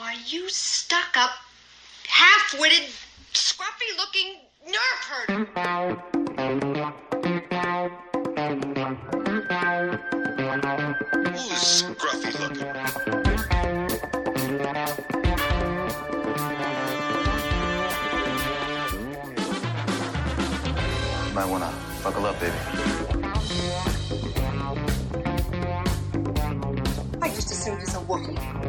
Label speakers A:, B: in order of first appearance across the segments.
A: Why, you stuck up, half witted, scruffy looking nerf herder.
B: Who's scruffy looking?
C: You might wanna buckle up, baby.
A: I just assumed it's a Wookiee.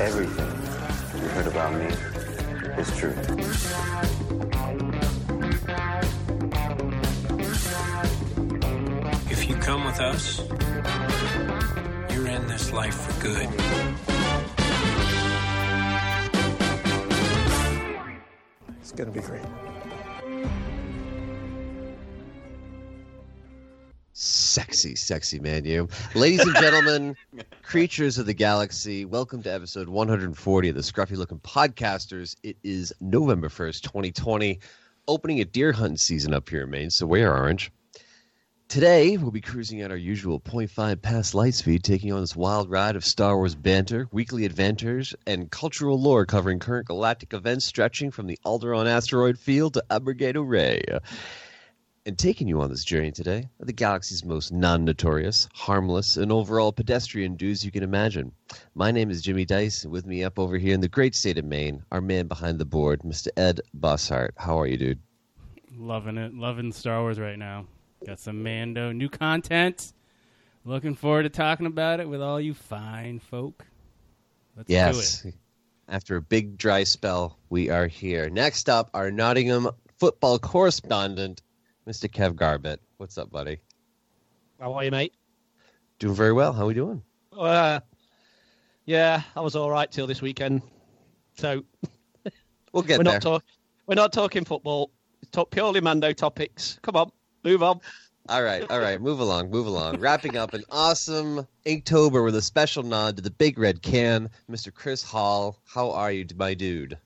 C: Everything you heard about me is true.
D: If you come with us, you're in this life for good.
E: It's going to be great.
F: Sexy, sexy man, you. Ladies and gentlemen, creatures of the galaxy, welcome to episode 140 of the Scruffy Looking Podcasters. It is November 1st, 2020, opening a deer hunting season up here in Maine, so we're orange. Today, we'll be cruising at our usual 0.5 past light speed, taking on this wild ride of Star Wars banter, weekly adventures, and cultural lore covering current galactic events stretching from the Alderaan asteroid field to Abregado-rae. And taking you on this journey today are the galaxy's most non notorious, harmless, and overall pedestrian dudes you can imagine. My name is Jimmy Dice, and with me up over here in the great state of Maine, our man behind the board, Mr. Ed Bossart. How are you, dude?
G: Loving it. Loving Star Wars right now. Got some Mando new content. Looking forward to talking about it with all you fine folk. Let's
F: yes.
G: do it.
F: After a big dry spell, we are here. Next up, our Nottingham football correspondent, Mr. Kev Garbett. What's up, buddy?
H: How are you, mate?
F: Doing very well. How are we doing?
H: Uh, yeah, I was all right till this weekend. So
F: We'll get
H: we're
F: there.
H: not talk- we're not talking football. Talk purely Mando topics. Come on, move on.
F: All right, all right, move along, move along. Wrapping up an awesome Inktober with a special nod to the Big Red Can, Mr. Chris Hall. How are you, my dude?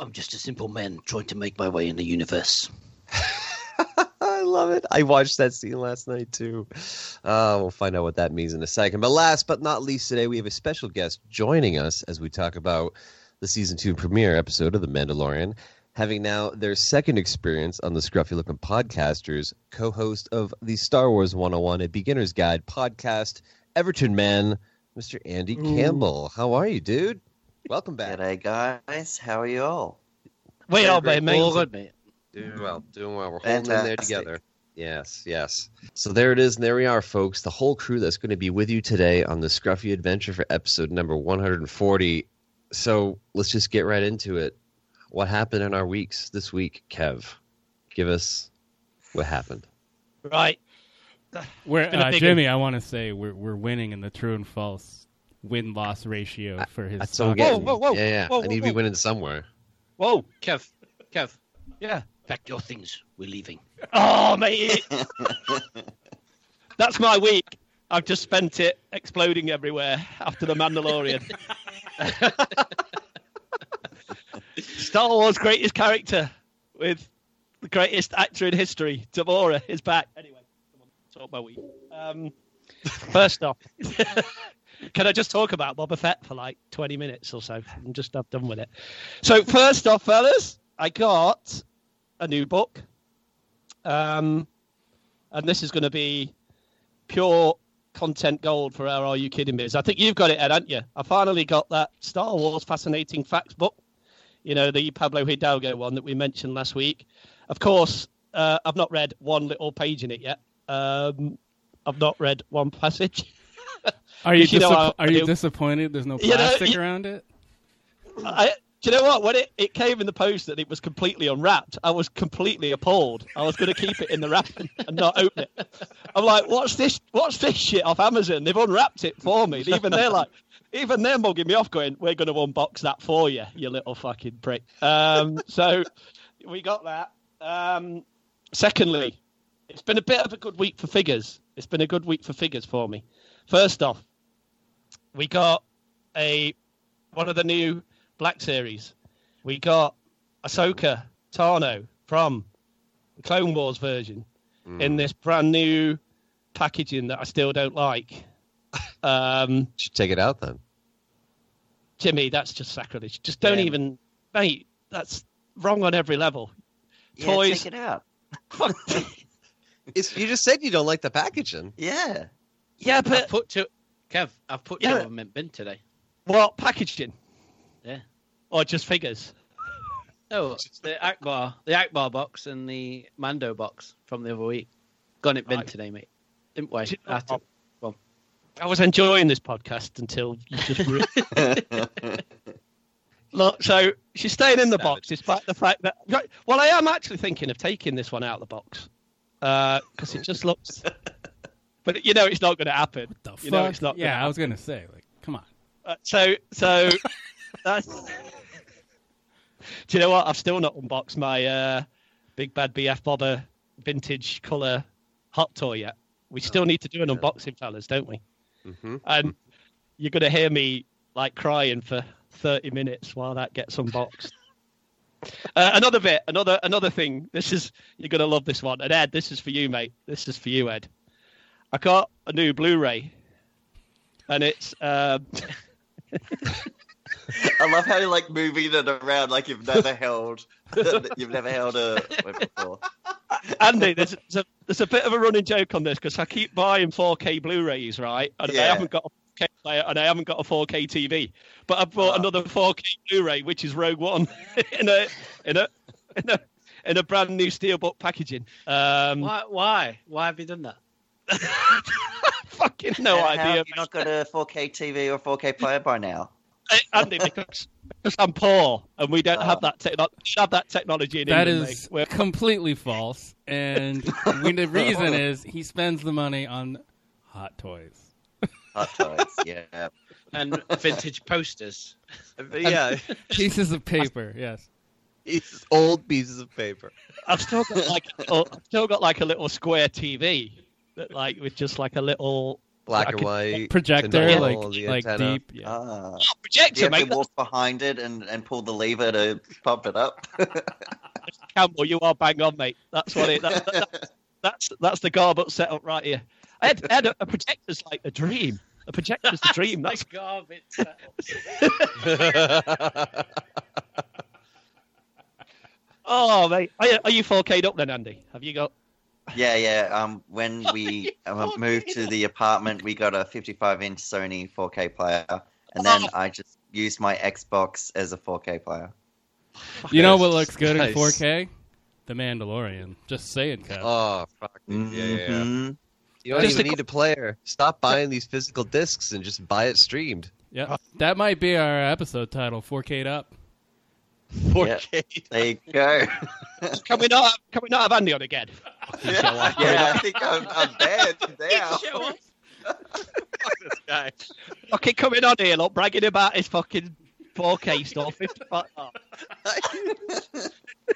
I: I'm just a simple man trying to make my way in the universe.
F: I love it. I watched that scene last night too. Uh, we'll find out what that means in a second. But last but not least, today we have a special guest joining us as we talk about the season two premiere episode of The Mandalorian. Having now their second experience on the Scruffy Looking Podcasters, co host of the Star Wars 101, a beginner's guide podcast, Everton man, Mr. Andy Campbell. How are you, dude? Welcome back.
I: G'day, guys. How are you all?
H: We are,
F: great.
H: mate.
I: All good, mate.
F: Doing well, doing well. We're holding in there together. Yes, yes. So there it is, and there we are, folks. The whole crew that's going to be with you today on the Scruffy Adventure for episode number 140. So let's just get right into it. What happened in our weeks this week, Kev? Give us what happened.
H: Right.
G: We're, uh,
H: big-
G: Jimmy, I want to say we're we're winning in the true and false win loss ratio for his.
F: That's what I'm getting.
H: Whoa, whoa, whoa.
F: yeah, yeah.
H: Whoa,
F: I need to be winning somewhere.
H: Whoa, Kev, Kev. Yeah.
I: Pack your things. We're leaving.
H: Oh, mate. That's my week. I've just spent it exploding everywhere after the Mandalorian. Star Wars' greatest character with the greatest actor in history, Temuera, is back. Anyway, talk my week. Um, first off, can I just talk about Boba Fett for like 20 minutes or so? I'm just I'm done with it. So, first off, fellas, I got a new book. Um, and this is going to be pure content gold for our Are You Kidding Biz. I think you've got it, Ed, haven't you? I finally got that Star Wars Fascinating Facts book. You know, the Pablo Hidalgo one that we mentioned last week. Of course, uh, I've not read one little page in it yet. Um, I've not read one passage.
G: Are you,
H: You
G: disapp- are you disappointed? There's no
H: You know,
G: plastic
H: you-
G: around it.
H: I, do you know what? When it, it came in the post that it was completely unwrapped, I was completely appalled. I was going to keep it in the wrapping and not open it. I'm like, what's this? What's this shit off Amazon? They've unwrapped it for me. Even they're like, even they're mugging me off, going, "We're going to unbox that for you, you little fucking prick." Um, so we got that. Um, secondly, it's been a bit of a good week for figures. It's been a good week for figures for me. First off, we got a one of the new Black series. We got Ahsoka Tano from the Clone Wars version
F: Mm.
H: in this brand new packaging that I still don't like. Um,
F: Should take it out then.
H: Jimmy, that's just sacrilege. Just don't
J: Yeah.
H: even, mate. That's wrong on every level.
J: Yeah,
H: Toys.
J: take it out.
F: It's, you just said you don't like the packaging.
J: Yeah.
H: yeah,
I: I've
H: but
I: put two. Kev, I've put two
H: Yeah.
I: of them in bin today.
H: what packaging?
I: Yeah.
H: Or just figures?
I: No, the Ackbar, the Ackbar box and the Mando box from the other week. Gone in bin
H: Right.
I: today, mate. Didn't we?
H: Do you know
I: Had to.
H: what? I was enjoying this podcast until you just ruined Look, so she's staying in the box despite the fact that. right, Well, I am actually thinking of taking this one out of the box because it just looks. But you know, it's not going to happen.
G: The
H: you know, it's not.
G: yeah,
H: gonna
G: I was gonna say, like, come on.
H: Uh, so, so that's. Do you know what? I've still not unboxed my uh, Big Bad BF Bobber vintage color hot toy yet. We still need to do an unboxing, fellas, don't we?
F: Mm-hmm.
H: And you're going to hear me like crying for 30 minutes while that gets unboxed. Uh, another bit, another another thing. This is you're going to love this one. And Ed, this is for you, mate. This is for you, Ed. I got a new Blu-ray, and it's um,
J: I love how you're like moving it around like you've never held you've never held a weapon before.
H: Andy, there's, there's, a, there's a bit of a running joke on this because I keep buying 4K Blu-rays, right? And I haven't got a 4K player and I haven't got a 4K TV, but I bought
J: Ah.
H: another 4K Blu-ray, which is Rogue One, in a in a in a in a brand new steelbook packaging. Um,
I: Why? Why? Why have you done that?
H: fucking no
J: How
H: idea,
J: have you not got a 4K TV or 4K player by now?
H: Mate. Andy, because, because I'm poor and we don't
J: Ah.
H: have that techno- have that technology in
G: That
H: England.
G: is
H: mate. We're-
G: completely false. And we, the reason is he spends the money on hot toys.
J: Hot toys, yeah.
I: And vintage posters.
F: Yeah,
G: Pieces of paper, yes.
F: it's old pieces of paper.
H: I've still got like oh, I've still got like a little square TV that like with just like a little
F: Black
H: I
F: and white
G: Projector,
F: tinfoil,
G: like
F: the
G: like deep. Yeah.
J: Ah. Do
H: projector,
J: you
H: mate.
J: walk behind it and, and pull the lever to pump it up?
H: Campbell, you are bang on, mate. That's what it. That, that, that's that's the garbage setup right here. Ed, Ed, a projector's like a dream. A projector's the dream. That's
I: garbage.
H: oh, mate. Are you, are you 4K'd up then, Andy? Have you got?
J: Yeah, yeah. Um, when we uh, moved to the apartment, we got a 55 inch Sony 4K player, and then I just used my Xbox as a 4K player.
G: You know what looks good
F: Nice.
G: in 4K? The Mandalorian. Just saying, Kev.
F: Oh, fuck. dude. Yeah, yeah, yeah.
J: Mhm.
F: You don't
H: Just
F: even
H: a-
F: need a player. Stop buying these physical discs and just buy it streamed.
G: Yeah, that might be our episode title. 4K'd up.
F: 4K.
J: There you go.
H: Can we not? Can we not have Andy on again?
J: yeah, yeah, I think I'm, I'm bad now.
F: this guy.
H: Fucking coming on here, look, bragging about his fucking 4K stuff. 55 oh.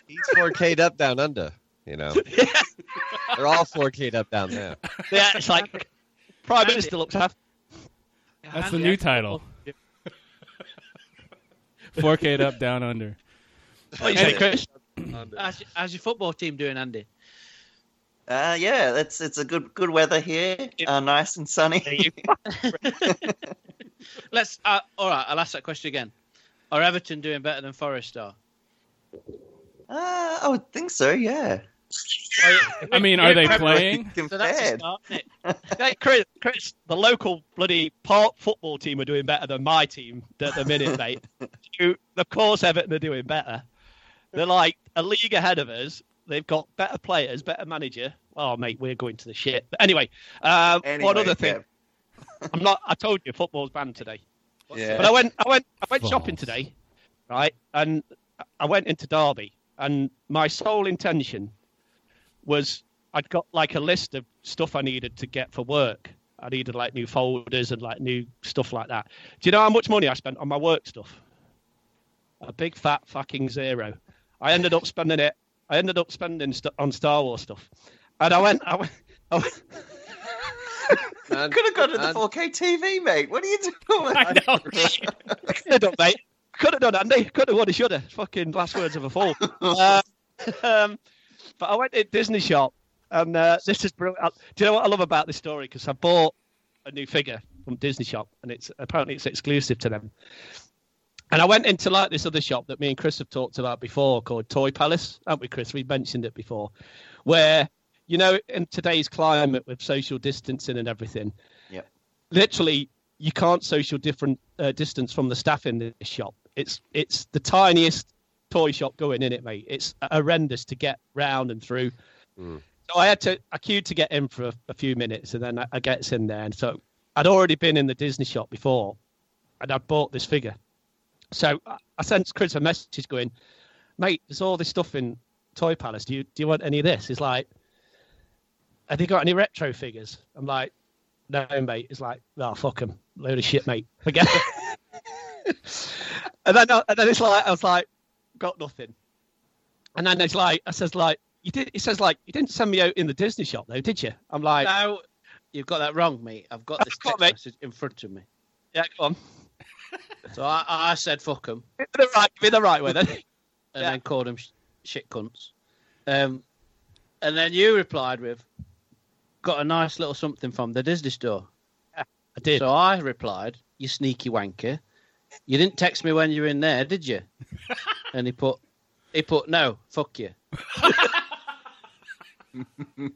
F: He's 4K'd up down under. You know, they're all 4K'd up down there.
H: Yeah, it's like Prime Minister looks half.
G: That's the new title. 4K'd up, down under.
H: What you say, Chris?
I: How's, how's your football team doing, Andy?
J: Uh, yeah, it's it's a good good weather here. Uh, nice and sunny.
I: Let's. Uh, all right, I'll ask that question again. Are Everton doing better than Forest are?
J: Uh, I would think so. Yeah.
G: I mean, are they playing?
I: So that's a
J: Compared.
I: start, isn't it?
H: Hey, Chris, Chris, the local bloody park football team are doing better than my team at the minute, mate. Of course, Everton are doing better. They're like a league ahead of us. They've got better players, better manager. Oh, mate, we're going to the shit. But anyway, um, one
J: Anyway,
H: other thing. I'm not. I told you, football's banned today.
J: Yeah.
H: But I went, I went, I went shopping today, right? And I went into Derby, and my sole intention was I'd got like a list of stuff I needed to get for work. I needed like new folders and like new stuff like that. Do you know how much money I spent on my work stuff? A big fat fucking zero. I ended up spending it. I ended up spending st- on Star Wars stuff, and I went. I went. I went
F: Man,
J: Could have gone to the
F: man,
J: 4K TV, mate. What are you doing?
G: I know.
H: could have done, mate. Could have done, Andy. Could have, would have, should have. Fucking last words of a fool. Uh, um, but I went to Disney shop, and uh, this is brilliant. Do you know what I love about this story? Because I bought a new figure from Disney shop, and it's apparently it's exclusive to them. And I went into like this other shop that me and Chris have talked about before, called Toy Palace, haven't we, Chris? We've mentioned it before, where you know, in today's climate with social distancing and everything,
J: Yeah.
H: literally you can't social different uh, distance from the staff in this shop. It's it's the tiniest toy shop going in it, mate. It's horrendous to get round and through.
F: Mm.
H: So I had to I queued to get in for a, a few minutes, and then I, I gets in there, and so I'd already been in the Disney shop before, and I'd bought this figure. So I, sent Chris a message going, "Mate, there's all this stuff in Toy Palace. Do you do you want any of this?" He's like, "Have you got any retro figures?" I'm like, "No, mate." He's like, "Oh, fuck 'em. load of shit, mate. Forget." it." and then uh, and then it's like I was like, "Got nothing." And then it's like I says like you did. He says like you didn't send me out in the Disney shop though, did you? I'm like,
I: No, you've got that wrong, mate. I've got this
H: got,
I: text
H: mate.
I: message in front of me.
H: yeah, go on.
I: So I, I said fuck 'em
H: Give me the right, give me the right way then.
I: and
H: Yeah.
I: then called them sh- shit cunts. Um, and then you replied with, got a nice little something from the Disney store.
H: I did.
I: So I replied, you sneaky wanker. You didn't text me when you were in there, did you? and he put, he put, no, fuck you.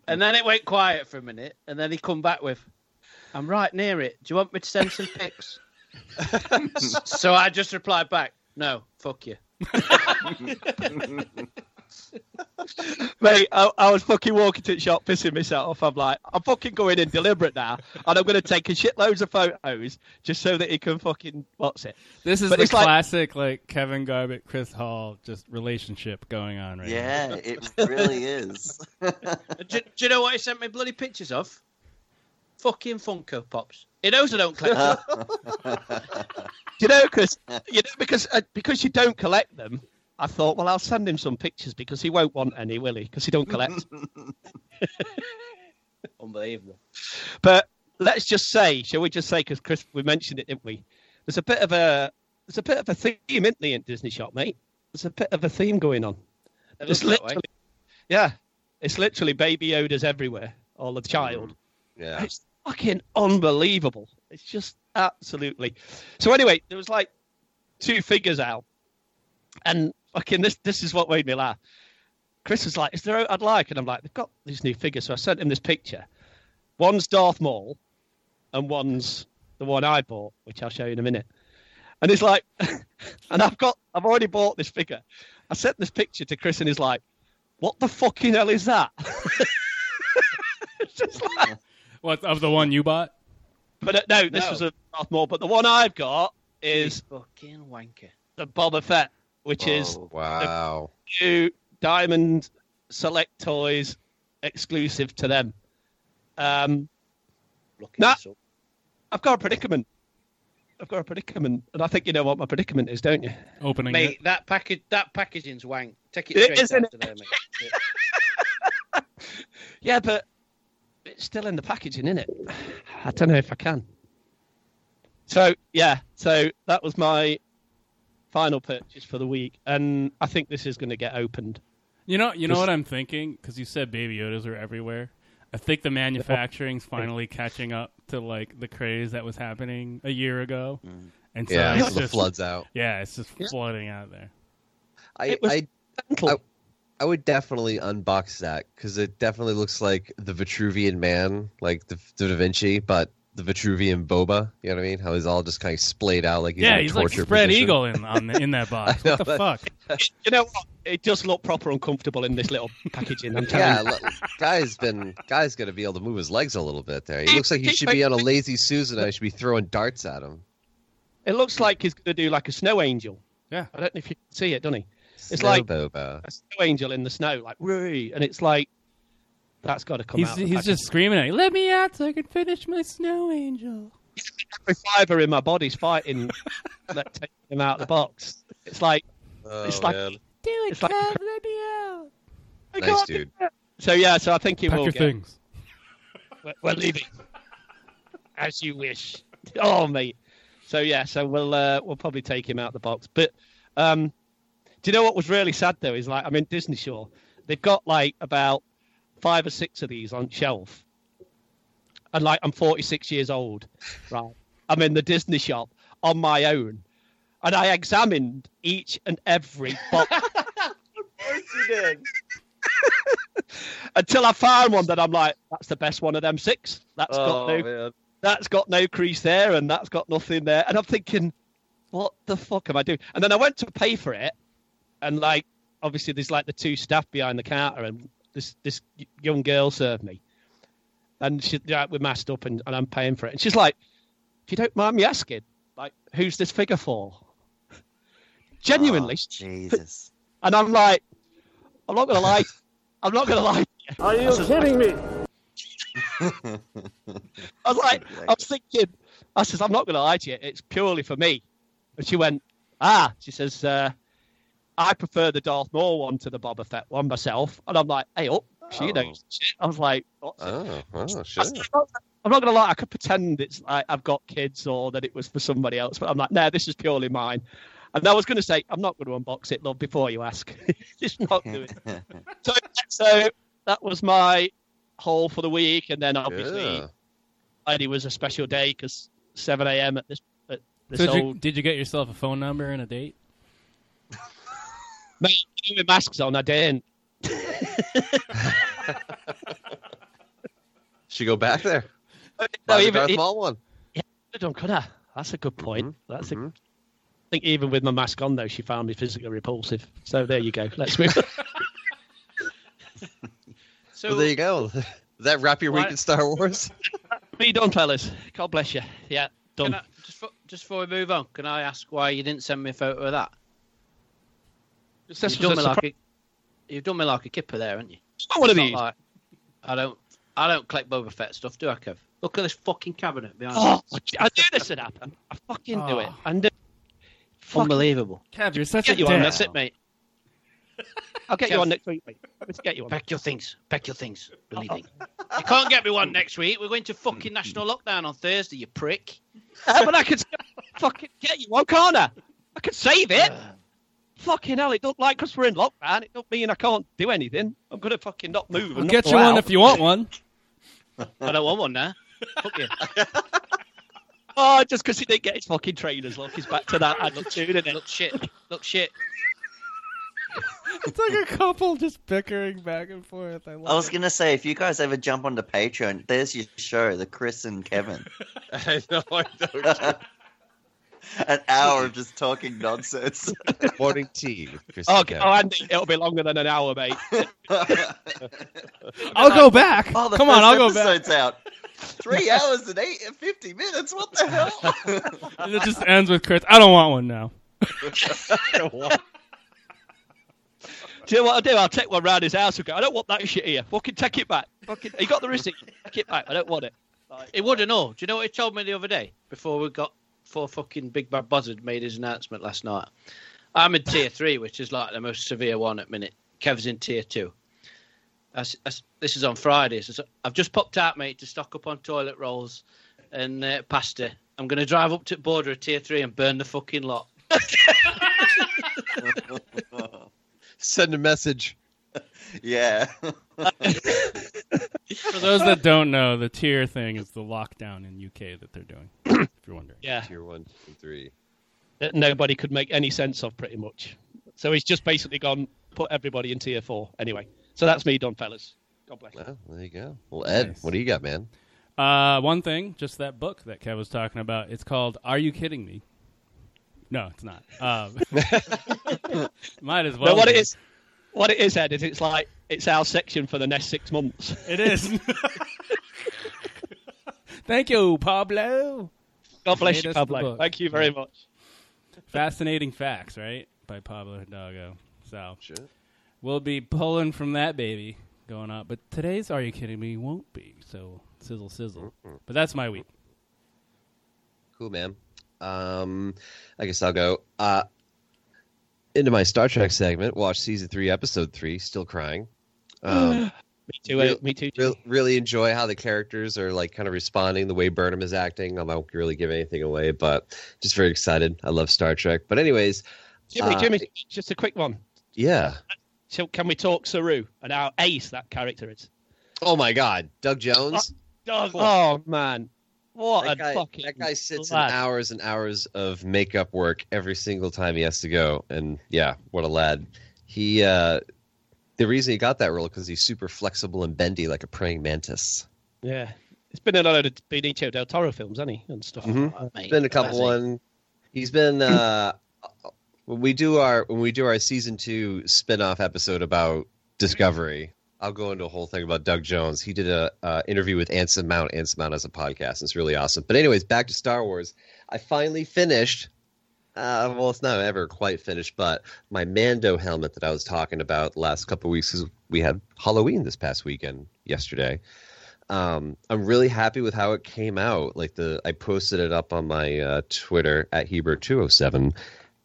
I: and then it went quiet for a minute, and then he come back with, I'm right near it. Do you want me to send some pics? so I just replied back, no, fuck you.
H: Mate, I, I was fucking walking to the shop pissing myself. I'm like, I'm fucking going in deliberate now, and I'm going to take a shitloads of photos just so that he can fucking what's it.
G: This is
H: But
G: the
H: it's like-
G: classic, like, Kevin Garbutt, Chris Hall, just relationship going on right
J: Yeah, it really is.
I: do, do you know what he sent me bloody pictures of? Fucking Funko Pops. He knows I don't collect them.
H: Do you know, Chris? You know, because uh, because you don't collect them. I thought, well, I'll send him some pictures because he won't want any, will he? Because he don't collect.
I: Unbelievable.
H: But let's just say, shall we just say, because Chris, we mentioned it, didn't we? There's a bit of a there's a bit of a theme, isn't there, in Disney shop, mate? There's a bit of a theme going on.
I: It
H: It's
I: looks that way.
H: literally, yeah, it's literally baby Yoda's everywhere, all the child.
F: Yeah.
H: It's fucking unbelievable. It's just absolutely. So anyway, there was like two figures out, and fucking this this is what made me laugh. Chris was like, "Is there out I'd like?" And I'm like, "They've got these new figures." So I sent him this picture. One's Darth Maul, and one's the one I bought, which I'll show you in a minute. And he's like, and I've got, I've already bought this figure. I sent this picture to Chris, and he's like, "What the fucking hell is that?" it's just like,
G: What of the one you bought?
H: but uh, no, this
I: No.
H: was a Darth Maul. But the one I've got is
I: fucking wanker.
H: the Boba Fett, which is
F: Oh, wow.
H: new Diamond Select Toys exclusive to them. Um,
I: Looking
H: Nah.
I: this up.
H: I've got a predicament. I've got a predicament, and I think you know what my predicament is, don't you?
G: Opening
I: Mate,
G: it.
I: that package, that packaging's wank. Take it
H: It
I: straight
H: isn't
I: out to there, mate. Yeah.
H: Yeah, but it's still in the packaging, isn't it? I don't know if I can. So yeah, so that was my final purchase for the week, and I think this is going to get opened.
G: You know, you know what I'm thinking? Because you said Baby Yodas are everywhere. I think the manufacturing's finally catching up to like the craze that was happening a year ago, mm. and so
F: Yeah,
G: it's
F: so the
G: just,
F: floods out.
G: Yeah, it's just flooding out there.
F: I,
H: It was
F: I
H: Mental.
F: I- I would definitely unbox that because it definitely looks like the Vitruvian Man, like the, the Da Vinci, but the Vitruvian Boba. You know what I mean? How he's all just kind of splayed out like he's
G: yeah,
F: in a
G: he's like
F: torture
G: spread
F: position.
G: eagle in on the, um, in that box.
F: I know
G: What the
F: that-
G: fuck?
H: you know what? It does look proper uncomfortable in this little packaging. I'm telling
F: Yeah,
H: you.
F: look, guy's been guy's gonna be able to move his legs a little bit there. He looks like he should be on a lazy Susan. I should be throwing darts at him.
H: It looks like he's going to do like a snow angel.
G: Yeah.
H: I don't know if you can see it, don't he? It's
F: Snow
H: like-
F: Boba.
H: A snow angel in the snow, like "Whee!" and it's like that's got to come
G: He's
H: out.
G: he's just screaming at you, "Let me out so I can finish my snow angel."
H: every fiber in my body's fighting, like taking him out of the box. It's like
F: Oh,
H: It's like-
F: man.
G: Do it,
H: It's like-
G: Kev, let me out.
H: I
F: Nice
H: can't
F: dude.
H: So yeah, so I think he
G: Pack
H: will
G: your
H: get.
G: things.
H: We're, we're leaving. As you wish. Oh mate. So yeah, so we'll uh, we'll probably take him out of the box. But um, Do you know what was really sad though? Is like I'm in Disney Shore. They've got like about five or six of these on shelf, and like I'm 46 years old, right? I'm in the Disney shop on my own, and I examined each and every box
J: you did.
H: until I found one that I'm like, that's the best one of them six. That's got
J: Oh,
H: no,
J: man.
H: that's got no crease there, and that's got nothing there. And I'm thinking, what the fuck am I doing? And then I went to pay for it, and like, obviously, there's like the two staff behind the counter, and this this young girl served me, and she yeah, we're masked up, and, and I'm paying for it, and she's like, if you don't mind me asking, like, who's this figure for? Genuinely,
J: Oh, Jesus.
H: and I'm like, I'm not gonna lie, I'm not gonna lie.
E: Are you kidding me?
H: I was like, I was thinking, I says, I'm not going to lie to you. It's purely for me. And she went, ah, she says, uh, I prefer the Darth Maul one to the Boba Fett one myself. And I'm like, hey, up, she
F: Oh.
H: knows shit. I was like, what's it?
F: Oh, oh,
H: I
F: sure.
H: said, I'm not going to lie. I could pretend it's like I've got kids or that it was for somebody else, but I'm like, no, this is purely mine. And I was going to say, I'm not going to unbox it, love, before you ask. Just not doing it. So, so that was my haul for the week, and then obviously
F: Yeah.
H: Friday was a special day because 7 a.m. at this at this
G: So did you, did you get yourself a phone number and a date?
H: Mate with masks on. I didn't.
F: Should go back there.
H: No,
F: Buy
H: even
F: Darth
H: it-
F: Maul one.
H: I don't could I? That's a good point.
F: Mhm,
H: That's a,
F: mhm.
H: I think even with my mask on though, she found me physically repulsive. So there you go. Let's move.
I: So
F: well, there you go. Does that wrap your week
I: Why-
F: in Star Wars?
H: Be done, fellas. God bless you. Yeah, done.
I: I, just, for, just before we move on, can I ask why you didn't send me a photo of that?
H: This
I: You've done,
H: a
I: me like a, you've done me like a kipper there, haven't you?
H: It's not one of these.
I: like- I don't. I don't collect Boba Fett stuff, do I, Kev? Look at this fucking cabinet behind
H: Oh,
I: me.
H: I knew this would happen. I fucking knew it.
G: Oh.
H: And uh,
I: Unbelievable.
G: Kev, you're such
H: Get
G: a
H: you on,
G: dick.
I: That's it, mate.
H: I'll get you
I: Kev.
H: on next week, mate. Let's get you on.
I: Pack your things. Pack your things. Believe me. You can't get me one next week. We're going to fucking national lockdown on Thursday, you prick.
H: Uh, but I could fucking get you one corner. I could save it. Fucking hell, it don't like because we're in lockdown. It don't mean I can't do anything. I'm gonna fucking not move.
G: We'll
H: and
G: get you
H: go
G: one if you want one.
I: I don't want one now. Fuck you.
H: Oh, just because he didn't get his fucking trainers. Look, he's back to that attitude, isn't it?
I: Look shit. Look shit.
G: It's like a couple just bickering back and forth. I, love
J: I was
G: it.
J: gonna say, if you guys ever jump onto Patreon, there's your show, the Chris and Kevin.
F: I know. I don't.
J: An hour of just talking nonsense.
F: Morning tea. With Chris
H: Oh,
F: and
H: okay. Oh, Andy, it'll be longer than an hour, mate.
G: I'll go back.
J: Oh,
G: Come on, I'll go back.
J: out. Three hours and eight and fifty minutes. What the hell?
G: And it just ends with Chris. I don't want one now.
H: Do you know what I'll do? I'll take one round his house and go, I don't want that shit here. Fucking take it back. Fucking, you got the receipt. Take it back. I don't want it.
I: He wouldn't know. Do you know what he told me the other day? Before we got before fucking Big Bad Buzzard made his announcement last night. I'm in tier three, which is like the most severe one at minute. Kev's in tier two. That's, that's, this is on Friday. So I've just popped out, mate, to stock up on toilet rolls and uh, pasta. I'm going to drive up to the border of tier three and burn the fucking lot.
F: Send a message.
J: yeah.
G: For those that don't know, the tier thing is the lockdown in UK that they're doing. if you're wondering.
H: Yeah.
F: Tier one, two, and three.
H: That nobody could make any sense of, pretty much. So he's just basically gone, put everybody in tier four. Anyway, so that's me done, fellas. God bless you.
F: Well, there you go. Well, Ed,
G: Nice.
F: what do you got, man?
G: Uh, one thing, just that book that Kev was talking about. It's called "Are You Kidding Me?" No, it's not. Um, might as well.
H: But what it
G: be.
H: is, what it is, Ed, is it's like it's our section for the next six months.
G: It is. Thank you, Pablo.
H: God bless you, Pablo. Thank you very much.
G: Fascinating Facts, right? By Pablo Hidalgo. So
F: Sure.
G: we'll be pulling from that baby going up. But today's Are You Kidding Me won't be. So sizzle, sizzle. But that's my week.
F: Cool, man. Um, I guess I'll go. Uh, into my Star Trek segment. Watch season three, episode three. Still crying. Um,
H: Me too.
F: Real-
H: uh, me too.
F: Real, really enjoy how the characters are like kind of responding the way Burnham is acting. I won't really give anything away, but just very excited. I love Star Trek. But anyways,
H: Jimmy,
F: Uh,
H: Jimmy, just a quick one.
F: Yeah.
H: So can we talk Saru and how ace that character is?
F: Oh my God, Doug Jones.
H: Oh, oh, man, what
F: that
H: a
F: guy,
H: fucking
F: that guy sits
H: lad.
F: in hours and hours of makeup work every single time he has to go, and yeah, what a lad. He uh, the reason he got that role because he's super flexible and bendy like a praying mantis.
H: Yeah, it's been a lot of Benicio del Toro films, hasn't he, and stuff.
F: Mhm.
H: like that, mate.
F: He's been a couple
H: he?
F: one. He's been uh, when we do our when we do our season two spin-off episode about Discovery. I'll go into a whole thing about Doug Jones. He did a uh, interview with Anson Mount. Anson Mount has a podcast. It's really awesome. But anyways, back to Star Wars. I finally finished. Uh, well, it's not ever quite finished, but my Mando helmet that I was talking about last couple weeks because we had Halloween this past weekend yesterday. Um, I'm really happy with how it came out. Like the, I posted it up on my uh, Twitter at Hebert207,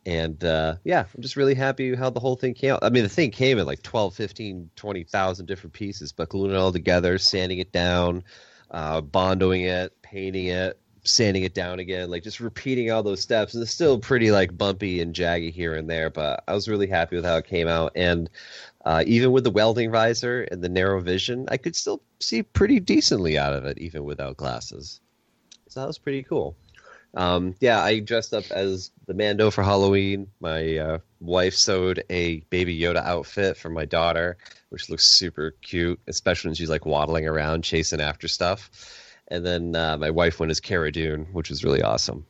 F: and uh, yeah, I'm just really happy how the whole thing came out. I mean, the thing came in like 12, 15, 20,000 different pieces, but gluing it all together, sanding it down, uh, bondoing it, painting it, sanding it down again, like just repeating all those steps. And it's still pretty like bumpy and jaggy here and there, but I was really happy with how it came out. And uh, even with the welding visor and the narrow vision, I could still see pretty decently out of it, even without glasses. So that was pretty cool. Um, yeah, I dressed up as the Mando for Halloween. My uh, wife sewed a Baby Yoda outfit for my daughter, which looks super cute, especially when she's like waddling around chasing after stuff. And then uh, my wife went as Cara Dune, which was really awesome.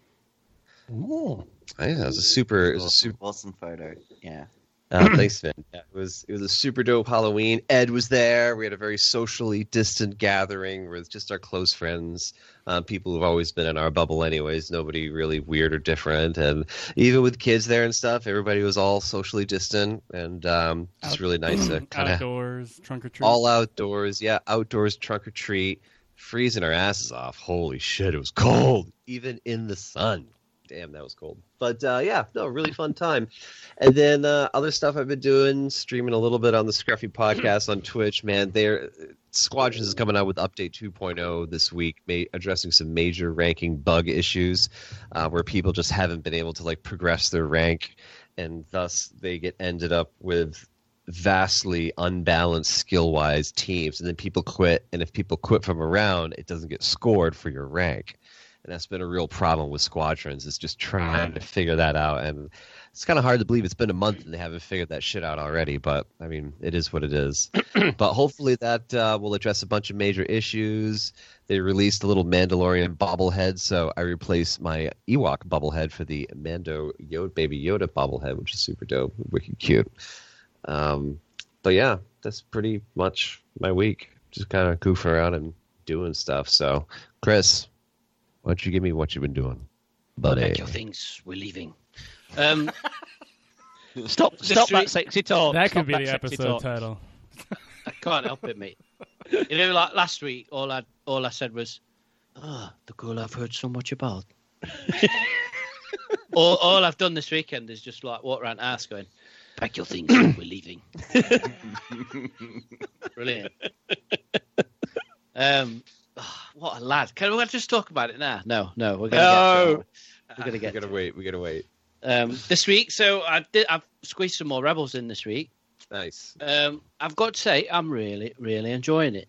H: Oh.
F: Yeah, it was a super, it was a super
J: awesome photo. Yeah.
F: Uh, thanks, Finn. Yeah, it was it was a super dope Halloween. Ed was there. We had a very socially distant gathering with just our close friends, uh, people who've always been in our bubble, anyways. Nobody really weird or different, and even with kids there and stuff, everybody was all socially distant, and um, it's
G: Out-
F: really nice to kind of
G: outdoors trunk or treat.
F: all outdoors. Yeah, outdoors trunk or treat, freezing our asses off. Holy shit, it was cold, even in the sun. Damn, that was cold. But uh, yeah, no, really fun time. And then uh, other stuff I've been doing, streaming a little bit on the Scruffy podcast on Twitch. Man, there, Squadrons is coming out with update 2.0 this week, ma- addressing some major ranking bug issues uh, where people just haven't been able to like progress their rank, and thus they get ended up with vastly unbalanced skill wise teams and then people quit and if people quit from around it doesn't get scored for your rank and that's been a real problem with squadrons is just trying to figure that out and it's kind of hard to believe it's been a month and they haven't figured that shit out already but i mean it is what it is but hopefully that uh, will address a bunch of major issues they released a little mandalorian bobblehead so i replaced my ewok bobblehead for the mando yoda baby yoda bobblehead which is super dope wicked cute um, but yeah, that's pretty much my week. Just kind of goofing around and doing stuff. So, Chris, why don't you give me what you've been doing, buddy?
I: Pack your things. We're leaving. Um,
H: Stop, stop that sexy talk.
G: That
H: Stop
G: could be the episode
H: talk.
G: title.
I: I can't help it, mate. You know, like last week, all I all I said was, "Ah, the girl I've heard so much about." all, all I've done this weekend is just like walk around the house going, "Pack your things, we're leaving." Brilliant. Um, ah, what a lad! Can we just talk about it now? No, no, we're gonna
H: No.
I: get. To. We're gonna get.
F: we
I: get.
F: gotta
I: to
F: wait. We gotta wait.
I: Um, this week, so I did. I've squeezed some more rebels in this week.
F: Nice.
I: Um, I've got to say, I'm really, really enjoying it.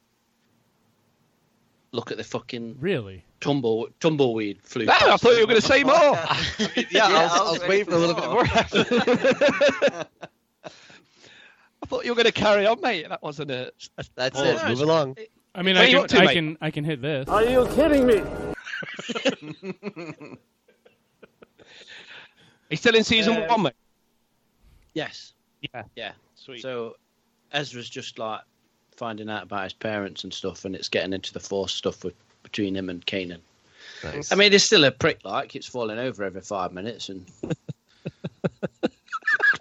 I: Look at the fucking
G: Really?
I: tumble tumbleweed flew.
H: No, I thought you were going to say more.
F: Yeah, I was, I was waiting for a little bit more.
H: I thought you were going to carry on, mate. That wasn't a. a
F: That's
H: Oh,
F: it.
H: no,
F: Move along.
G: I mean, I can,
H: to,
G: I can, I can hit this.
E: Are you kidding me?
H: He's still in season
I: Uh,
H: one, mate.
I: Yes.
H: Yeah.
I: Yeah.
H: Sweet.
I: So Ezra's just like finding out about his parents and stuff, and it's getting into the force stuff with, between him and Kanan.
F: Nice.
I: I mean, he's still a prick. Like it's falling over every five minutes, and could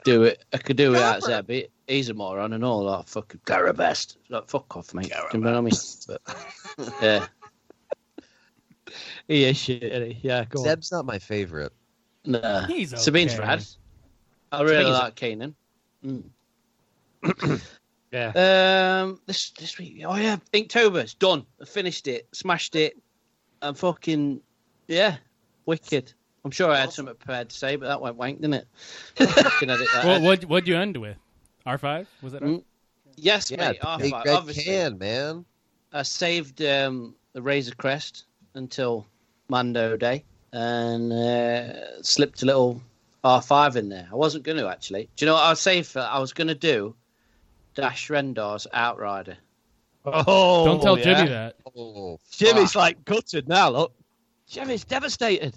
I: do it. I could do it out there, he's a moron and all. Like fucking Garabest. Like fuck off, mate. Do you know what I mean? But, yeah.
H: he is shit. Yeah, go on.
F: Zeb's not my favorite.
I: Nah.
G: He's okay.
I: Sabine's rad. I really
H: Sabine's-
I: like Kanan. Mm.
H: Yeah.
I: Um, this this week, oh yeah, Inktober's done. I finished it, smashed it, and fucking yeah, wicked. I'm sure I had something prepared to say, but that went wank, didn't it? Can edit that
G: Well, what what'd you end with? R five was it?
I: Mm, Yes,
F: Yeah,
I: mate.
F: the
I: R5.
F: big red
I: Obviously,
F: can, man.
I: I saved um, the Razor Crest until Mando Day and uh, slipped a little R5 in there. I wasn't going to actually. Do you know what I was saying for? I was going to do Dash Rendar's Outrider.
H: Oh,
G: Don't tell
H: yeah.
G: Jimmy that.
F: Oh,
H: Jimmy's like gutted now. Look, Jimmy's devastated.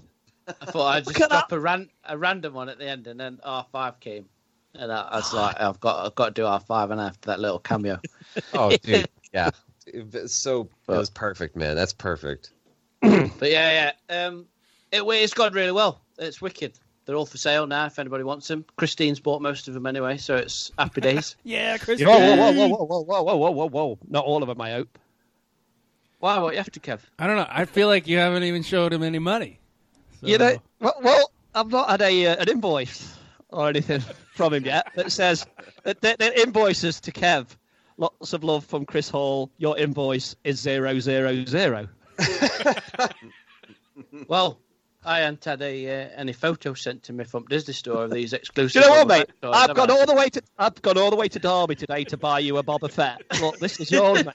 I: I thought I'd just drop a, ran- a random one at the end, and then R5 came. And I, I was like, I've got, I've got to do R5 and after that little cameo.
F: oh, dude, yeah. It's so it was perfect, man. That's perfect.
I: But yeah, yeah. Um, it, it's gone really well. It's wicked. They're all for sale now. If anybody wants them, Christine's bought most of them anyway, so it's happy days.
G: Yeah, Christine.
H: Whoa, whoa, whoa, whoa, whoa, whoa, whoa, whoa, whoa, whoa! Not all of them, I hope.
I: Why? What you have to, Kev?
G: I don't know. I feel like you haven't even showed him any money. So-
H: You know, well, well, I've not had a uh, an invoice or anything from him yet that says that that, that invoices to Kev. Lots of love from Chris Hall. Your invoice is zero zero zero.
I: Well, I hadn't had a, uh, any photos sent to me from Disney Store of these
H: Do
I: exclusive.
H: you know what, mate?
I: Fett toys,
H: I've
I: have
H: gone
I: I?
H: all the way to I've gone all the way to Derby today to buy you a Boba Fett. Look, this is yours, mate.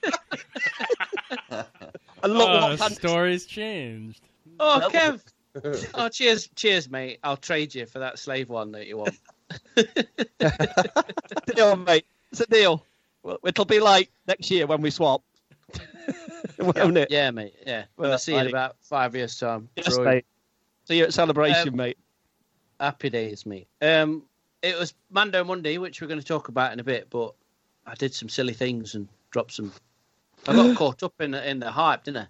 H: And look
G: Oh,
H: what
G: story's changed.
I: Oh, Kev. Oh, cheers, cheers, mate. I'll trade you for that slave one that you want.
H: deal, mate. It's a deal. Well, It'll be like next year when we swap. Won't it?
I: Yeah, mate. Yeah.
H: Well,
I: see you in about five years' time.
H: Yes,
I: Troy.
H: mate. See you at celebration,
I: Um,
H: mate.
I: Happy days, mate. Um, it was Mando Monday, which we're going to talk about in a bit, but I did some silly things and dropped some. I got caught up in in the hype, didn't I?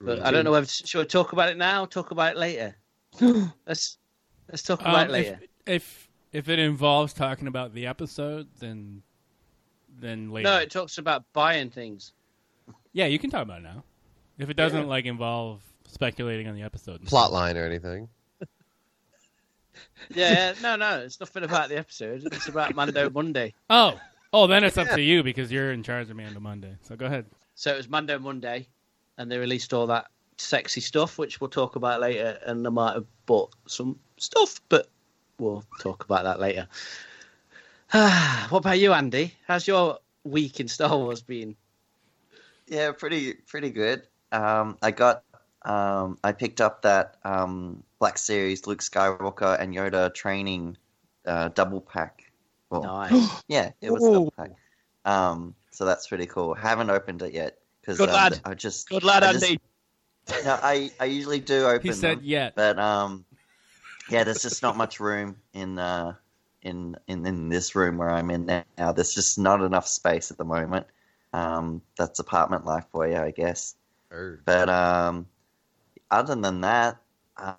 I: But I don't know whether should we talk about it now, talk about it later. let's let's talk about it
G: Um,
I: later.
G: if, if if it involves talking about the episode, then then later.
I: No, it talks about buying things.
G: yeah, you can talk about it now. If it doesn't like involve speculating on the episode. and
F: Plot line or anything.
I: Yeah, yeah, no, no, it's nothing about the episode. It's about Mando Monday.
G: Oh, oh, then it's up to you because you're in charge of Mando Monday. So go ahead.
I: So it was Mando Monday, and they released all that sexy stuff, which we'll talk about later. And I might have bought some stuff, but we'll talk about that later. what about you, Andy? How's your week in Star Wars been?
J: Yeah, pretty pretty good. Um, I got um, I picked up that um, Black Series Luke Skywalker and Yoda training uh, double pack. Well,
I: Nice.
J: yeah, it was
H: Ooh.
J: double pack. Um, so that's pretty cool. Haven't opened it yet because
H: Good
J: um,
H: lad.
J: I just
H: Good lad,
J: I just-
H: Andy.
J: no, I I usually do open
G: He said
J: them,
G: yet.
J: but um, yeah, there's just not much room in uh in in in this room where I'm in now. There's just not enough space at the moment. Um, that's apartment life for you, I guess.
F: Heard.
J: But um, other than that,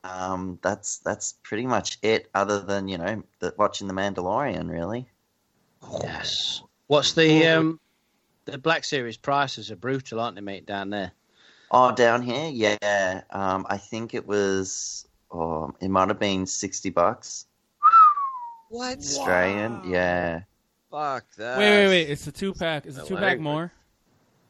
J: um, that's that's pretty much it. Other than you know, the, watching the Mandalorian, really.
I: Yes. What's the um the Black Series prices are brutal, aren't they, mate? Down there.
J: Oh, down here, yeah. Um, I think it was. Oh, it might have been sixty bucks
F: What?
J: Australian. Yeah,
F: Fuck that.
G: Wait, wait, wait. It's a two pack. Is it two pack more?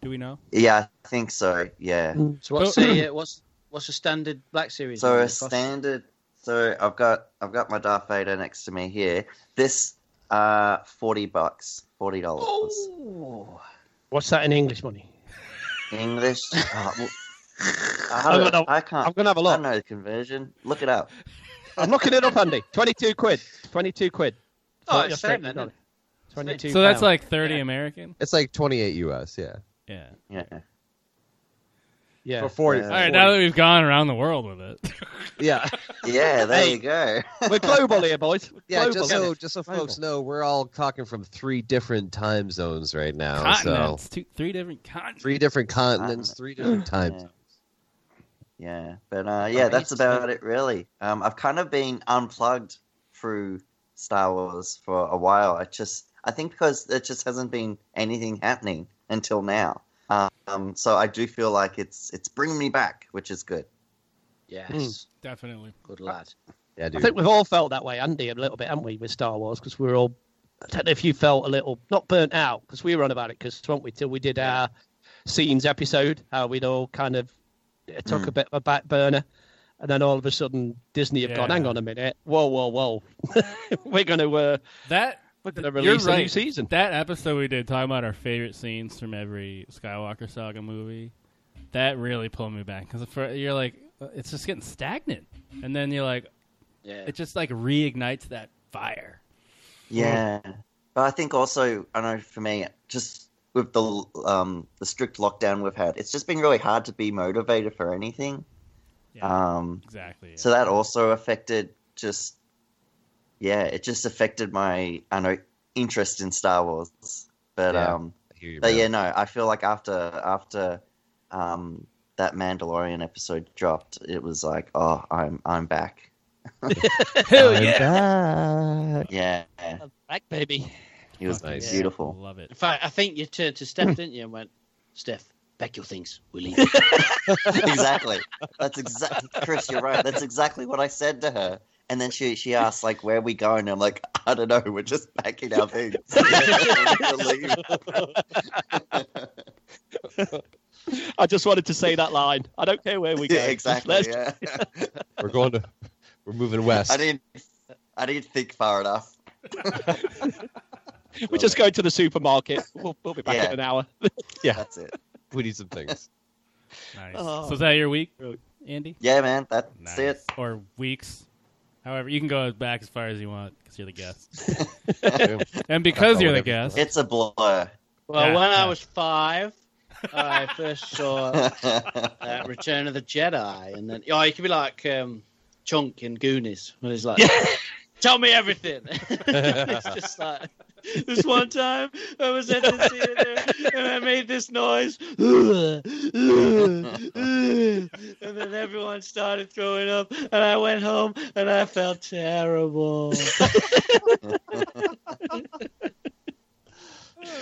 G: Do we know?
J: yeah, I think so. Yeah.
I: So what's the uh, what's what's the standard Black Series?
J: So a
I: cost?
J: standard. So I've got I've got my Darth Vader next to me here. This uh forty bucks, forty dollars.
I: Oh.
H: What's that in English money?
J: English. Oh, well, I,
H: I'm gonna-
J: I can't.
H: I'm gonna have a look.
J: don't know the conversion. Look it up.
H: I'm looking it up, Andy. Twenty-two quid. Twenty-two quid.
I: Oh,
H: Your
I: it's
H: straight
I: then,
H: dollar. Twenty-two.
G: So that's
H: pounds.
G: like thirty American.
F: It's like 28 US, yeah.
G: Yeah.
J: Yeah.
H: Yeah.
F: For 40.
J: Uh,
G: All right. Now that we've gone around the world with it.
F: Yeah.
J: Yeah. There
H: Hey.
J: you go.
H: We're global here, boys.
F: Yeah,
H: Global.
F: just so just so
H: Global.
F: folks know, we're all talking from three different time zones right now. So
G: continents. Two, three different continents.
F: three different continents, three different time
J: Yeah.
F: zones.
J: Yeah, but uh, yeah, that's about it really. Um, I've kind of been unplugged through Star Wars for a while. I just, I think because there just hasn't been anything happening until now. Um, so I do feel like it's it's bringing me back, which is good.
I: Yes.
G: Definitely.
I: Good lad.
F: Yeah, dude.
H: I think we've all felt that way, Andy, a little bit, haven't we, with Star Wars? Because we're all. I don't know if you felt a little not burnt out because we were on about it because weren't we till we did our scenes episode how we'd all kind of it took a bit of a back burner and then all of a sudden Disney have gone, hang on a minute, whoa, whoa, whoa, we're going to uh,
G: That
H: we're going to
G: you're
H: release a new season.
G: That episode we did talking about our favorite scenes from every Skywalker saga movie. That really pulled me back because you're like, uh, it's just getting stagnant, and then you're like,
I: Yeah.
G: it just like reignites that fire.
J: Yeah, but I think also I know for me, just with the um the strict lockdown we've had, it's just been really hard to be motivated for anything.
G: Yeah,
J: Um,
G: exactly.
J: so that also affected just yeah, it just affected my I know interest in Star Wars. But
F: Yeah,
J: um,
F: you,
J: but yeah, no, I feel like after after um that Mandalorian episode dropped, it was like, oh, I'm I'm back.
H: Hell
F: I'm
H: yeah,
F: back.
J: Yeah,
H: I'm back, baby.
J: it was
F: Nice.
J: beautiful.
G: Love it.
I: In fact, I think you turned to Steph, didn't you, and went, Steph, pack your things. We're leaving.
J: exactly. That's exactly Chris. You're right. That's exactly what I said to her. And then she she asked like, "Where are we going?" And I'm like, "I don't know. We're just packing our things."
H: I just wanted to say that line. I don't care where we go.
J: Yeah, exactly. Yeah.
F: We're going to. We're moving west.
J: I didn't. I didn't think far enough.
H: We're just going to the supermarket. We'll, we'll be back
J: Yeah.
H: in an hour.
J: Yeah, that's it.
F: We need some things.
G: Nice.
H: Oh.
G: So is that your week, Andy?
J: Yeah, man. That's
G: Nice.
J: it.
G: Or weeks. However, you can go back as far as you want because you're the guest. And because you're the guest,
J: It's a blur.
I: Well,
G: Yeah,
I: when
G: yeah.
I: I was five, I first saw uh, Return of the Jedi, and then oh, you could be like um, Chunk in Goonies when he's like, "Tell me everything." it's just like this one time I was at the theater and I made this noise, and then everyone started throwing up, and I went home and I felt terrible.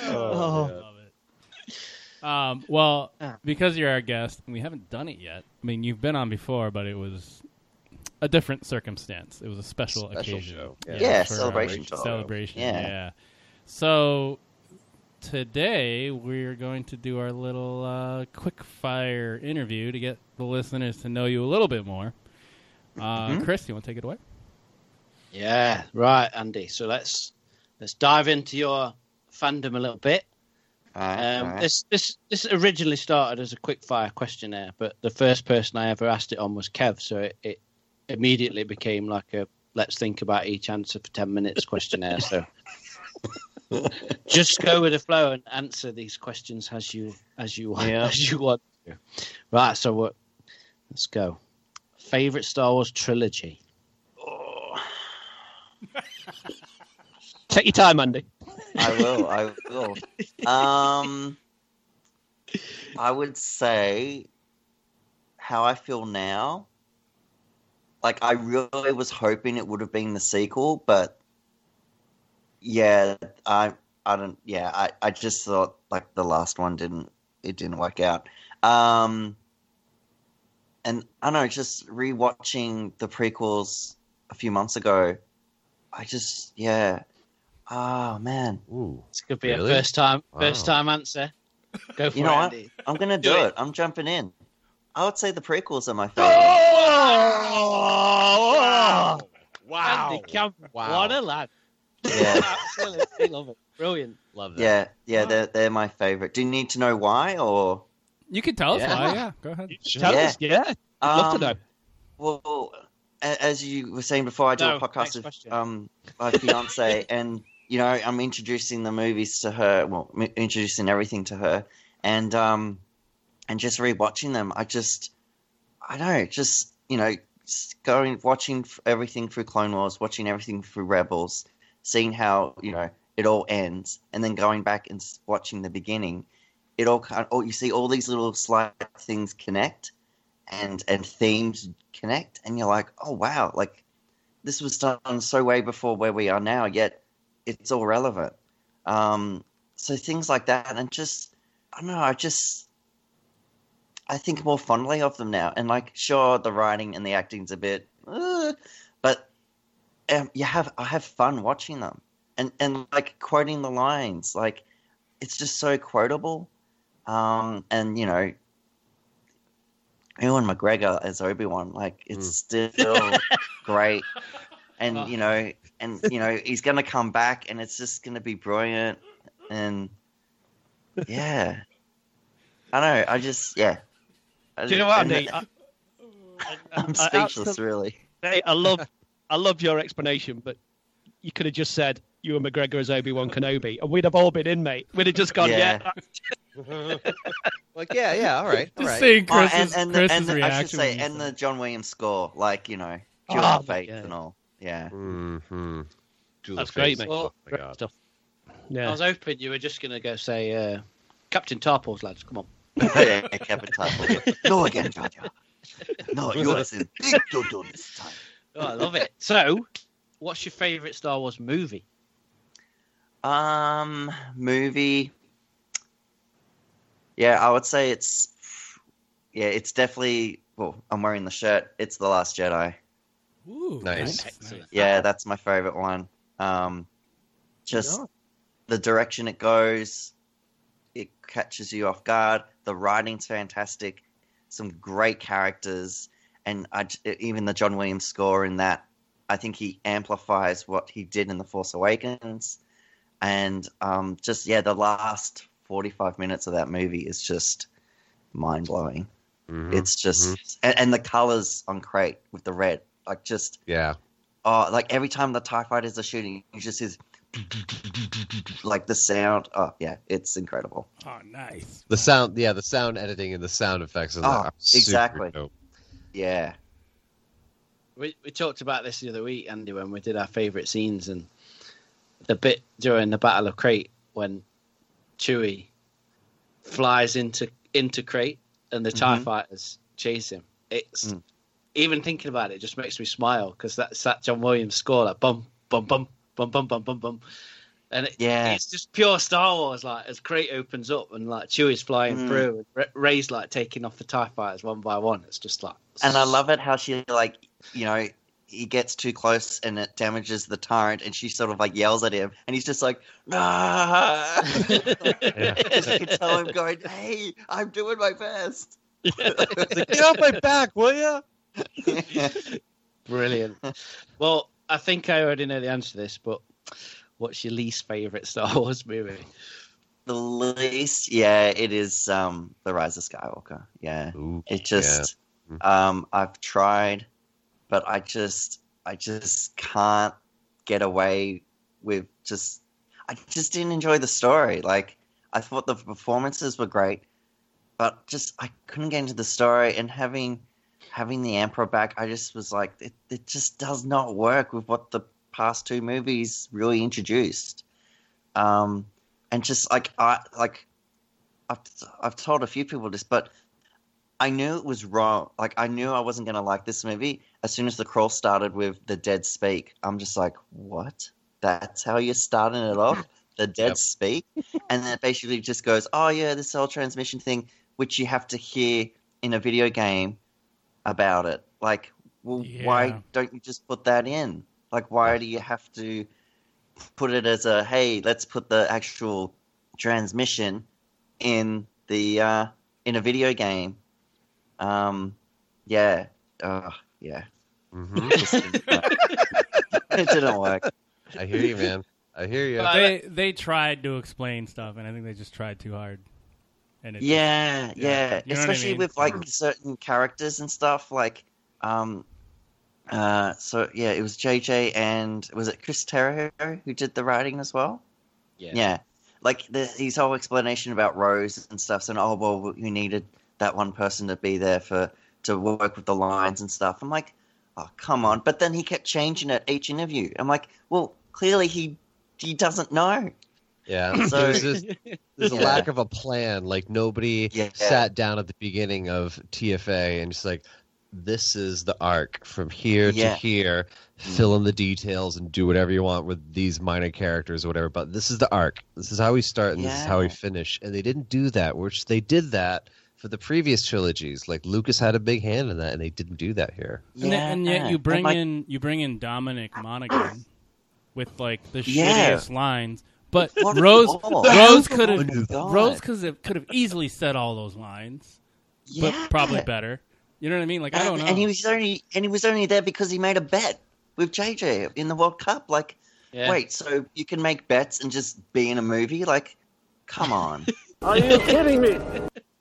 H: Oh.
G: Love it. Um, well,
I: Ah.
G: because you're our guest, and we haven't done it yet. I mean, you've been on before, but it was a different circumstance. It was a special,
F: Special
G: occasion.
F: show.
J: Yeah,
G: for, uh,
J: celebration.
G: Celebration.
J: Yeah.
G: Yeah. So today we're going to do our little uh, quick fire interview to get the listeners to know you a little bit more. Uh,
J: Mm-hmm.
G: Chris, you want to take it away?
I: Yeah, right, Andy. So let's let's dive into your fandom a little bit.
J: Alright,
I: Um,
J: alright.
I: This this this originally started as a quick fire questionnaire, but the first person I ever asked it on was Kev, so it, it immediately became like a let's think about each answer for ten minutes questionnaire. So just go with the flow and answer these questions as you as you want
J: Yeah.
I: as you want to. Right, so what? Let's go. Favorite Star Wars trilogy.
H: Take your time, Andy.
J: I will. I will. Um, I would say how I feel now. Like I really was hoping it would have been the sequel, but yeah, I I don't. Yeah, I I just thought like the last one didn't it didn't work out. Um, and I don't know, just rewatching the prequels a few months ago, I just yeah. Oh man.
F: Ooh.
I: This could be
F: Really?
I: a first time first
F: Wow.
I: time answer. Go for
J: You
I: it,
J: know what?
I: Andy.
J: I'm gonna
I: Do
J: do,
I: it.
J: it. I'm jumping in. I would say the prequels are my favorite.
H: Oh,
F: Wow.
I: Andy Cameron.
F: Wow.
I: What a lad.
J: Yeah,
I: Absolutely love it. Brilliant.
F: Love that.
J: yeah, yeah. They're they're my favorite. Do you need to know why or?
G: You can tell us
J: Yeah.
G: why. Yeah, go ahead.
H: Tell
J: Yeah.
H: us, yeah. I'd love to
J: Um,
H: know.
J: Well, a- as you were saying before, I do
I: No,
J: a podcast
I: next
J: with um my fiance, and you know I'm introducing the movies to her. Well, m- introducing everything to her, and um and just rewatching them. I just I don't know, just you know, s- going watching f- everything through Clone Wars, watching everything through Rebels, seeing how you know it all ends, and then going back and watching the beginning. It all kind oh, you see all these little slight things connect, and and themes connect, and you're like, oh wow, like this was done so way before where we are now, yet it's all relevant. Um, so things like that, and just I don't know, I just I think more fondly of them now, and like sure the writing and the acting's a bit, uh, um, you have I have fun watching them, and and like quoting the lines, like it's just so quotable, um, and you know Ewan McGregor as Obi Wan. Like it's still great, and you know, and you know, he's gonna come back, and it's just gonna be brilliant, and yeah, I don't know. I just yeah. I
H: Do you know what? I,
J: I'm
H: I
J: speechless,
H: absolutely-
J: really.
H: Hey, I love, I love your explanation, but you could have just said Ewan McGregor as Obi Wan Kenobi, and we'd have all been in, mate. We'd have just gone, yeah.
J: Yeah.
F: Like, yeah, yeah, all right, all
G: Just
F: right.
G: seeing
J: Oh,
G: Chris's,
J: and and, the, and the, I should say, and the John Williams score, like you know,
H: Oh,
J: Duel of Fate
H: yeah.
J: and all. Yeah.
F: Mm-hmm.
H: That's great, mate.
F: Oh, my
H: Great
F: God.
H: stuff.
I: I was hoping you were just going to go say uh, Captain Tarpals, lads. Come on.
J: yeah, Kevin Tarple. No again, Jar Jar. No, you are in big dodo this time.
I: Oh, I love it. So, what's your favourite Star Wars movie?
J: Um, movie. Yeah, I would say it's. Yeah, it's definitely. Well, I'm wearing the shirt. It's the Last Jedi.
G: Ooh,
F: Nice.
I: Excellent.
J: Yeah, that's my favorite one. Um, just the direction it goes, it catches you off guard. The writing's fantastic. Some great characters, and I j- even the John Williams score in that. I think he amplifies what he did in the Force Awakens, and um, just yeah, the last forty-five minutes of that movie is just mind blowing.
F: Mhm.
J: It's just and, and the colors on Crait with the red, like just
F: yeah.
J: oh, like every time the Tie Fighters are shooting, you just hear like the sound. Oh yeah, it's incredible.
G: Oh, nice.
F: The sound, yeah, the sound editing and the sound effects. in that
J: Oh,
F: are super
J: exactly.
F: dope.
J: Yeah,
I: We, we talked about this the other week, Andy, when we did our favourite scenes, and the bit during the Battle of Crait when Chewie flies into into Crait and the Tie
J: Mhm.
I: Fighters chase him. It's
J: Mm.
I: even thinking about it just makes me smile because that's that John Williams score, like bum bum bum bum bum bum bum bum, and it,
J: Yeah.
I: it's just pure Star Wars. Like as Crait opens up and like Chewie's flying
J: Mm.
I: through, and Rey's like taking off the Tie Fighters one by one. It's just like
J: and I love it how she like you know he gets too close and it damages the turret, and she sort of like yells at him, and he's just like ah. Just you can tell him going, "Hey, I'm doing my best."
F: Get off my back, will you?
I: Brilliant. well, I think I already know the answer to this, but what's your least favorite Star Wars movie?
J: the least, yeah, it is um the Rise of Skywalker. Yeah.
F: Ooh,
J: It just, um, I've tried, but I just, I just can't get away with just. I just didn't enjoy the story. Like I thought the performances were great, but just I couldn't get into the story. And having having the Emperor back, I just was like, it, it just does not work with what the past two movies really introduced. Um, and just like I like, I've I've told a few people this, but I knew it was wrong. Like I knew I wasn't gonna like this movie. As soon as the crawl started with the dead speak, I'm just like, what? That's how you're starting it off? The dead
F: Yep.
J: speak? And then it basically just goes, oh yeah, this whole transmission thing, which you have to hear in a video game about it. Like, well,
G: Yeah.
J: why don't you just put that in? Like, why do you have to put it as a hey, let's put the actual transmission in the uh, in a video game? Um, yeah, uh, yeah,
F: hmm
J: Just didn't it didn't work.
F: I hear you, man. I hear you.
G: They they tried to explain stuff, and I think they just tried too hard. And it
J: Yeah,
G: yeah.
J: yeah,
G: You know what I
J: especially
G: mean?
J: with like certain characters and stuff. Like, um, uh, so yeah, it was JJ and was it Chris Terrio who did the writing as well?
I: Yeah.
J: Yeah, like the, his whole explanation about Rose and stuff. So, oh well, you needed that one person to be there for to work with the lines and stuff. I'm like, oh come on! But then he kept changing it each interview. I'm like, well, clearly he he doesn't know.
F: Yeah.
J: So-
F: there's just, there's a lack of a plan. Like nobody
J: Yeah.
F: sat down at the beginning of TFA and just like, this is the arc from here
J: Yeah.
F: to here. Fill in the details and do whatever you want with these minor characters or whatever. But this is the arc. This is how we start and this is how we finish. And they didn't do that. Which they did that for the previous trilogies. Like Lucas had a big hand in that, and they didn't do that here.
G: And, yet- and yet you bring
J: like,
G: in you bring in Dominic Monaghan with like the
J: Yeah.
G: shittiest lines. But
J: What
G: Rose. Rose could have. Rose could have could have easily said all those lines,
J: yeah.
G: but probably better. You know what I mean? Like I don't know.
J: And he was only and he was only there because he made a bet with JJ in the World Cup. Like,
I: Yeah.
J: wait, so you can make bets and just be in a movie? Like, come on.
E: Are you kidding me?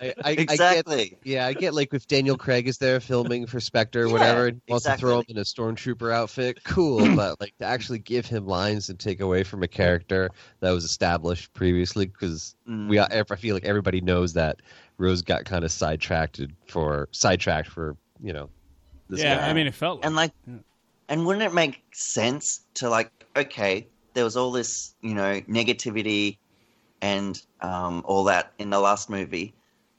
F: I, I, I get,
J: exactly.
F: yeah, I get like if Daniel Craig is there filming for Spectre or
J: Yeah,
F: whatever, and wants to throw him in a stormtrooper outfit, cool. but like to actually give him lines and take away from a character that was established previously, because
J: Mm.
F: we, I feel like everybody knows that Rose got kind of sidetracked for sidetracked for you know. This
G: yeah,
F: guy.
G: I mean, it felt like,
J: and like
G: Yeah.
J: and wouldn't it make sense to like okay there was all this you know negativity and um, all that in the last movie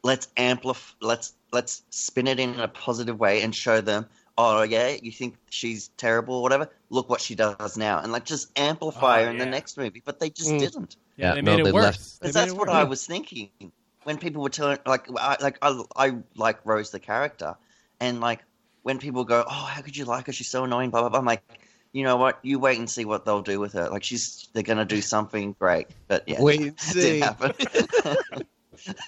J: let's amplify let's let's spin it in a positive way and show them oh yeah you think she's terrible or whatever look what she does now and like just amplify
G: Oh,
J: her in the next movie but they just
H: Mm.
J: didn't
G: yeah,
F: Yeah,
G: they
F: no,
G: made
F: they
G: it worse.
F: left-
G: They
J: because
G: made
J: that's
G: it
J: what
G: worse.
J: I was thinking when people were telling, like, I, like I, I like Rose the character, and like when people go, "Oh, how could you like her? She's so annoying." Blah blah blah. I'm like, you know what? You wait and see what they'll do with her. Like she's, they're gonna do something great. But yeah,
F: Wait and see.
J: didn't happen.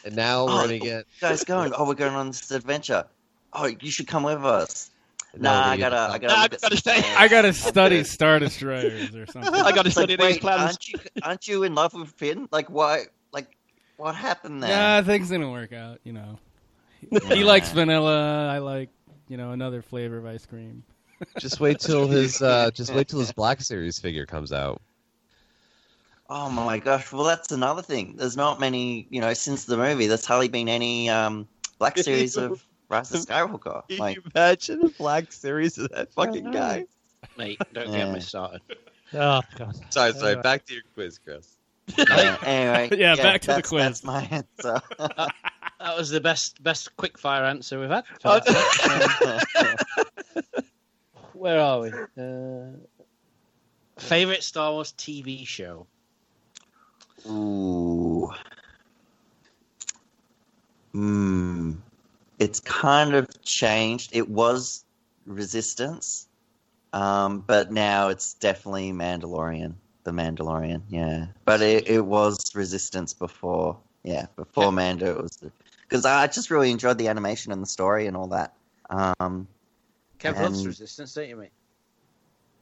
F: And now we're
J: Oh,
F: gonna get.
J: guys going. Oh, we're going on this adventure. Oh, you should come with us.
F: now
J: Nah, I gotta, I gotta.
H: Nah, I gotta stay.
G: I gotta study Star Destroyers or something.
H: I got to study
J: like,
H: these
J: wait,
H: plans.
J: aren't you, aren't you in love with Finn? Like, why? Like, what happened there?
G: Yeah, things didn't work out. You know, he likes vanilla. I like you know another flavor of ice cream.
F: Just wait till his. Uh, just wait till his Black Series figure comes out.
J: Oh my gosh! Well, that's another thing. There's not many, you know, since the movie. There's hardly been any um, Black Series of Rise of Skywalker. Like,
F: imagine a Black Series of that
J: fucking guy?
I: Mate, don't
J: Yeah.
I: get me started.
H: Oh god.
F: Sorry,
H: sorry, Anyway.
F: Back to your quiz, Chris.
J: yeah, anyway,
G: Yeah, back to the quiz.
J: That's my answer.
I: That was the best best quick fire answer we've had.
H: Oh,
I: Where are we? Uh, favorite Star Wars TV show?
J: Ooh. Hmm. It's kind of changed. It was Resistance, um, but now it's definitely Mandalorian. The Mandalorian, yeah. But it, it was Resistance before, yeah, before
I: Yeah.
J: Mando. It was because I just really enjoyed the animation and the story and all that. Um,
I: Kev loves Resistance, don't you, mate?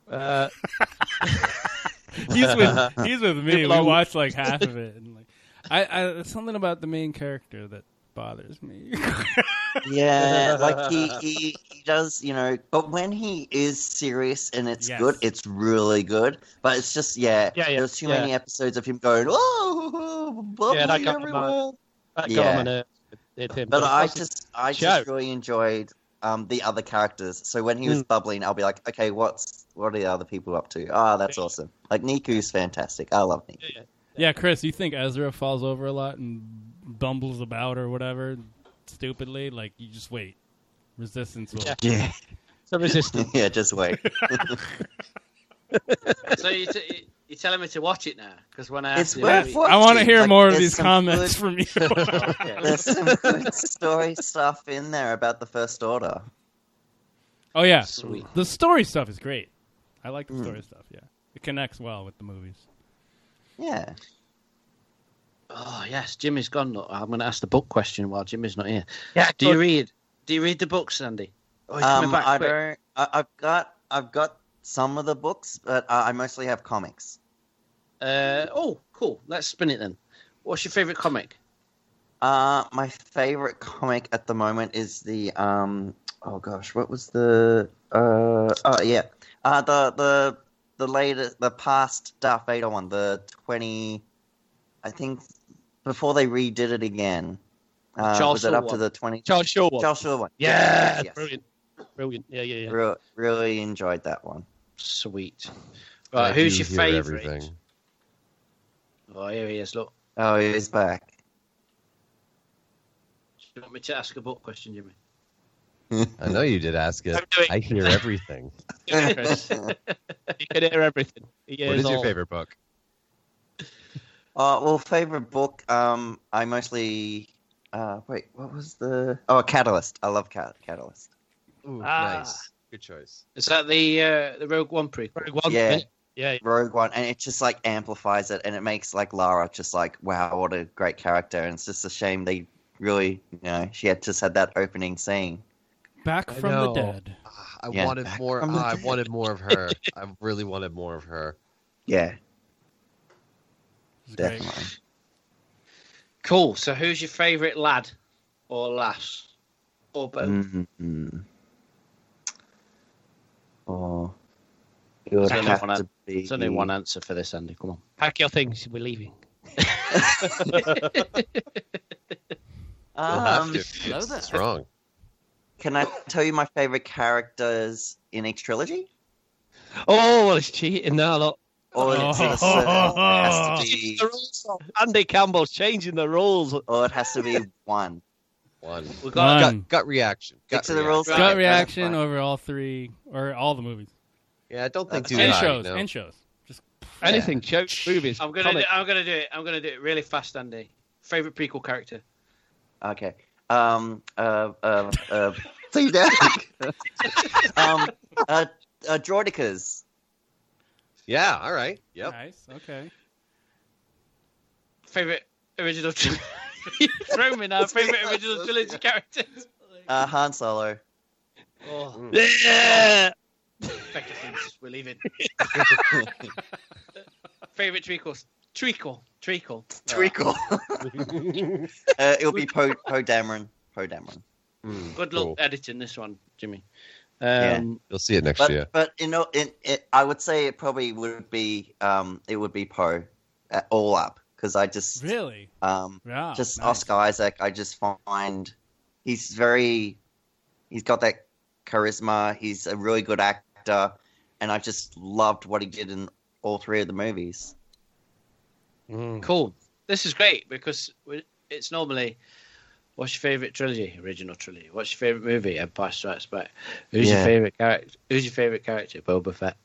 H: Uh,
G: he's with he's with me. We watched like half of it, and like I, I there's something about the main character that bothers me.
J: Yeah, like he, he he does, you know. But when he is serious and it's
G: Yes.
J: good, it's really good. But it's just yeah,
H: Yeah, yeah,
J: there's too
H: yeah.
J: many episodes of him going oh, bubbly
H: Yeah, that got my
J: everywhere.
H: that got
J: Yeah.
H: on my nerves him.
J: But
H: it
J: I just I
H: show.
J: just really enjoyed um the other characters. So when he was
H: Mm.
J: bubbling, I'll be like, okay, what's what are the other people up to? Oh, that's awesome. Like Neeku's fantastic. I love Niku.
H: Yeah,
G: yeah, Chris, you think Ezra falls over a lot and bumbles about or whatever stupidly? Like you just wait. Resistance will.
H: Yeah.
J: Yeah,
H: So resistant.
J: yeah, just wait.
I: So you t- you're telling me to watch it now? Because when I
J: It's
I: asked you,
J: worth
I: maybe-
G: I want to hear
J: Like,
G: more of these comments
J: good-
G: from you.
J: There's some good story stuff in there about the First Order.
G: oh yeah,
I: Sweet.
G: the story stuff is great. I like the
J: Mm.
G: story stuff. Yeah, it connects well with the movies.
J: Yeah.
I: Oh yes, Jimmy's gone. Look, I'm going to ask the book question while Jimmy's not here.
H: Yeah,
I: Do you read? Do you read the books, Andy? Oh,
J: Um, I
I: quick.
J: don't. I, I've got. I've got some of the books, but uh, I mostly have comics.
I: Uh, oh, cool. Let's spin it then. What's your favorite comic?
J: Uh, my favorite comic at the moment is the um. Oh gosh, what was the? Uh, oh yeah. Uh, the the the latest, the past Darth Vader one, the twenty. I think before they redid it again. Uh,
I: Charles
J: was it
I: Soule
J: up to the twenty?
H: Charles Soule one.
J: Charles Soule one.
H: Yeah,
J: Yes.
H: brilliant, brilliant. Yeah, yeah, yeah.
J: Re- really enjoyed that one.
I: Sweet.
F: I
I: Right, who's your favorite?
F: everything.
I: Oh, here he is. Look.
J: Oh, he's back.
I: Do you want me to ask a book question, Jimmy?
F: I know you did ask it.
H: I'm doing-
F: I hear everything.
H: You can hear everything. He
F: what
H: hears
F: your
H: all.
F: favorite book?
J: Uh, well, favorite book. Um, I mostly. Uh, wait, what was the? Oh, Catalyst. I love Cat- Catalyst.
F: Ooh,
H: Ah.
F: nice. Good choice.
I: Is that the uh, the Rogue One prequel?
H: Rogue One,
J: Yeah.
H: yeah.
J: Rogue One, and it just like amplifies it, and it makes like Lyra just like, wow, what a great character. And it's just a shame they really, you know, she had just had that opening scene
G: Back from the dead.
F: I
J: Yeah,
F: wanted
J: back
F: more.
J: from the
F: I
J: dead.
F: wanted more of her. I really wanted more of her.
J: Yeah,
G: It's great.
J: definitely.
I: Cool. So, who's your favourite lad or lass or both?
J: Mm-hmm. Or it would
I: There's only
J: have
I: one an-
J: to be.
I: There's only one answer for this, Andy. Come on.
H: Pack your things. We're leaving.
F: You'll have
J: Um,
F: to. It's, it's wrong.
J: Can I tell you my favorite characters in each trilogy?
H: Oh, well, it's cheating now. Look.
J: Or
G: Oh.
J: it's a certain, it has to be, oh.
H: The rules of- Andy Campbell's changing the rules.
J: or it has to be one.
F: One.
I: We got
G: One.
F: Gut, gut reaction.
J: Stick
F: Gut
J: to the
F: reaction.
J: rules.
G: Gut
J: Right,
G: reaction
J: that's
G: over all three or all the movies
F: Yeah, I don't think
J: That's
F: too
G: and
F: high.
G: shows
F: no.
G: and shows. Just
H: Anything, shows, movies.
I: I'm gonna do. I'm gonna do it. I'm gonna do it really fast, Andy. Favorite prequel character?
J: Okay. Um. Uh. Uh. uh Steve Derrick. um. Uh. uh Droidekas.
F: Yeah. All right. Yep.
G: nice. Okay.
I: Favorite original trilogy? you throw me now. Favorite original trilogy characters?
J: Uh. Han Solo.
I: Oh,
H: Yeah.
I: Vector things. We're leaving. Favorite treacle? Treacle. Treacle.
J: Treacle. uh, it'll be Poe Poe Dameron. Poe Dameron.
F: Mm,
I: Good luck
F: cool.
I: editing this one, Jimmy.
J: Yeah.
I: Um,
F: You'll see it next
J: But
F: year.
J: but you know, it, it, I would say it probably would be um it would be Poe, uh, all up because I just
G: Really?
J: um
G: Yeah.
J: just
G: nice.
J: Oscar Isaac. I just find he's very he's got that charisma. He's a really good actor, and I just loved what he did in all three of the movies.
F: Mm.
I: Cool. This is great because it's normally what's your favorite trilogy, original trilogy? What's your favorite movie? Empire Strikes Back. Who's your favorite character? Who's your favorite character? Boba Fett.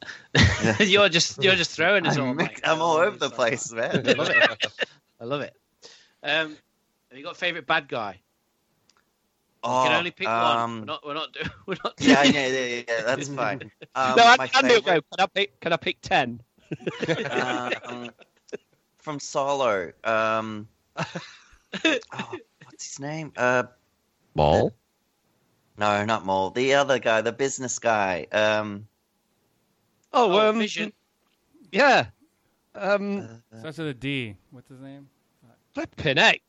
I: you're just you're just throwing us all.
J: I'm,
I: Mike.
J: I'm all over the place,
I: far.
J: man.
I: I love it. I love it. Um, have you got a favorite bad guy? You
J: Oh,
I: can only pick one. We're
J: um,
I: not. We're not. Do, we're not.
J: yeah, yeah, yeah, yeah, yeah, that's fine. Um,
H: no,
J: my
H: Andy will go.
J: favorite-
H: Can I pick? Can I pick ten?
J: um, from Solo. Um, oh, what's his name? Uh,
F: Maul.
J: no, not Maul. The other guy, the business guy. Um,
H: Oh,
I: Oh,
H: um,
I: Vision.
H: yeah. Um,
J: uh,
G: Starts with a D. What's his name?
H: flipping heck.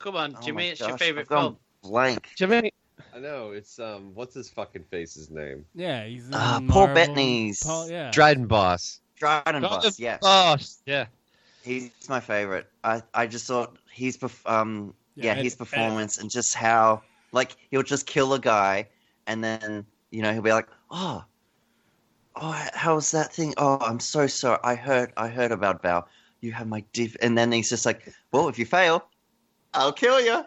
I: Come on,
J: oh
I: Jimmy.
J: my
I: it's your favorite film.
J: Blank.
H: Jimmy.
F: I know. It's um. What's his fucking face's name?
G: Yeah, he's
J: Uh, Paul
G: Marvel.
J: Bettany's-
G: Paul, yeah.
F: Dryden Vos.
J: Dryden
H: Got Vos.
J: Yes.
H: Vos. Yeah.
J: He's my favorite. I, I just thought his perf- um
G: Yeah,
J: yeah,
G: Ed-
J: his performance and just how like he'll just kill a guy and then you know he'll be like oh oh how was that thing oh I'm so sorry I heard I heard about Val you have my div and then he's just like well if you fail I'll kill you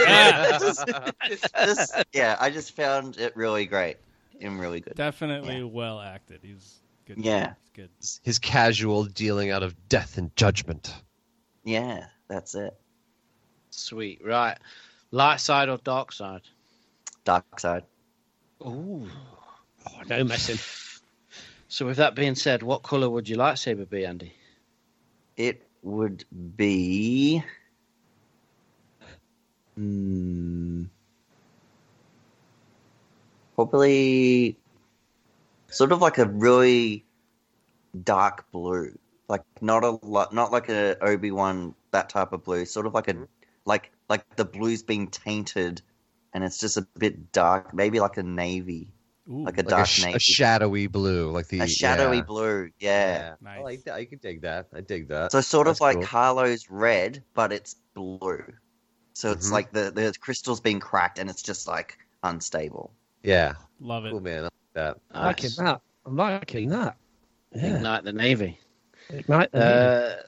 G: Yeah.
J: just, just- yeah I just found it really great and really good
G: Definitely well acted. He's good.
J: Yeah.
G: He's good.
F: His casual dealing out of death and judgment.
J: yeah that's it
I: Sweet. Right. Light side or dark side?
J: Dark Side
I: Ooh.
H: Oh, no messing.
I: So with that being said, what colour would your lightsaber be, Andy?
J: it would be Hmm. probably sort of like a really dark blue like not a lot not like a obi-wan that type of blue sort of like a like like the blue's being tainted and it's just a bit dark maybe like a navy
G: Ooh,
J: like a
F: Like
J: dark
F: a, sh-
J: navy
F: a shadowy blue, like the
J: a shadowy
F: yeah.
J: blue yeah.
G: Nice.
F: I like that. I could dig that. I dig that.
J: So sort of like
F: cool.
J: Kylo's red, but it's blue. So it's
F: Mhm.
J: like the the crystal's being cracked and it's just like unstable.
F: yeah,
G: Love it.
F: cool man. I like that.
H: I'm liking that. I'm liking that. Yeah.
I: Ignite the navy.
H: Ignite the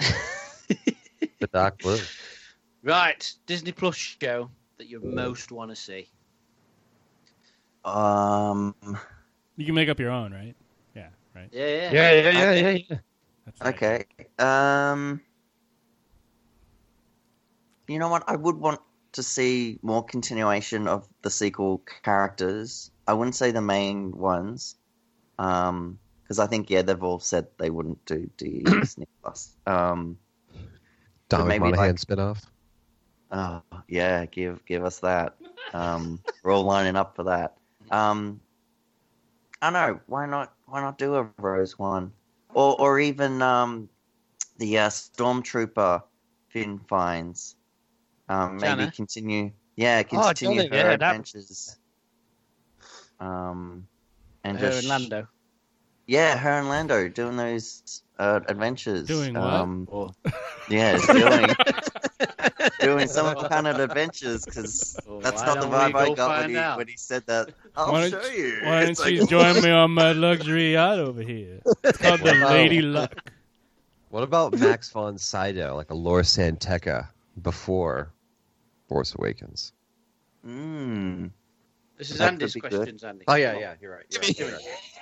I: Uh,
F: The dark blue.
I: right. Disney Plus show that you most want to see.
J: Um.
G: You can make up your own, right? Yeah. Right.
I: Yeah, yeah.
H: yeah, yeah, yeah, yeah, yeah.
G: That's right.
J: Okay. Um. You know what? I would want to see more continuation of the sequel characters. I wouldn't say the main ones, um, because I think yeah they've all said they wouldn't do Disney Plus. Um.
F: Dominic
J: maybe,
F: Monaghan
J: like-
F: spinoff.
J: Oh yeah, give give us that. Um, we're all lining up for that. Um, I know. Why not? Why not do a Rose one, or or even um, the uh, Stormtrooper Finn finds. Um, maybe
I: Jannah?
J: continue. Yeah,
H: Oh,
J: continue
H: Jannah,
J: her
H: yeah, that-
J: adventures. Um, and
I: Her
J: just
I: and Lando.
J: yeah, her and Lando doing those uh, adventures.
G: Doing what?
J: Um,
I: Or,
J: yeah, doing doing some kind of adventures because
I: Well,
J: that's not the vibe I got when he, when he said that. I'll
G: Why
J: show
G: don't,
J: you.
G: why don't
J: It's
G: you
J: like-
G: join me on my luxury yacht over here? It's called the Lady Luck.
F: What about Max von Sydow, like a Lor San Tekka before Force Awakens?
J: Mm.
I: This is
J: That
I: Andy's
J: could be good.
I: questions, Andy.
F: Oh yeah, yeah, you're right. You're right, you're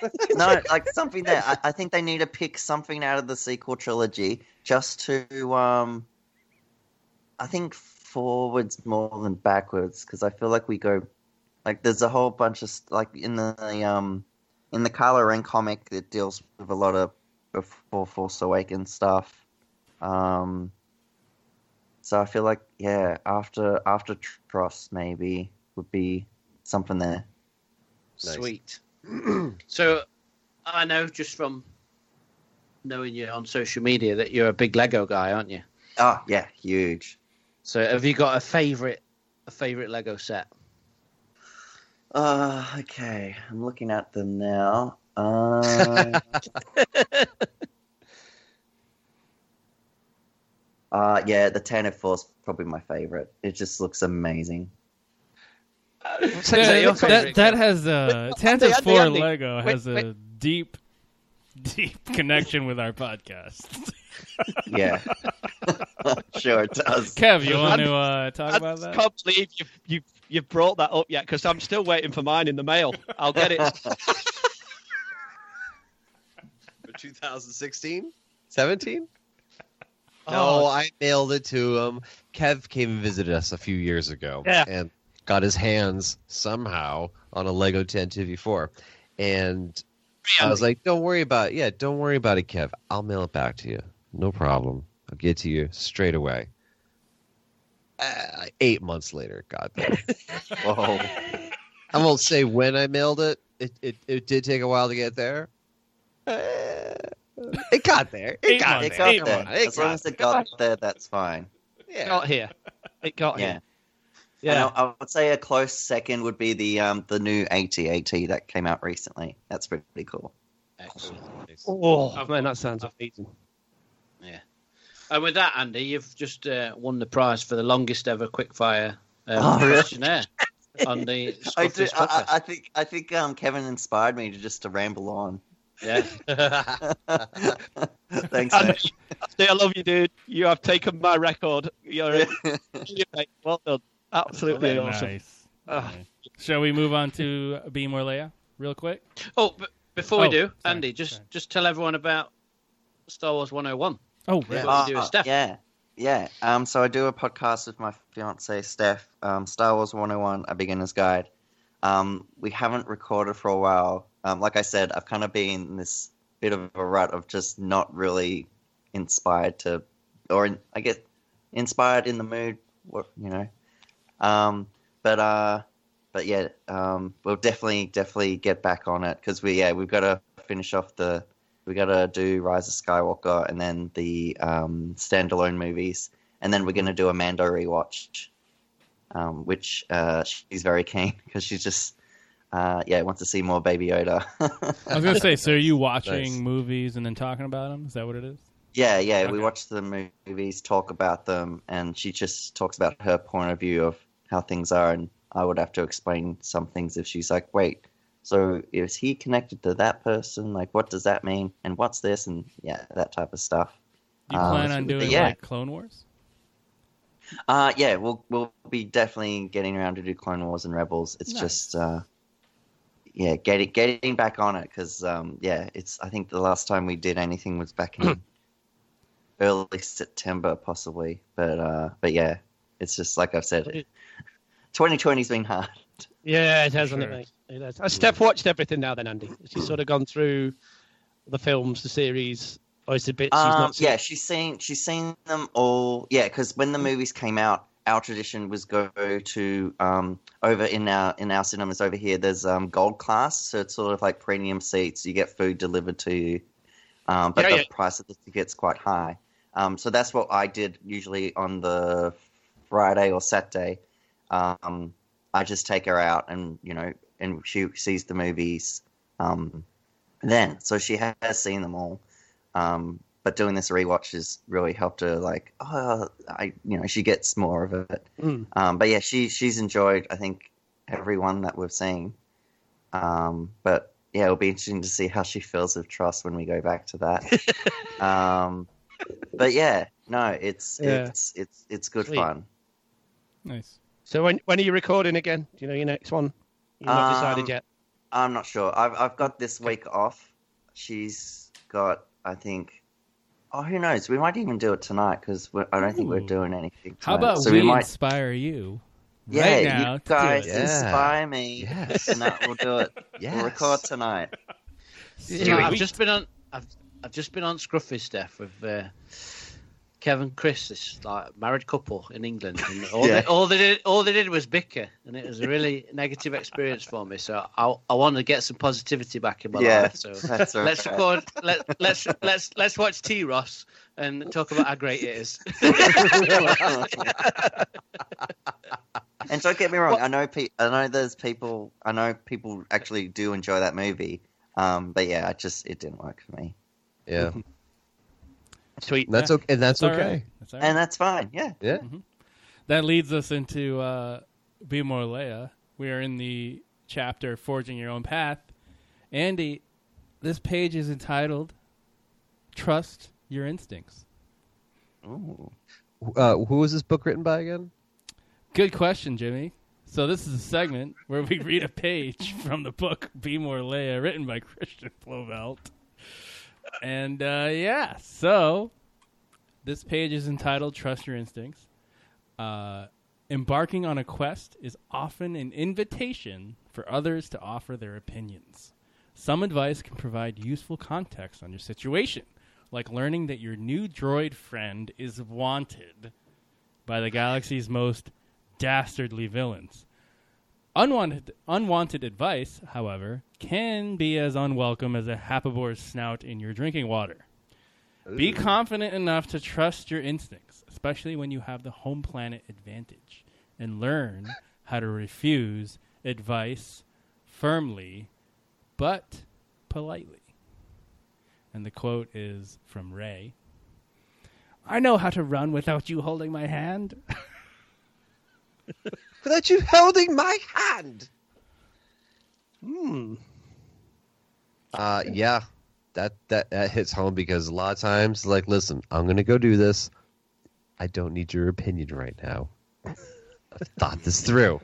F: right.
J: no, like something there. I, I think they need to pick something out of the sequel trilogy just to. um I think forwards more than backwards because I feel like we go like there's a whole bunch of like in the um in the Kylo Ren comic that deals with a lot of before Force Awakens stuff. Um, so I feel like yeah, after after TROS maybe would be something there.
F: Nice.
I: Sweet. so, I know just from knowing you on social media that you're a big Lego guy, aren't you?
J: Oh yeah, huge.
I: So, have you got a favorite, a favorite Lego set?
J: Uh, okay, I'm looking at them now. Uh, uh, yeah, the Tantive IV probably my favorite. It just looks amazing.
H: So
G: Yeah,
H: your
G: that, that has uh,
H: Wait, Andy, Tantive
G: IV
H: Andy.
G: Lego
H: Wait,
G: has a
H: wait.
G: deep, deep connection with our podcast.
J: Yeah, sure it does.
G: Kev, you want
H: Andy-
G: to uh, talk
H: I
G: about that?
H: I can't believe you've, you've, you've brought that up yet because I'm still waiting for mine in the mail. I'll get it.
F: For 2016, 17.
H: Oh,
F: No, I mailed it to him. Kev came and visited us a few years ago,
H: Yeah.
F: and got his hands somehow on a Lego Tantive IV. and I was like, "Don't worry about it. Yeah, don't worry about it, Kev. I'll mail it back to you. No problem. I'll get to you straight away." Uh, eight months later, God. got there.
J: Whoa.
F: I won't say when I mailed it. It it, it did take a while to get there. Uh, it got there. It
G: Eight
F: got
G: months.
J: It
F: there.
J: got there.
F: Come it
J: As long
F: got
J: as it got there, that's fine.
F: Yeah.
H: got here. It got
J: Yeah.
H: here.
J: Yeah.
H: Yeah.
J: I would say a close second would be the um the new AT-AT that came out recently. That's pretty cool.
I: Excellent.
H: Oh, man, that sounds amazing. Yeah.
I: And with that, Andy, you've just uh, won the prize for the longest ever quickfire um,
J: Oh, really?
I: questionnaire on the
J: I, do, I, I I think I think um Kevin inspired me to just to ramble on.
I: Yeah.
J: Thanks,
H: Andy,
J: mate.
H: Andy, I love you, dude. You have taken my record. You're a brilliant, mate. well done. Absolutely awesome.
G: Nice.
H: Ah.
G: Nice. Shall we move on to Be More Leia real quick?
I: Oh, but before we
G: Oh,
I: do,
G: sorry,
I: Andy, just
G: sorry.
I: just tell everyone about Star Wars 101.
G: Oh,
I: Yeah.
G: right.
I: what you do with
J: Uh,
I: Steph.
J: Yeah, yeah. Um, so I do a podcast with my fiance Steph. Um, Star Wars 101: A Beginner's Guide. Um, we haven't recorded for a while. Um, like I said, I've kind of been in this bit of a rut of just not really inspired to, or in, I guess inspired in the mood. You know. Um, but uh, but yeah, um, we'll definitely definitely get back on it because we yeah we've got to finish off the we got to do Rise of Skywalker and then the um, standalone movies, and then we're going to do a Mando rewatch, um, which uh, she's very keen because she's just uh, yeah wants to see more Baby Yoda.
G: I was gonna say, so are you watching
F: Nice.
G: movies and then talking about them? Is that what it is?
J: yeah, yeah, we watch the movies, talk about them, and she just talks about her point of view of how things are, and I would have to explain some things if she's like, wait. So is he connected to that person? Like, what does that mean? And what's this? And yeah, that type of stuff.
G: Do you
J: Um,
G: plan on doing
J: yeah.
G: like Clone Wars?
J: Uh yeah, we'll we'll be definitely getting around to do Clone Wars and Rebels. It's
G: Nice.
J: just uh yeah, getting getting back on it because um yeah, it's I think the last time we did anything was back in early September possibly, but uh but yeah, it's just like I've said, 2020's been hard.
H: Yeah, it has, hasn't
G: Sure.
H: it, mate? It has. Has Steph watched everything now then, Andy? She's sort of gone through the films, the series, or is it bits she's
J: Um,
H: not seen?
J: yeah, she's seen she's seen them all. Yeah, because when the movies came out, our tradition was go to um, over in our in our cinemas over here. There's um, gold class, so it's sort of like premium seats. You get food delivered to you, um, but
H: Yeah,
J: the
H: yeah.
J: price of the ticket's quite high. Um, so that's what I did usually on the Friday or Saturday. Um, I just take her out, and you know, and she sees the movies. Um, then, so she has seen them all. Um, but doing this rewatch has really helped her. Like, oh, I, you know, she gets more of it.
H: Mm.
J: Um, but yeah, she she's enjoyed. I think every one that we've seen. Um, but yeah, it'll be interesting to see how she feels of TROS when we go back to that. um, but yeah, no, it's
H: Yeah.
J: it's it's it's good
H: Sweet.
J: fun.
G: Nice.
H: So when when are you recording again? Do you know your next one? You've not decided
J: Um,
H: yet.
J: I'm not sure. I've I've got this week off. She's got, I think. Oh, who knows? We might even do it tonight because I don't think we're doing anything.
G: How about
J: so
G: we,
J: we might?
G: inspire you
J: Yeah,
G: right now
J: you
G: to do
J: guys
G: it?
F: Yeah.
J: inspire me,
F: Yes.
J: and that we'll do it.
F: Yes.
J: We'll record tonight.
I: You know, I've just been on. I've I've just been on Scruffy stuff with uh, Kevin Chris, this like married couple in England, and all,
J: Yeah.
I: they, all they did all they did was bicker, and it was a really negative experience for me. So I I want to get some positivity back in my
J: Yeah,
I: life. So
J: that's
I: let's
J: right.
I: record. Let let's let's let's watch TROS and talk about how great it is.
J: And don't get me wrong, I know pe- I know there's people I know people actually do enjoy that movie. Um, but yeah, it just it didn't work for me.
F: Yeah,
H: Sweet.
F: And that's okay. And that's
G: It's all
F: okay.
G: right. That's all right.
J: And that's fine. Yeah.
F: Yeah.
G: That leads us into uh, Be More Leia. We are in the chapter Forging Your Own Path. Andy, this page is entitled Trust Your Instincts.
J: Ooh.
F: Uh, who was this book written by again?
G: Good question, Jimmy. So this is a segment where we read a page from the book Be More Leia, written by Christian Blauvelt. And uh, yeah, so this page is entitled Trust Your Instincts. Uh, embarking on a quest is often an invitation for others to offer their opinions. Some advice can provide useful context on your situation, like learning that your new droid friend is wanted by the galaxy's most dastardly villains. Unwanted, unwanted advice, however, can be as unwelcome as a Happabore's snout in your drinking water. Be confident enough to trust your instincts, especially when you have the home planet advantage, and learn how to refuse advice firmly but politely. And the quote is from Rey I know how to run without you holding my hand.
F: Without you holding my hand.
H: Hmm.
F: Uh, yeah, that, that that hits home because a lot of times, like, listen, I'm gonna go do this. I don't need your opinion right now. I've thought this through.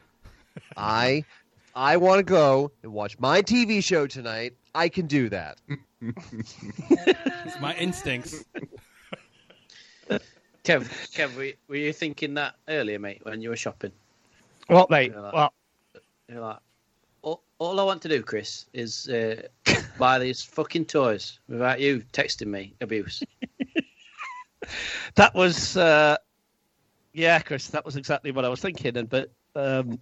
F: I I want to go and watch my TV show tonight. I can do that.
G: It's my instincts.
I: Kev, Kev, were, were you thinking that earlier, mate, when you were shopping?
H: What, mate? Well,
I: You're like, all, all I want to do, Chris, is uh, buy these fucking toys without you texting me abuse.
H: that was, uh, yeah, Chris, that was exactly what I was thinking. And but um,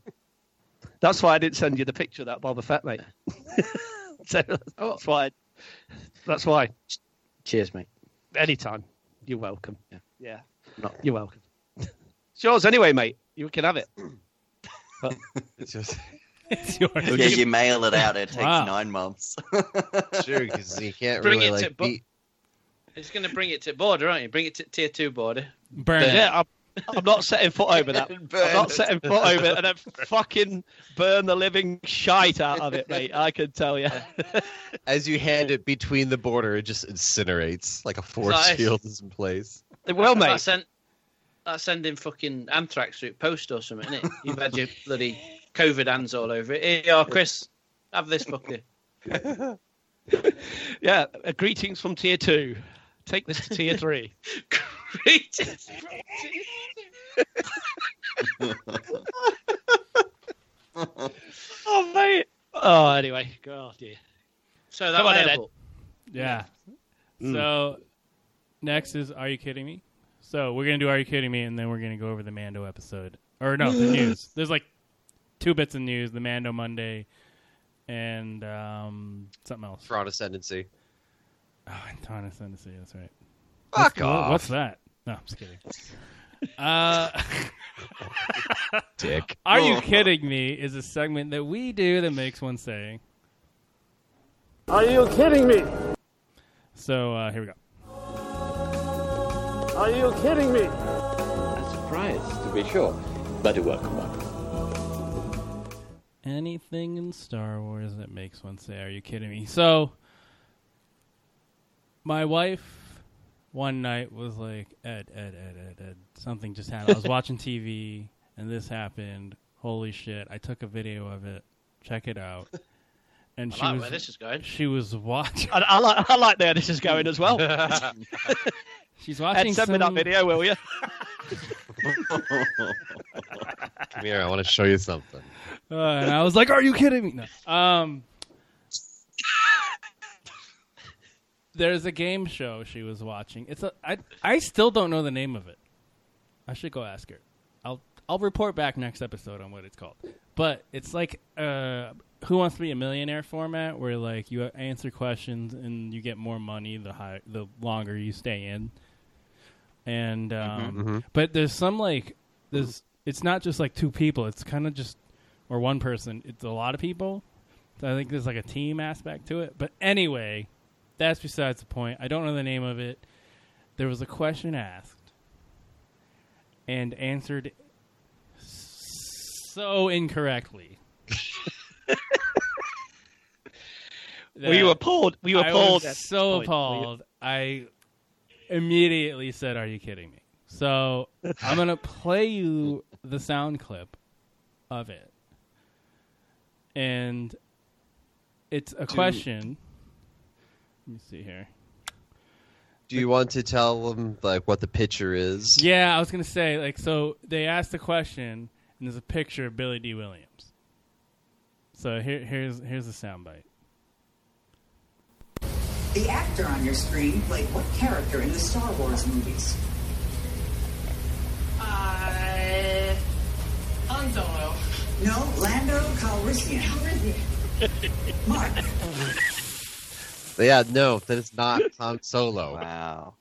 H: that's why I didn't send you the picture of that Boba Fett, mate. so that's why. That's why.
I: Cheers, mate.
H: Anytime. You're welcome.
I: Yeah.
H: Yeah.
I: Not-
H: You're welcome. It's yours anyway, mate. You can have it. But
F: It's just
G: It's yours.
J: Yeah, you mail it out. It takes
G: Wow.
J: nine months.
F: true because you can't
I: Bring
F: really
I: it to
F: like
I: bu-
F: beat.
I: It's going to bring it to border, aren't you? Bring it to tier two border.
G: Burn it.
H: yeah, I'm, I'm not setting foot over that. I'm not setting foot over it and then fucking burn the living shite out of it, mate. I can tell you.
F: As you hand it between the border, it just incinerates like a force
I: Nice.
F: field is in place.
H: well, mate.
I: That's, send, that's sending fucking anthrax through post or something, isn't it? You've had your bloody COVID hands all over it. Here you are, Chris. Have this fucker.
H: Yeah, uh, greetings from tier two. Take this to tier three.
I: Greetings.
H: oh, mate. Oh, anyway. God, dear.
I: So that
H: Come on then.
G: Yeah.
H: Mm.
G: So next is Are You Kidding Me? So we're gonna do Are You Kidding Me, and then we're gonna go over the Mando episode, or no, the news. There's like two bits of news: the Mando Monday, and um, something else.
F: Thrawn Ascendancy.
G: Oh, and Tana Ascendancy. That's right.
F: Fuck
G: what's,
F: off.
G: What's that? No, I'm just kidding. Uh,
F: Dick.
G: Are you kidding me? Is a segment that we do that makes one say.
E: Are you kidding me?
G: So uh, here we go.
E: Are you kidding me?
K: A surprise, to be sure. But a welcome one.
G: Anything in Star Wars that makes one say, "Are you kidding me?" So, my wife one night was like, "Ed, Ed, Ed, Ed, Ed, something just happened. I was watching TV and this happened. Holy shit! I took a video of it. Check it out." And
I: I
G: she
I: like
G: was
I: where this is going.
G: she was watching.
H: I, I like I like where this is going as well.
G: She's watching.
H: Ed, send me that video, will you?
F: Come here. I want to show you something.
G: Uh, and I was like, "Are you kidding me?" No. Um, there's a game show she was watching. It's a I I still don't know the name of it. I should go ask her. I'll I'll report back next episode on what it's called. But it's like uh, Who Wants to Be a Millionaire format, where like you answer questions and you get more money the high the longer you stay in. And um,
F: Mhm.
G: but there's some like there's it's not just like two people. It's kind of just or one person. It's a lot of people. So I think there's like a team aspect to it. But anyway, that's besides the point. I don't know the name of it. There was a question asked and answered so incorrectly.
H: We were you
G: that
H: appalled? Were you
G: I
H: appalled
G: was so
H: this point? Were you-
G: appalled. I immediately said, "Are you kidding me?" So I'm gonna play you the sound clip of it, and it's a question. Let me see here.
F: Do you want to tell them like what the picture is?
G: Yeah, I was gonna say like so. They asked the question, and there's a picture of Billy Dee Williams. So here, here's here's the soundbite.
L: The actor on your screen played what character in the Star Wars movies?
A: Uh, Han Solo.
L: No, Lando Calrissian. Mark.
F: Yeah, no, that is not Han Solo.
J: Wow.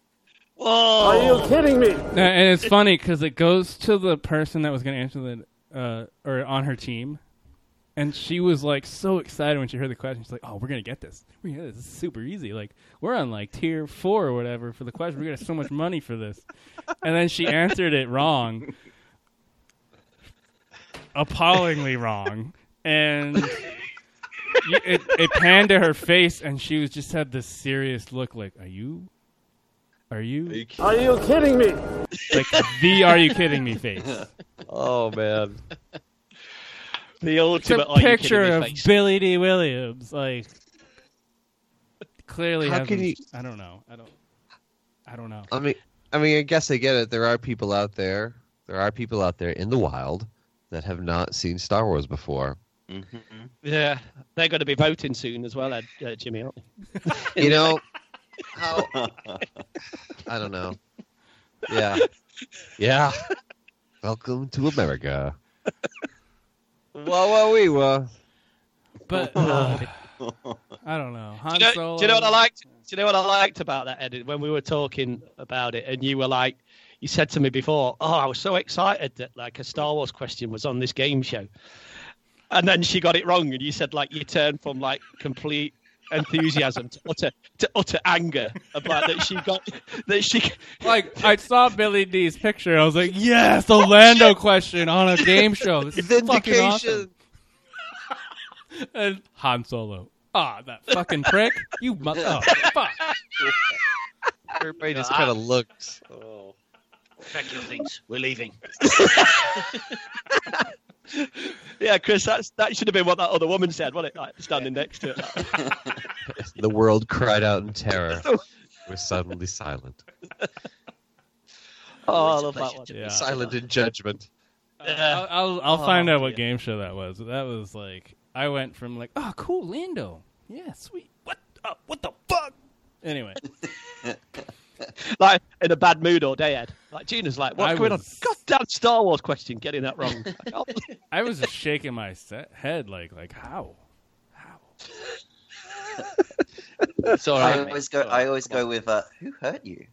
H: Whoa!
E: Are you kidding me?
G: And it's funny because it goes to the person that was going to answer the uh, or on her team, and she was like so excited when she heard the question. She's like, "Oh, we're gonna get this. We're gonna get this. This is super easy. Like we're on like tier four or whatever for the question. We're gonna have so much money for this." And then she answered it wrong, appallingly wrong, and you, it it panned to her face, and she was just had this serious look, like, "Are you?" Are you
E: Are you kidding me?
G: like the "Are you kidding me" face?
F: Oh man.
H: The
G: It's a
H: are you kidding
G: picture of
H: face.
G: Billy Dee Williams. Like clearly,
F: How can you-
G: I don't know. I don't. I don't know.
F: I mean, I mean, I guess I get it. There are people out there. There are people out there in the wild that have not seen Star Wars before.
J: Mm-hmm.
H: Yeah, they're going to be voting soon as well, Ed, uh, Jimmy, aren't they?
F: You know how? I don't know. Yeah, yeah. Welcome to America. Wah wah wee wah.
G: But uh, I don't know. Han
H: do, you know,
G: Solo.
H: do you know what I liked? Do you know what I liked about that, Ed? When we were talking about it, and you were like, you said to me before, "Oh, I was so excited that like a Star Wars question was on this game show," and then she got it wrong, and you said like you turned from like complete enthusiasm to utter to utter anger about that she got that she
G: Like I saw Billy Dee's picture. I was like, yes, the Lando question on a game show. This is fucking awesome. And Han Solo. Ah, that fucking prick. You mother. Oh, fuck.
F: Everybody just kind of looked.
I: Oh. Pack your things. We're leaving.
H: Yeah, Chris, that's that should have been what that other woman said, wasn't it? Like standing next to it.
F: The world cried out in terror. We're suddenly silent.
H: Oh, I love that
I: pleasure
H: one.
G: Yeah.
F: Silent in judgment.
G: I'll I'll, I'll
H: Oh,
G: find out what game show that was. That was like I went from like, oh, cool, Lando. Yeah, sweet. What? Uh, what the fuck? Anyway,
H: Like in a bad mood all day, Ed. Like Gina's like, what's
G: I
H: going
G: was-
H: on? Goddamn Star Wars question, getting that wrong. I can't believe-
G: I was just shaking my se- head like like how?
I: It's all right.
J: I
I: mate.
J: always go. I always go with uh, who hurt you?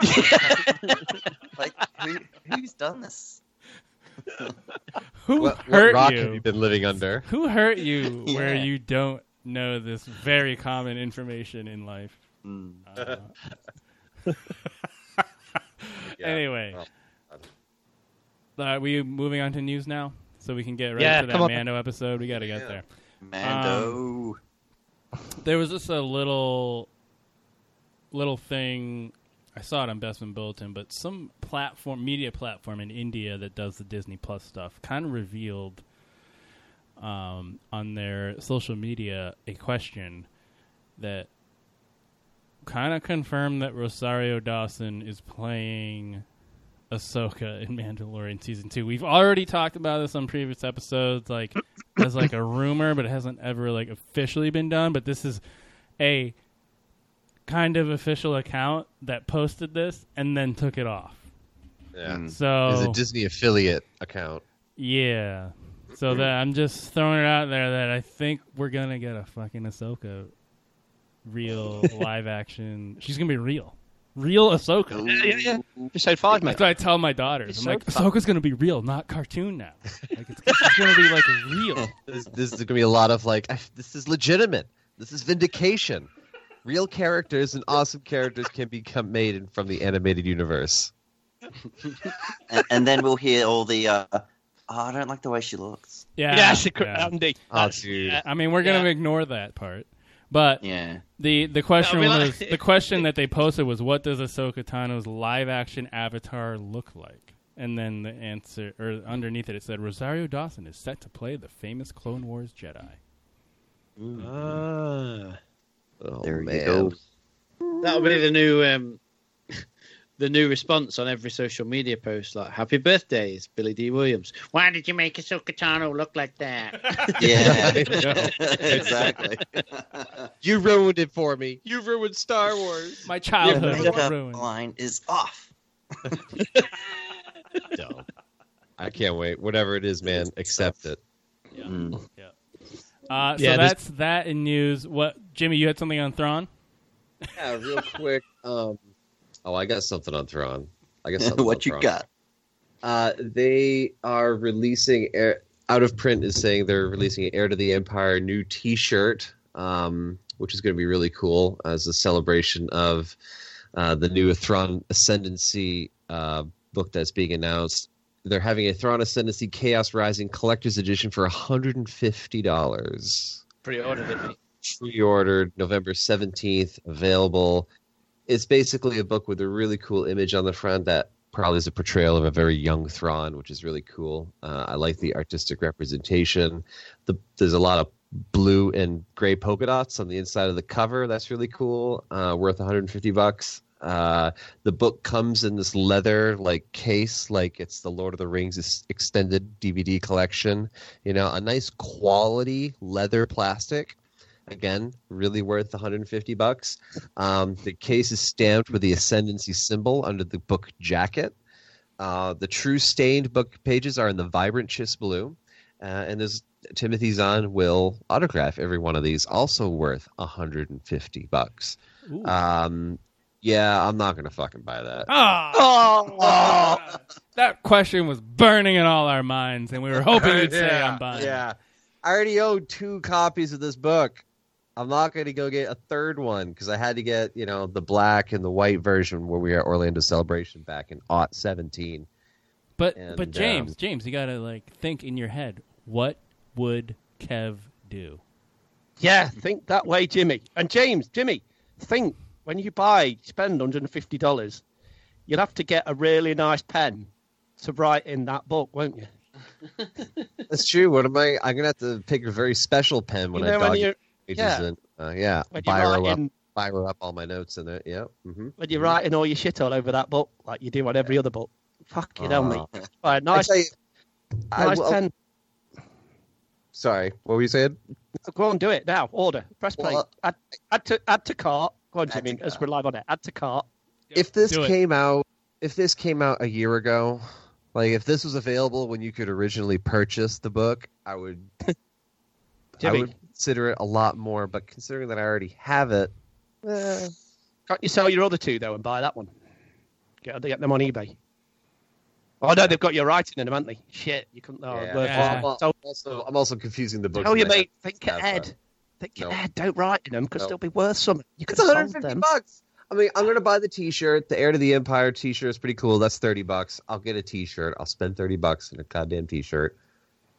J: like who, who's done this?
G: Who
F: What, what
G: hurt
F: rock
G: you?
F: have you been living under?
G: Who hurt you where you don't know this very common information in life?
J: Mm.
G: Uh,
F: Yeah.
G: Anyway,
F: Well,
G: are we moving on to news now? So we can get ready
H: Yeah,
G: for that
H: come on.
G: Mando episode. We got to get
F: Yeah.
G: there.
J: Mando.
G: There was just a little, little thing. I saw it on Bespin Bulletin, but some platform, media platform in India that does the Disney Plus stuff, kind of revealed um, on their social media a question that kind of confirmed that Rosario Dawson is playing Ahsoka in Mandalorian season two. We've already talked about this on previous episodes, like as like a rumor, but it hasn't ever like officially been done. But this is a kind of official account that posted this and then took it off.
F: yeah.
J: Mm.
F: It's
G: So
F: a Disney affiliate account.
G: yeah, so that I'm just throwing it out there that I think we're gonna get a fucking Ahsoka real live action. She's gonna be real, real Ahsoka.
H: yeah, yeah, yeah. Episode five, mate.
G: That's what I tell my daughters.
H: It's
G: I'm like,
H: fun.
G: Ahsoka's gonna be real, not cartoon now. Like it's, it's gonna be like real.
F: This, this is going to be a lot of like, I, this is legitimate. This is vindication. Real characters and awesome characters can become made in, from the animated universe.
J: and, and then we'll hear all the. Uh, oh, I don't like the way she looks.
G: Yeah,
H: yeah, secret
G: yeah.
H: Andy.
F: Oh,
H: That's-
F: dude.
G: I mean, we're gonna
H: Yeah.
G: ignore that part, but
J: Yeah.
G: the the question
H: No,
G: was
H: like-
G: the question that they posted was, "What does Ahsoka Tano's live action avatar look like?" And then the answer, or underneath it, it said Rosario Dawson is set to play the famous Clone Wars Jedi.
H: Ah.
F: Oh,
J: There you go.
I: That'll be the new um, the new response on every social media post. Like, "Happy birthdays, Billy Dee Williams." Why did you make a Tano look like that?
J: Yeah. Exactly.
F: You ruined it for me. You ruined Star Wars.
G: My
J: Your
G: childhood was
J: makeup
G: ruined.
J: line is off.
F: Dumb. I can't wait. Whatever it is, man, accept it. Yeah.
J: Mm. Yeah.
G: Uh, so
H: Yeah, this-
G: that's that in news. What, Jimmy? You had something on Thrawn?
F: Yeah, real quick. Um, oh, I got something on Thrawn. I guess
J: what
F: on
J: you
F: Thrawn.
J: got?
F: Uh, they are releasing Air, out of print is saying they're releasing an Heir to the Empire new T-shirt, um, which is going to be really cool as a celebration of uh, the new Thrawn Ascendancy uh, book that's being announced. They're having a Thrawn Ascendancy Chaos Rising Collector's Edition for hundred and fifty dollars
I: Pre-ordered it.
F: Pre-ordered November 17th available it's basically a book with a really cool image on the front that probably is a portrayal of a very young Thrawn, which is really cool. Uh, I like the artistic representation. The, there's a lot of blue and gray polka dots on the inside of the cover. That's really cool. Uh, worth 150 bucks. Uh, the book comes in this leather like case, like it's the Lord of the Rings extended DVD collection. You know, a nice quality leather plastic. Again, really worth 150 bucks. Um, the case is stamped with the Ascendancy symbol under the book jacket. Uh, the true stained book pages are in the vibrant chiss blue, uh, and there's Timothy Zahn will autograph every one of these, also worth 150 bucks. Um, yeah, I'm not gonna fucking buy that.
G: Oh,
H: Oh,
G: that question was burning in all our minds, and we were hoping you'd say
F: yeah,
G: I'm buying.
F: Yeah, I already own two copies of this book. I'm not going to go get a third one because I had to get you know the black and the white version where we were at Orlando Celebration back in aught 17.
G: But
F: And,
G: but James,
F: um,
G: James, you gotta like think in your head. What would Kev do?
H: yeah, think that way, Jimmy. And James, Jimmy, think when you buy, spend $150, you'll have to get a really nice pen to write in that book, won't you?
F: That's true. What am I? I'm gonna have to pick a very special pen when
H: you know,
F: I
H: when
F: dog
H: you're,
F: pages
H: yeah.
F: in. Uh, yeah,
H: when you're,
F: biro up,
H: writing,
F: biro up all my notes in it. Yeah. hmm
H: when you're writing all your shit all over that book, like you do on every other book. Fuck you, know,
F: Uh,
H: mate. Right, nice,
F: tell you,
H: nice
F: will-
H: pen.
F: Sorry, what were you saying?
H: Go on, do it now. Order. Press play.
F: Well,
H: add, add to add to cart. Go on, Jimmy. As we're live on it. Add to cart.
F: if this
G: do it.
F: came out if this came out a year ago, like if this was available when you could originally purchase the book, I would I would consider it a lot more. But considering that I already have it, eh,
H: Can't you sell your other two though and buy that one? Get, get them on eBay. Oh no, they've got your writing in them, haven't they? Shit, you couldn't. Oh,
F: yeah.
G: Yeah.
H: for
F: Well.
H: So,
F: I'm also I'm also confusing the books.
H: tell you,
F: that I
H: mate,
F: have.
H: think
F: Have,
H: ahead. Think
F: no.
H: ahead. Don't write in them because
F: No.
H: they'll be worth something. You could
F: It's 150
H: them.
F: bucks. I mean, I'm gonna buy the T-shirt. The Heir to the Empire T-shirt is pretty cool. That's 30 bucks. I'll get a T-shirt. I'll spend 30 bucks in a goddamn T-shirt,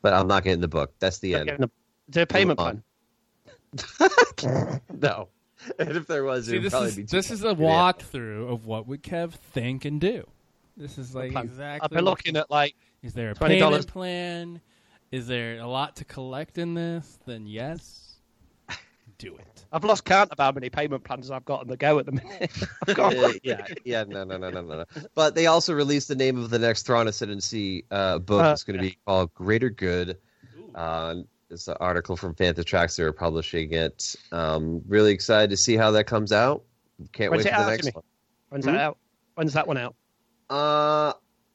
F: but I'm not getting the book. That's the end.
H: The, there a payment
F: Move
H: plan?
F: no. And if there was,
G: See,
F: it would
G: this
F: probably
G: is
F: be too
G: this is a walkthrough of what would Kev think and do. This is like
H: plan.
G: exactly.
H: I've been looking at like
G: Is there a
H: $20.
G: payment plan? Is there a lot to collect in this? Then yes, do it.
H: I've lost count of how many payment plans I've got on the go at the minute. I've got-
F: Uh, yeah, yeah, no, no, no, no, no, no. But they also released the name of the next Thrawn Ascendancy uh, book.
H: Uh,
F: it's going to be called Greater Good. Uh, it's an article from Fantha Tracks. They're publishing it. Um, really excited to see how that comes out. Can't
H: When's
F: wait for the next one.
H: When's
F: Hmm?
H: that out? When's that one out?
F: Uh,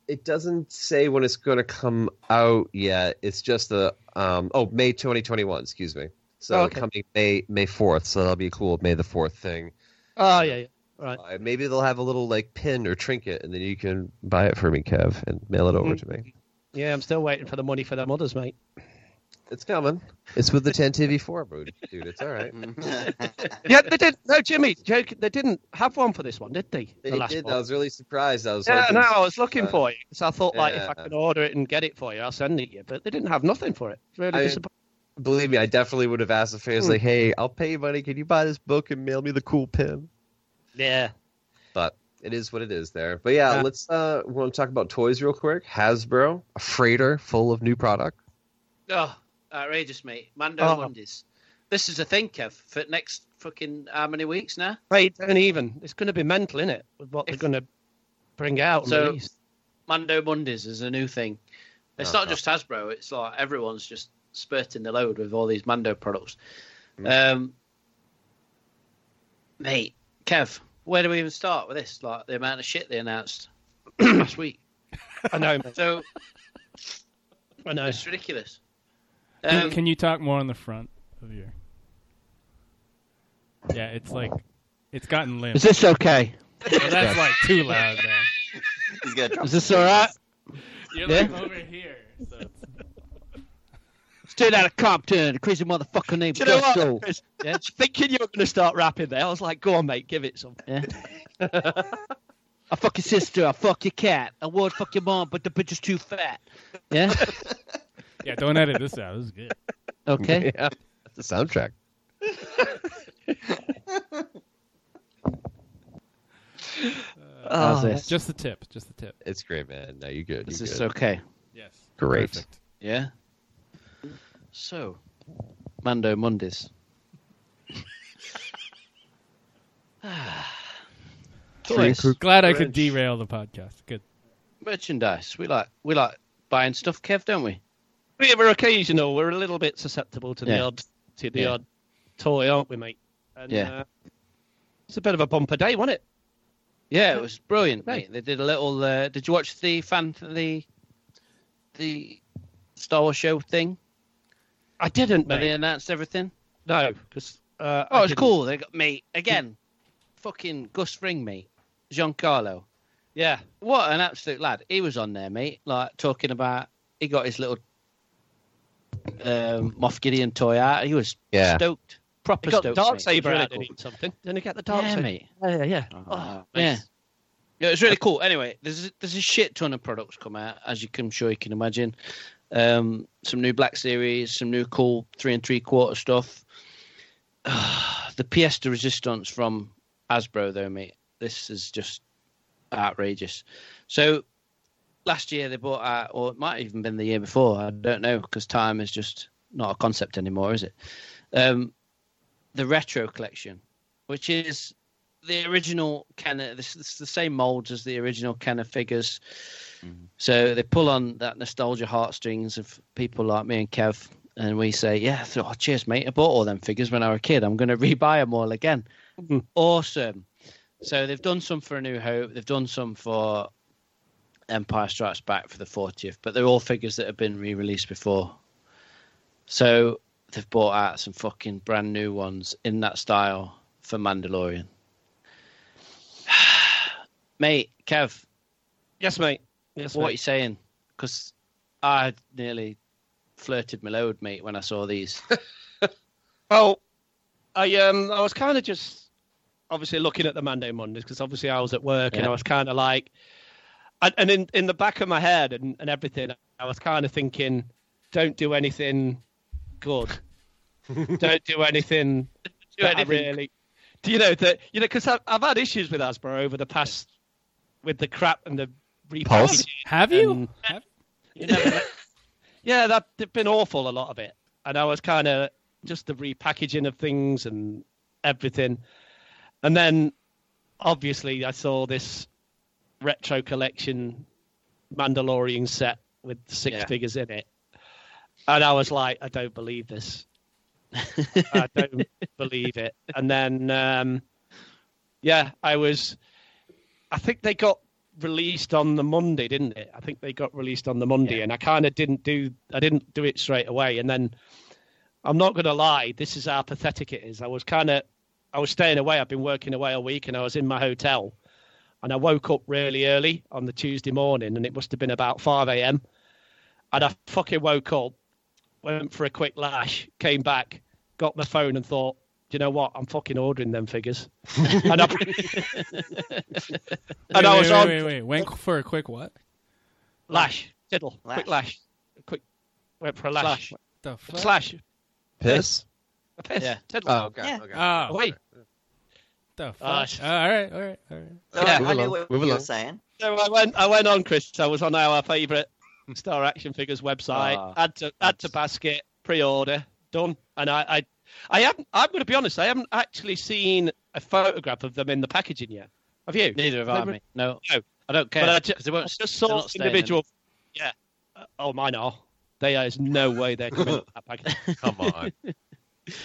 F: it doesn't say when it's going to come out yet. It's just the um, oh May 2021. Excuse me. So
H: Oh, okay.
F: coming May May 4th. So that'll be cool May the 4th thing.
H: Oh yeah, yeah. Right.
F: Uh, maybe they'll have a little like pin or trinket, and then you can buy it for me, Kev, and mail it over
H: Mm.
F: to me.
H: Yeah, I'm still waiting for the money for them others, mate.
F: It's coming. It's with the 10 TV4, dude. Dude, it's all right.
H: yeah, they did. No, Jimmy, joke. They didn't have one for this one, did they?
F: They
H: the last
F: did.
H: one.
F: I was really surprised. I was
H: yeah,
F: hoping-
H: no, I was looking
F: uh,
H: for it. So I thought, like, if I could order it and get it for you, I'll send it you. But they didn't have nothing for it. It's really
F: I-
H: disappointing.
F: Believe me, I definitely would have asked the fans,
H: Hmm.
F: like, hey, I'll pay you money. Can you buy this book and mail me the cool pin?
H: Yeah.
F: But it is what it is there. But yeah,
H: Yeah.
F: let's uh we want to talk about toys real quick. Hasbro, a freighter full of new product.
I: Oh, outrageous, mate. Mando
H: Oh.
I: Mondays. This is a thing, Kev, for next fucking how many weeks now?
H: Wait, don't even. It's going to be mental, innit? With what they're going to bring out
I: So-
H: release.
I: Mando Mondays is a new thing. It's
F: Uh-huh.
I: not just Hasbro. It's like everyone's just spurting the load with all these Mando products.
F: Mm.
I: Um, mate, Kev, where do we even start with this? Like the amount of shit they announced last week.
H: I know, mate.
I: So
H: I know.
I: it's ridiculous.
G: Can,
I: Um,
G: can you talk more on the front of your? Yeah, it's like it's gotten limp.
H: Is this okay?
G: Well, that's like too loud now.
J: He's gonna drop
H: Is this all right?
G: You're
H: Yeah?
G: like over here. So it's-
H: Straight out of Compton, a crazy motherfucker named
I: Do you know what,
H: Gusto.
I: Chris?
H: Yeah, thinking you were going to start rapping there. I was like, go on, mate, give it some.
I: Yeah.
H: I fuck your sister, I fuck your cat, I would fuck your mom, but the bitch is too fat. Yeah?
G: yeah, don't edit this out. This is good.
H: Okay.
F: Yeah, that's the soundtrack. Oh.
H: How's
I: Oh.
G: Just the tip. Just the tip.
F: It's great, man. No, you're good.
I: Is
F: you
I: this
F: good.
I: okay?
G: Yes.
F: Great.
G: Perfect.
I: Yeah. So, Mando Mondays. Toys,
G: Glad I could derail the podcast. Good.
I: merchandise. We like we like buying stuff, Kev, don't we?
H: Yeah, we're occasional. We're a little bit susceptible to the
I: Yeah.
H: odd to the
I: Yeah.
H: odd toy, aren't we, mate? And,
I: Yeah.
H: Uh, it's a bit of a bumper day, wasn't it?
I: Yeah, it was brilliant, mate. They did a little. Uh, did you watch the fan the the Star Wars show thing
H: I didn't,
I: where they
H: mate.
I: announced everything?
H: No, because uh,
I: Oh, it's cool. They got me again. fucking Gus Fring, mate. Giancarlo.
H: Yeah,
I: What an absolute lad. He was on there, mate. Like talking about he got his little um, Moff Gideon toy out. He was
F: Yeah.
I: stoked. Proper
H: he got
I: stoked.
H: dark
I: mate. It was
H: saber
I: really
H: out
I: cool.
H: in it, something. Didn't he get the dark
I: Yeah,
H: saber?
I: mate.
H: Yeah, yeah, yeah.
I: Oh,
H: Oh,
I: yeah.
H: nice.
I: Yeah, it was really cool. Anyway, there's there's a shit ton of products come out, as you can I'm sure you can imagine. Um, some new Black Series, some new cool three and three quarter stuff. the pièce de resistance from Hasbro, though, mate. This is just outrageous. So last year they bought out, or it might have even been the year before. I don't know because time is just not a concept anymore, is it? Um, the retro collection, which is the original kind of this it's the same molds as the original kind of figures. So they pull on that nostalgia heartstrings of people like me and Kev, and we say, "Yeah, oh, cheers, mate. I bought all them figures when I was a kid. I'm going to rebuy them all again." Awesome. So they've done some for A New Hope. They've done some for Empire Strikes Back for the 40th, but they're all figures that have been re-released before. So they've brought out some fucking brand new ones in that style for Mandalorian. mate, Kev,
H: Yes, mate. Yes,
I: what are you saying? Because I nearly flirted my load, mate, when I saw these.
H: Well, I um I was kind of just obviously looking at the Mando Mondays because obviously I was at work and I was kind of like, and, and in in the back of my head and, and everything, I was kind of thinking, don't do anything good, don't do anything
I: Do
H: that I
I: anything-
H: really, do you know that you know because I've, I've had issues with Hasbro over the past with the crap and the
F: Pulse?
H: repackaging.
G: Have you?
H: and-
G: Have-
H: you know. yeah, that they've been awful a lot of it, and I was kind of just the repackaging of things and everything, and then obviously I saw this retro collection Mandalorian set with six
I: Yeah.
H: figures in it, and I was like, I don't believe this. I don't believe it. And then, um, yeah, I was. I think they got released on the Monday, didn't it? I think they got released on the Monday, and I kind of didn't do. I didn't do it straight away, and then I'm not going to lie. This is how pathetic it is. I was kind of. I was staying away. I've been working away all week, and I was in my hotel, and I woke up really early on the Tuesday morning, and it must have been about five a.m. And I fucking woke up, went for a quick lash, came back, got my phone, and thought, do you know what? I'm fucking ordering them figures. and I,
G: Wait,
H: and I
G: wait,
H: was
G: wait,
H: on
G: wait, wait. Went for a quick what?
H: lash, tiddle,
J: Lash.
H: quick lash, quick. Went for a lash,
G: The fuck?
H: slash,
F: Piss?
H: a piss,
I: Yeah.
H: tiddle.
F: Oh, okay.
J: Yeah.
F: okay.
G: Oh,
H: Wait.
G: The fuck?
H: Sh-
G: all right, all right, all right.
J: So
H: Yeah,
J: I knew what
F: Move
J: you were saying.
H: So I went, I went on, Chris. I was on our favourite Star Action Figures website.
I: Ah,
H: add to add to basket, pre-order, done. And I, I, I haven't. I'm going to be honest. I haven't actually seen a photograph of them in the packaging yet. Have you?
I: Neither have
H: They
I: I, mate. No,
H: No.
I: I don't care
H: But I ju-
I: because they won't.
H: I just
I: they're
H: saw
I: not staying in.
H: individual. Yeah. Uh, oh, mine are. There is no way they're coming in that package.
F: Come on.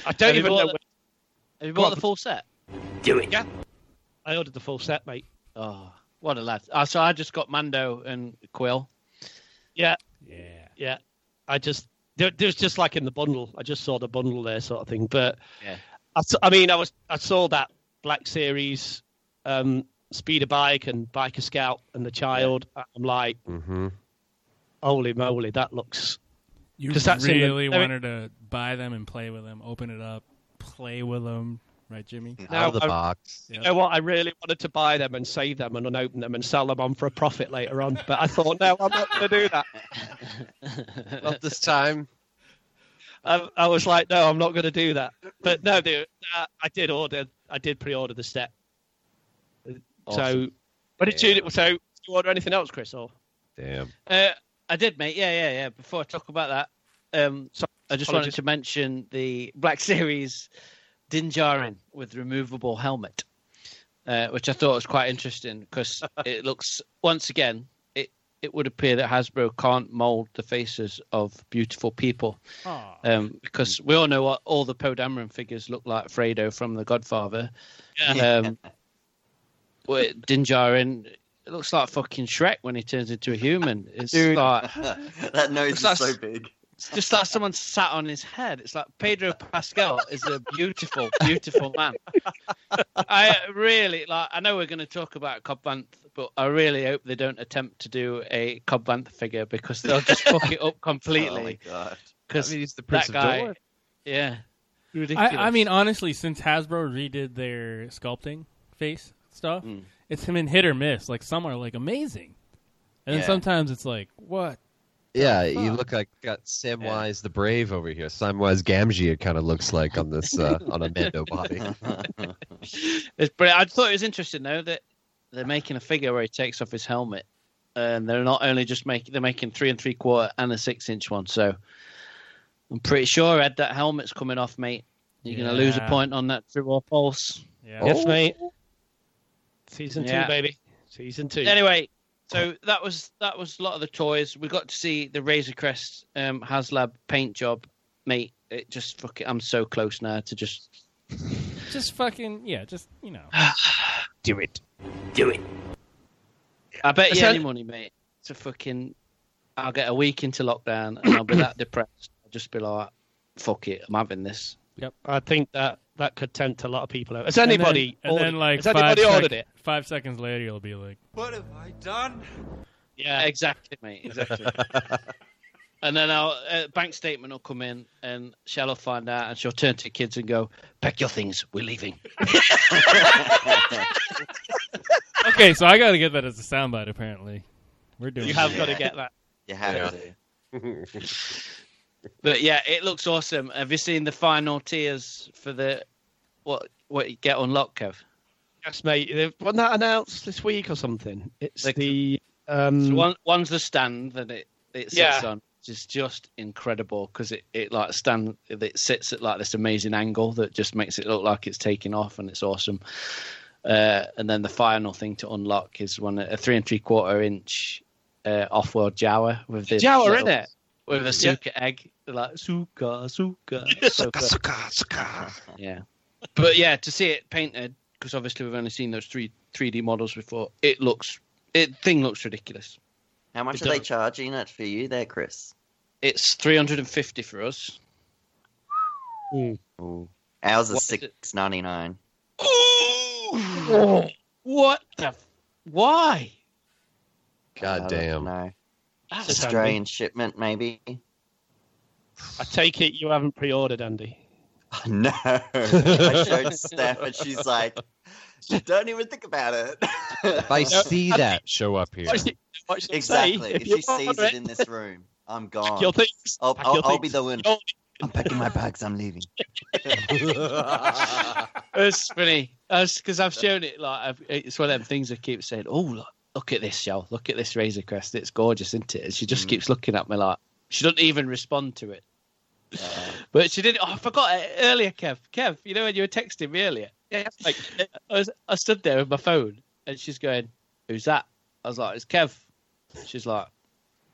H: I don't
I: you
H: even know.
I: the-
H: Where,
I: Have you bought
H: on.
I: the full set?
H: Yeah. I ordered the full set, mate.
I: Oh, what a lad! Oh, so I just got Mando and Kuiil.
H: Yeah.
G: Yeah.
H: Yeah. I just there, there's just like in the bundle. I just saw the bundle there, sort of thing. But
I: Yeah.
H: I, s- I mean, I was I saw that Black Series, um, speeder bike and biker scout and the child. I'm like,
F: hmm
H: holy moly, that looks.
G: You
H: 'Cause that's in the-
G: really
H: I mean-
G: wanted to buy them and play with them, open it up, play with them, right, Jimmy?
F: Out of the
H: I-
F: box.
H: You know what? I really wanted to buy them and save them and unopen them and sell them on for a profit later on. But I thought, no, I'm not going to do that.
F: Not this time.
H: I, I was like, no, I'm not going to do that. But no, dude, uh, I did order. I did pre-order the set. So,
I: Awesome.
H: but did you? So, did you order anything else, Chris? Or
F: Damn.
I: Uh, I did, mate. Yeah, yeah, yeah. Before I talk about that, um,
H: So-
I: I just
H: apologies.
I: wanted to mention the Black Series Din Djarin with removable helmet, uh, which I thought was quite interesting because it looks once again it it would appear that Hasbro can't mold the faces of beautiful people um, because we all know what all the Poe Dameron figures look like Fredo from The Godfather. Um, well, Din Djarin it looks like fucking Shrek when he turns into a human. It's
H: Dude.
I: like
J: that nose is
I: That's-
J: so big.
I: It's just like someone sat on his head. It's like Pedro Pascal is a beautiful, beautiful man. I really like. I know we're going to talk about Cobb Vanth, but I really hope they don't attempt to do a Cobb Vanth figure because they'll just fuck it up
J: Oh my
I: completely.
J: god.
I: Because
F: I mean, he's the Prince
I: that
F: of
I: guy,
F: Dorne.
I: yeah, ridiculous.
G: I, I mean, honestly, since Hasbro redid their sculpting face stuff,
I: Mm.
G: it's been hit or miss. Like some are like amazing, and then sometimes it's like, what?
F: Yeah, you look like got Samwise
I: Yeah.
F: the Brave over here. Samwise Gamgee, it kind of looks like on this uh, on a Mando body.
I: It's brilliant. I thought it was interesting though that they're making a figure where he takes off his helmet, and they're not only just making they're making three and three quarter and a six inch one. So I'm pretty sure Ed that helmet's coming off, mate. You're gonna lose a
G: Yeah.
I: point on that true or false.
G: Yeah.
H: yes,
F: Oh.
H: mate. Season
I: Yeah.
H: two, baby. Season two.
I: Anyway, so that was that was a lot of the toys. We got to see the Razor Crest um, HasLab paint job, mate. It just fucking I'm so close now to just
G: Just fucking yeah. Just you know.
F: Do it. Do it.
I: I bet you
H: So-
I: any money, mate. to fucking, I'll get a week into lockdown and I'll be that depressed. I'll just be like, fuck it, I'm having this.
H: Yep. I think that that could tempt a lot of people out. Has anybody
G: And then, and
H: ordered,
G: then like
H: has anybody
G: five,
H: ordered it?
G: five seconds later, you'll be like,
K: What have I done?
I: Yeah, exactly, mate. Exactly. and then our uh, bank statement will come in, and Shell will find out, and she'll turn to the kids and go, "Pack your things, we're leaving."
G: okay, so I got to get that as a soundbite. Apparently, we're doing.
H: You have got to get that.
J: You have
F: Yeah.
J: to.
I: But yeah, it looks awesome. Have you seen the final tiers for the what what you get unlocked, Kev?
H: Yes, mate. They've- Wasn't that announced this week or something? It's
I: Like-
H: the um,
I: So one one's the stand that it it sits
H: Yeah.
I: on, which is just incredible because it it like stand it sits at like this amazing angle that just makes it look like it's taking off and it's awesome. Uh, and then the final thing to unlock is one a three and three quarter inch uh, off-world Jawa with the
H: Jawa,
I: little-
H: it
I: with a
H: Yeah.
I: egg, They're like suka suka suka suka. suka. Yeah, but yeah, to see it painted because obviously we've only seen those three 3D models before. It looks it thing looks ridiculous.
J: How much
I: It
J: are they charging it for you there, Chris?
I: It's 350 for us. Hmm.
J: Ooh. Ours is
I: is it?
J: six ninety nine.
I: What the? f- Why?
F: God damn.
J: No.
I: That's
J: Australian shipment, maybe.
H: I take it you haven't pre-ordered, Andy.
J: No. I showed Steph and she's like, don't even think about it.
F: If I see that show up here,
H: What should I
J: exactly.
H: say?
J: If, she sees
H: order
J: it in this room, I'm gone.
H: your things.
J: I'll, I'll,
H: your
J: I'll be the one.
H: You're-
J: I'm packing my bags. I'm leaving.
I: It's funny because I've shown it like I've, it's one of them things I keep saying. Oh look, look at this, Shell. Look at this Razor Crest. It's gorgeous, isn't it? And she just mm. keeps looking at me like she doesn't even respond to it. But she did. Oh, I forgot it earlier, Kev. Kev, you know when you were texting me earlier? Yeah. Like I was, I stood there with my phone, and she's going, "Who's that?" I was like, "It's Kev." She's like,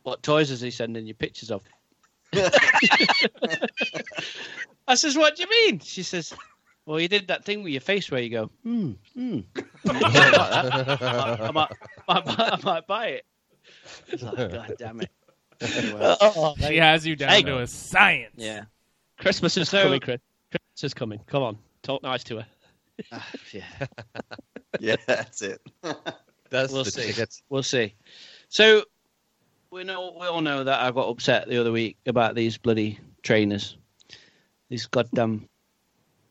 I: "What toys is he sending you pictures of?" I says, "What do you mean?" She says, "Well, you did that thing with your face where you go, hmm, hmm." I that. I might, I might, I might buy it. It's like, God damn it. Anyway.
H: Oh,
G: She has you down
H: Hey.
G: to a science.
I: Yeah.
H: Christmas is
I: So-
H: coming, Chris. Christmas is coming. Come on, talk nice to her.
I: Ah, yeah.
J: yeah, that's it.
F: that's
I: We'll see.
F: tickets.
I: We'll see. So we know we all know that I got upset the other week about these bloody trainers. These goddamn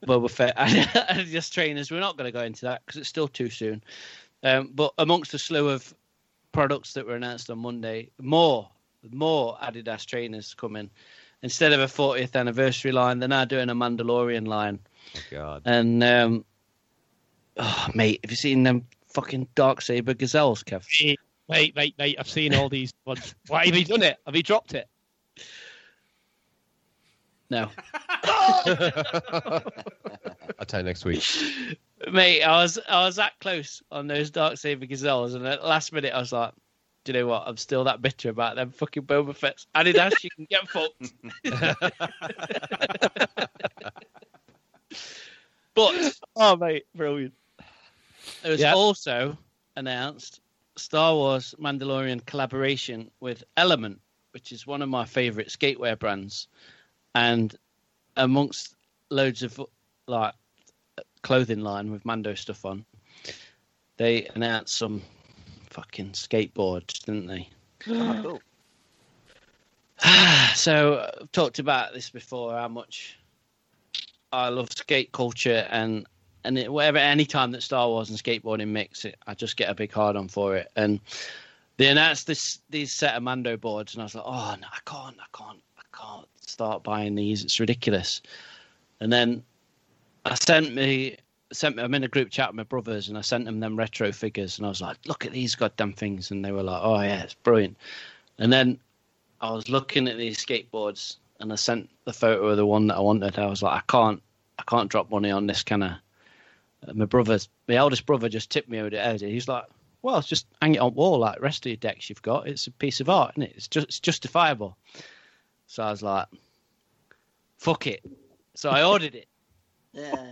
I: Boba Fett Adidas trainers. We're not going to go into that because it's still too soon. Um, but amongst the slew of products that were announced on Monday, more more Adidas trainers coming. Instead of a 40th anniversary line, they're now doing a Mandalorian line.
F: Oh, God.
I: And um, oh, mate, have you seen them fucking dark saber gazelles, Kev?
H: Wait, mate, wait! I've seen all these ones. Why have he done it? Have he dropped it?
I: No.
F: I'll tell you next week.
I: Mate, I was I was that close on those dark saber gazelles, and at the last minute I was like, "Do you know what? I'm still that bitter about them fucking Boba Fett's. Adidas, you can get fucked." but
H: Oh, mate, brilliant.
I: it was
H: Yeah.
I: also announced Star Wars Mandalorian collaboration with Element, which is one of my favorite skatewear brands, and amongst loads of like clothing line with Mando stuff on, they announced some fucking skateboards, didn't they?
J: cool. Oh.
I: so I've talked about this before how much I love skate culture and and it, whatever any time that Star Wars and skateboarding mix it, I just get a big hard on for it. And they announced this these set of Mando boards, and I was like, oh no, I can't, I can't, I can't start buying these. It's ridiculous. And then I sent me sent me. I'm in a group chat with my brothers, and I sent them them retro figures, and I was like, look at these goddamn things, and they were like, oh yeah, it's brilliant. And then I was looking at these skateboards, and I sent the photo of the one that I wanted. I was like, I can't, I can't drop money on this kind of. My brother's, my eldest brother, just tipped me over the head. He's like, "Well, just hang it on wall like rest of your decks you've got. It's a piece of art, isn't it? It's just it's justifiable." So I was like, "Fuck it." So I ordered it.
J: Yeah.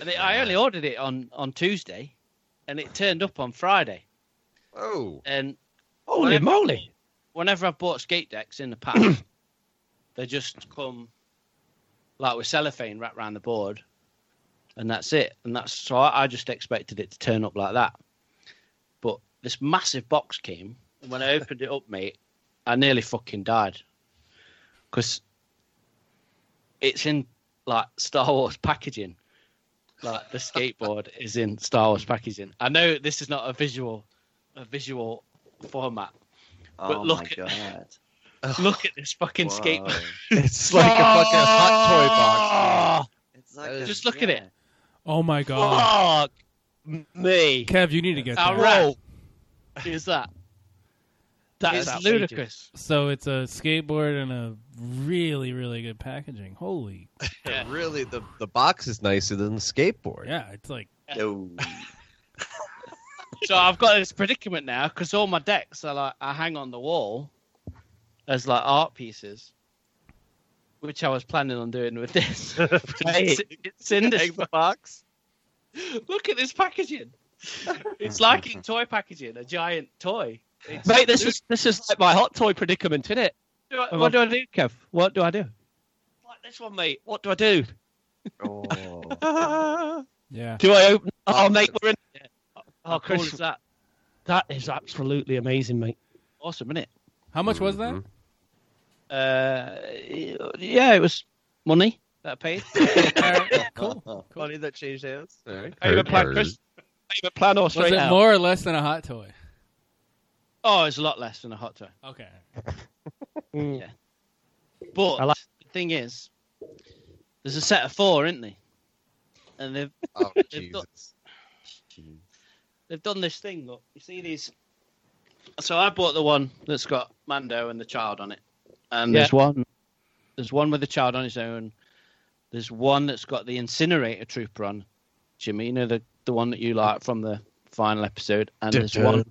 I: And it, I only ordered it on on Tuesday, and it turned up on Friday.
F: Oh.
I: And
H: Holy
I: Whenever-
H: moly!
I: Whenever I've bought skate decks in the past, they just come like with cellophane wrapped around the board, and that's it. And that's so I, I just expected it to turn up like that. But this massive box came, and when I opened it up, mate, I nearly fucking died because it's in like Star Wars packaging. Like the skateboard is in Star Wars packaging. I know this is not a visual, a visual format, but
J: Oh
I: look
J: my
I: at
J: god.
I: look at this fucking
J: Whoa.
I: skateboard.
F: It's like a fucking hot toy box.
J: It's like a-
I: Just look at it.
G: Oh my god,
H: Fuck me!
G: Kev, you need to get
I: How
G: that.
I: rad is that?
H: That's
I: It's
H: outrageous.
I: ludicrous.
G: So it's a skateboard and a really, really good packaging. Holy,
I: Yeah.
F: Really, the the box is nicer than the skateboard.
G: yeah, it's like
J: Oh.
I: So I've got this predicament now because all my decks are like I hang on the wall as like art pieces, which I was planning on doing with this. it's, it's in this box. Look at this packaging. It's like in toy packaging, a giant toy. It's
H: Mate, this is this is like my hot toy predicament, isn't it?
I: Do I- what do I do, Kev?
H: What do I do? Like this one, mate. What do I do?
J: Oh.
G: yeah.
H: Do I open? Oh, mate, we're in.
I: How cool is that?
H: That is absolutely amazing, mate.
I: Awesome, isn't it?
G: How much was that?
I: Uh, yeah, it was money that I paid.
G: cool.
F: Money that changed hands. All right.
H: Payment plan, Chris. Payment plan or
G: Was
H: straight
G: it
H: out?
G: more or less than a hot toy?
I: Oh, it's a lot less than a hot toy.
G: Okay.
H: Mm.
I: Yeah. But
H: like-
I: the thing is, there's a set of four, isn't there? And they've
F: Oh
I: They've got-
F: Jesus.
I: they've done this thing. Look, you see these. So I bought the one that's got Mando and the child on it, and there's one. There's one with the child on his own. There's one that's got the incinerator trooper on, Jimmy. You know the the one that you like from the final episode, and there's one.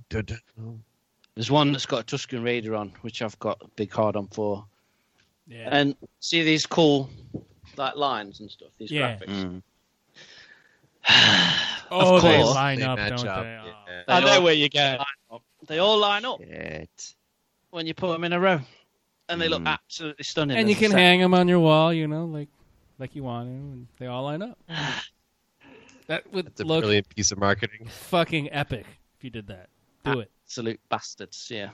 I: There's one that's got a Tusken Raider on, which I've got a big hard on for.
G: Yeah.
I: And see these cool like lines and stuff. These
G: Yeah.
I: graphics.
J: Mm.
G: oh,
I: of
G: they
I: course.
G: line
F: They
G: up,
F: match
G: don't
F: up,
G: they? Oh.
F: yeah.
I: They
H: I know
I: all
H: where you go.
I: line up. They all line up
J: Shit.
I: when you put them in a row, and they look
J: Mm.
I: absolutely stunning.
G: And you can
I: set.
G: hang them on your wall, you know, like like you want to, and they all line up. That would
F: It's a
G: look
F: brilliant piece of marketing.
G: fucking epic if you did that. Do it.
I: Absolute bastards. Yeah.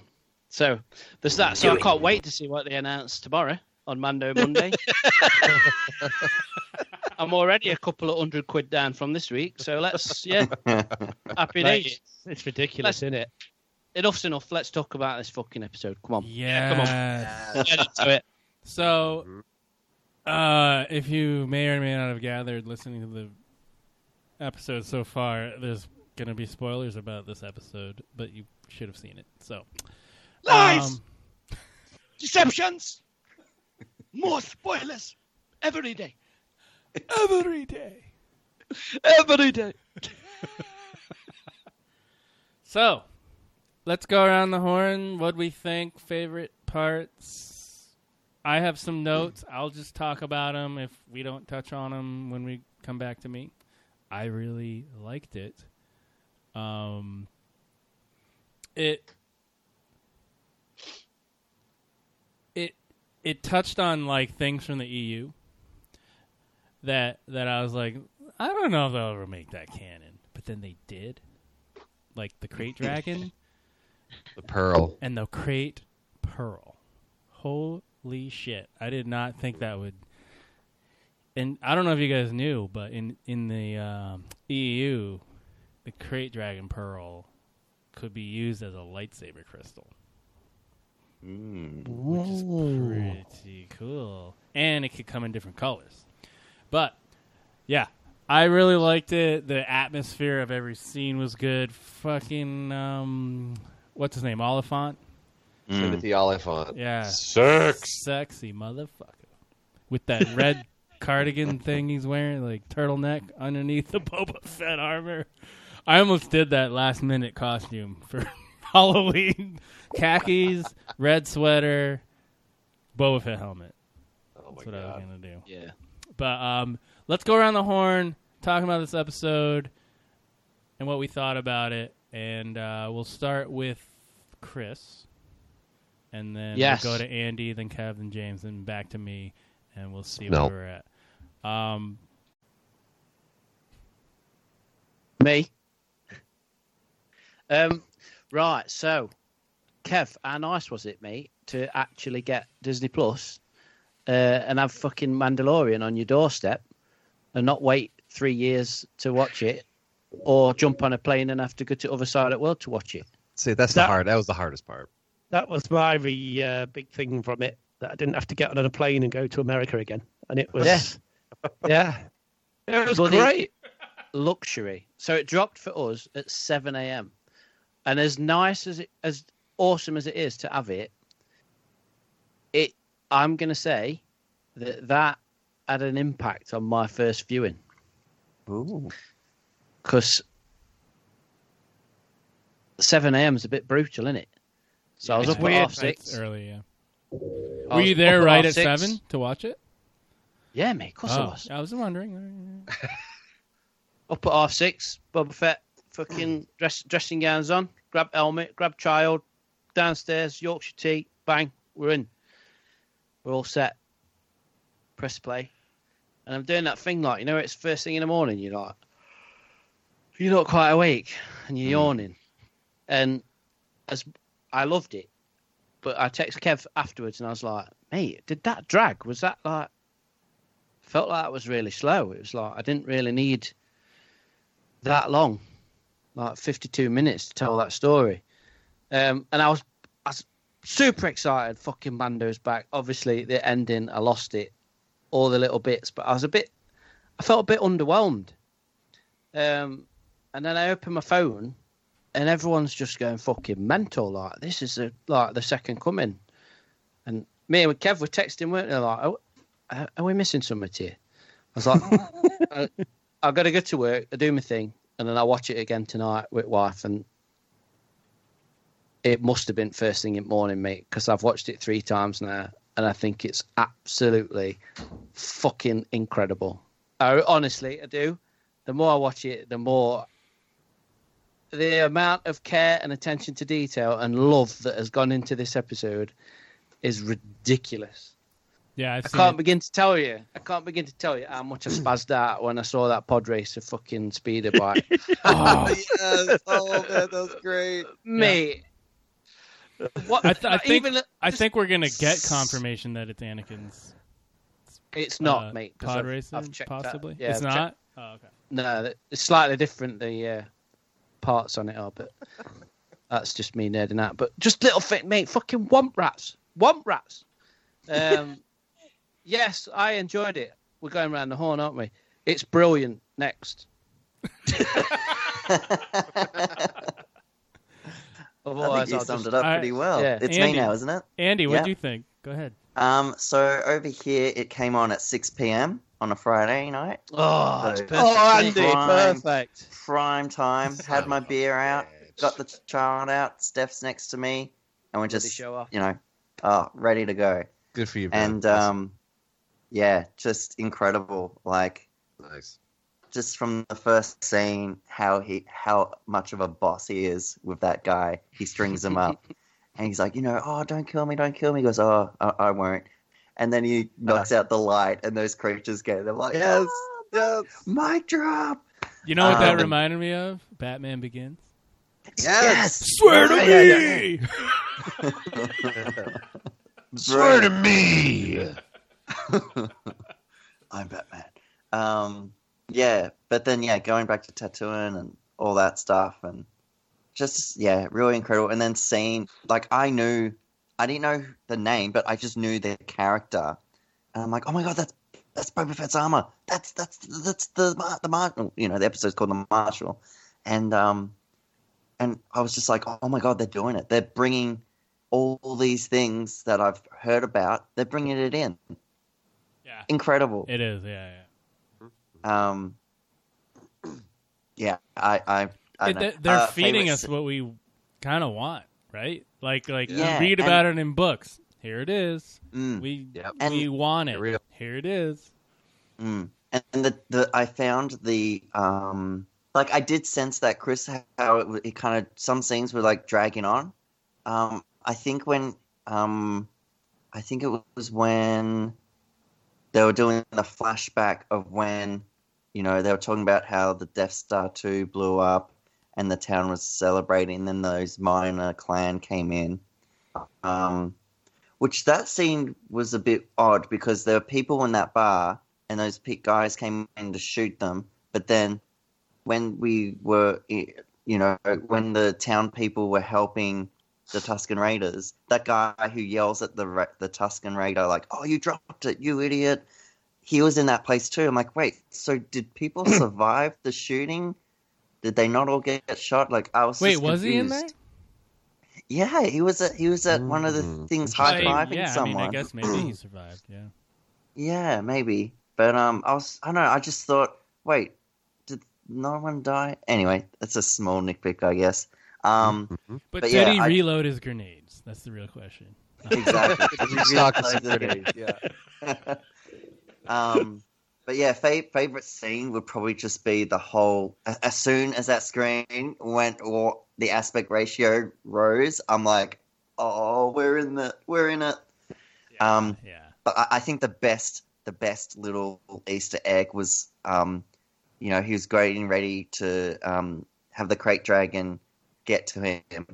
I: So there's that. So I can't wait to see what they announce tomorrow on Mando Monday. I'm already a couple of hundred quid down from this week, so let's yeah. Happy days.
H: it's, it's ridiculous, isn't it?
I: Enough's enough. Let's talk about this fucking episode. Come on.
G: Yeah.
H: come on. Get into it.
G: So, uh, if you may or may not have gathered listening to the episode so far, there's going to be spoilers about this episode, but you should have seen it. So,
H: Lies!
G: um,
H: Deceptions. More spoilers every day.
G: every day.
H: Every day.
G: So, let's go around the horn. What we think, favorite parts. I have some notes. I'll just talk about them if we don't touch on them when we come back to me. I really liked it. Um, it it it touched on like things from the EU that that I was like, I don't know if they'll ever make that canon, but then they did, like the krayt dragon
F: The pearl.
G: and the krayt pearl. Holy shit! I did not think that would. And I don't know if you guys knew, but in in the um, EU, the krayt dragon pearl could be used as a lightsaber crystal,
J: Mm.
G: which is pretty cool. And it could come in different colors. But yeah, I really liked it. The atmosphere of every scene was good. Fucking um, what's his name? Olyphant.
J: Mm.
F: Timothy Olyphant.
G: Yeah.
F: Sex.
G: Sexy motherfucker. With that red cardigan thing he's wearing, like turtleneck underneath the Boba Fett armor. I almost did that last minute costume for Halloween. Khakis, red sweater, Boba Fett helmet.
F: Oh my
G: That's what I was gonna do.
I: Yeah.
G: But um, let's go around the horn, talking about this episode and what we thought about it, and uh, we'll start with Chris, and then
I: Yes.
G: we'll go to Andy, then Kevin, James, and back to me, and we'll see
F: No.
G: where we're at. Um,
I: Me. Um, right. So, Kev, how nice was it, mate, to actually get Disney Plus uh, and have fucking Mandalorian on your doorstep, and not wait three years to watch it, or jump on a plane and have to go to the other side of the world to watch it.
F: See, that's the
H: That-
F: hard. That was the hardest part.
H: That was my uh, big thing from it that I didn't have to get on a plane and go to America again, and it was
I: Yeah.
H: yeah, it was
I: Bloody
H: great.
I: Luxury. So it dropped for us at seven a.m. And as nice as it, as awesome as it is to have it, it I'm going to say that that had an impact on my first viewing
J: Ooh.
I: because 7 a.m. is a bit brutal, isn't it? So I was
G: it's
I: up
G: weird,
I: at half
G: it's
I: six.
G: early. Yeah.
I: I
G: Were you there right
I: half
G: at
I: six.
G: seven to watch it?
I: Yeah, mate, of course I
G: Oh,
I: was.
G: I was wondering.
I: Up at half six, Boba Fett, fucking dress, dressing gowns on, grab helmet, grab child, downstairs, Yorkshire tea, bang, we're in. We're all set. Press play. And I'm doing that thing like, you know, it's first thing in the morning, you're like, you're not quite awake and you're hmm. yawning. And as I loved it, but I text Kev afterwards and I was like, mate, did that drag? Was that like, felt like it was really slow. It was like, I didn't really need that long, like 52 minutes to tell that story. Um, and I was, I was super excited. Fucking Mando's back. Obviously, the ending, I lost it, all the little bits, but I was a bit, I felt a bit underwhelmed. Um, and then I opened my phone, and everyone's just going fucking mental. Like this is a, like the second coming. And me and Kev were texting, weren't they? Like, oh, are we missing something here? I was like, I, I've got to go to work, I do my thing, and then I watch it again tonight with wife, and it must have been first thing in the morning, mate, because I've watched it three times now, and I think it's absolutely fucking incredible. I, honestly, I do. The more I watch it, the more the amount of care and attention to detail and love that has gone into this episode is ridiculous.
G: Yeah, I've
I: I can't
G: it.
I: begin to tell you. I can't begin to tell you how much I spazzed out when I saw that pod racer fucking speeder bike.
G: Oh.
F: yes. Oh man, that was great.
I: Mate. What,
G: I, th- I think
I: even
G: I think we're gonna get confirmation that it's Anakin's.
I: it's not,
G: uh,
I: mate. 'cause
G: Pod
I: I've-
G: racing,
I: I've checked that.
G: possibly.
I: Yeah,
G: it's
I: I've
G: not.
I: checked-
G: Oh, okay.
I: No, it's slightly different. The uh, parts on it are, but that's just me nerding out. But just little thing, mate. Fucking womp rats, womp rats. Um, yes, I enjoyed it. We're going around the horn, aren't we? It's brilliant. Next.
J: I
I: Otherwise,
J: think you
I: I'll
J: summed
I: just-
J: it up pretty well.
I: Yeah.
J: It's
G: Andy.
J: me now, isn't it?
G: Andy, what
J: Yeah.
G: do you think? Go ahead.
J: Um, so over here it came on at 6 p.m. on a Friday night.
I: Oh, it's
J: So-
I: perfect.
H: Oh. Andy,
J: Prime.
H: perfect.
J: Prime time. Had my beer out. Got the child out. Steph's next to me, and we're just
I: show
J: you know, oh, ready to go.
F: Good for you. man.
J: And um, yeah, just incredible. Like
F: nice.
J: just from the first scene, how he how much of a boss he is with that guy. He strings him up, and he's like, you know, oh, don't kill me, don't kill me. He goes, oh, I, I won't. And then he knocks out the light, and those creatures get. They're like, yes, yes, mic drop.
G: You know what that
J: Um,
G: reminded me of? Batman Begins.
J: Yes,
G: Swear to
J: Yeah,
G: me.
J: Swear to
F: me.
J: I'm Batman. Um, yeah, but then yeah, going back to Tatooine and all that stuff, and just yeah, really incredible. And then seeing like I knew, I didn't know the name, but I just knew the character, and I'm like, oh my god, that's that's Boba Fett's armor. That's that's that's the the Marshal. You know, the episode's called the Marshal, and um, and I was just like, oh my god, they're doing it. They're bringing all these things that I've heard about. They're bringing it in.
G: Yeah.
J: Incredible.
G: It is. Yeah.
J: Um, yeah, I, I, I
G: It- they're
J: Uh,
G: feeding us what we kind of want, right? Like, like
J: Yeah,
G: read
J: and-
G: about it in books. Here it is.
J: Mm,
G: We
J: And-
G: we want it.
F: real.
G: Here it is.
J: mm. And the, the I found the um like I did sense that Chris how it, it kind of some scenes were like dragging on, um, I think when um, I think it was when they were doing the flashback of when you know they were talking about how the Death Star two blew up and the town was celebrating. Then those minor clan came in, um, which that scene was a bit odd because there were people in that bar and those guys came in to shoot them, but then when we were, you know, when the town people were helping the Tusken Raiders, that guy who yells at the the Tusken Raider like, "Oh, you dropped it, you idiot!" He was in that place too. I'm like, wait, so did people survive the shooting? Did they not all get shot? Like, I was.
G: Wait,
J: just
G: was he in
J: confused.
G: there?
J: Yeah, he was at he was at one of the things high fiving
G: yeah,
J: someone.
G: I mean, I guess maybe he survived. Yeah.
J: Yeah, maybe. But um, I was I don't know. I just thought, wait, did no one die? Anyway, it's a small nitpick, I guess. Um,
G: But,
J: but
G: did
J: yeah,
G: he
J: I-
G: reload his grenades? That's the real question.
J: Exactly.
F: Did he stock us some grenades?
J: Yeah. um, but yeah, fa- favorite scene would probably just be the whole. As soon as that screen went or the aspect ratio rose, I'm like, oh, we're in the, we're in it. um,
G: yeah.
J: But I, I think the best, the best little Easter egg was, um, you know, he was getting ready to um, have the krayt dragon get to him,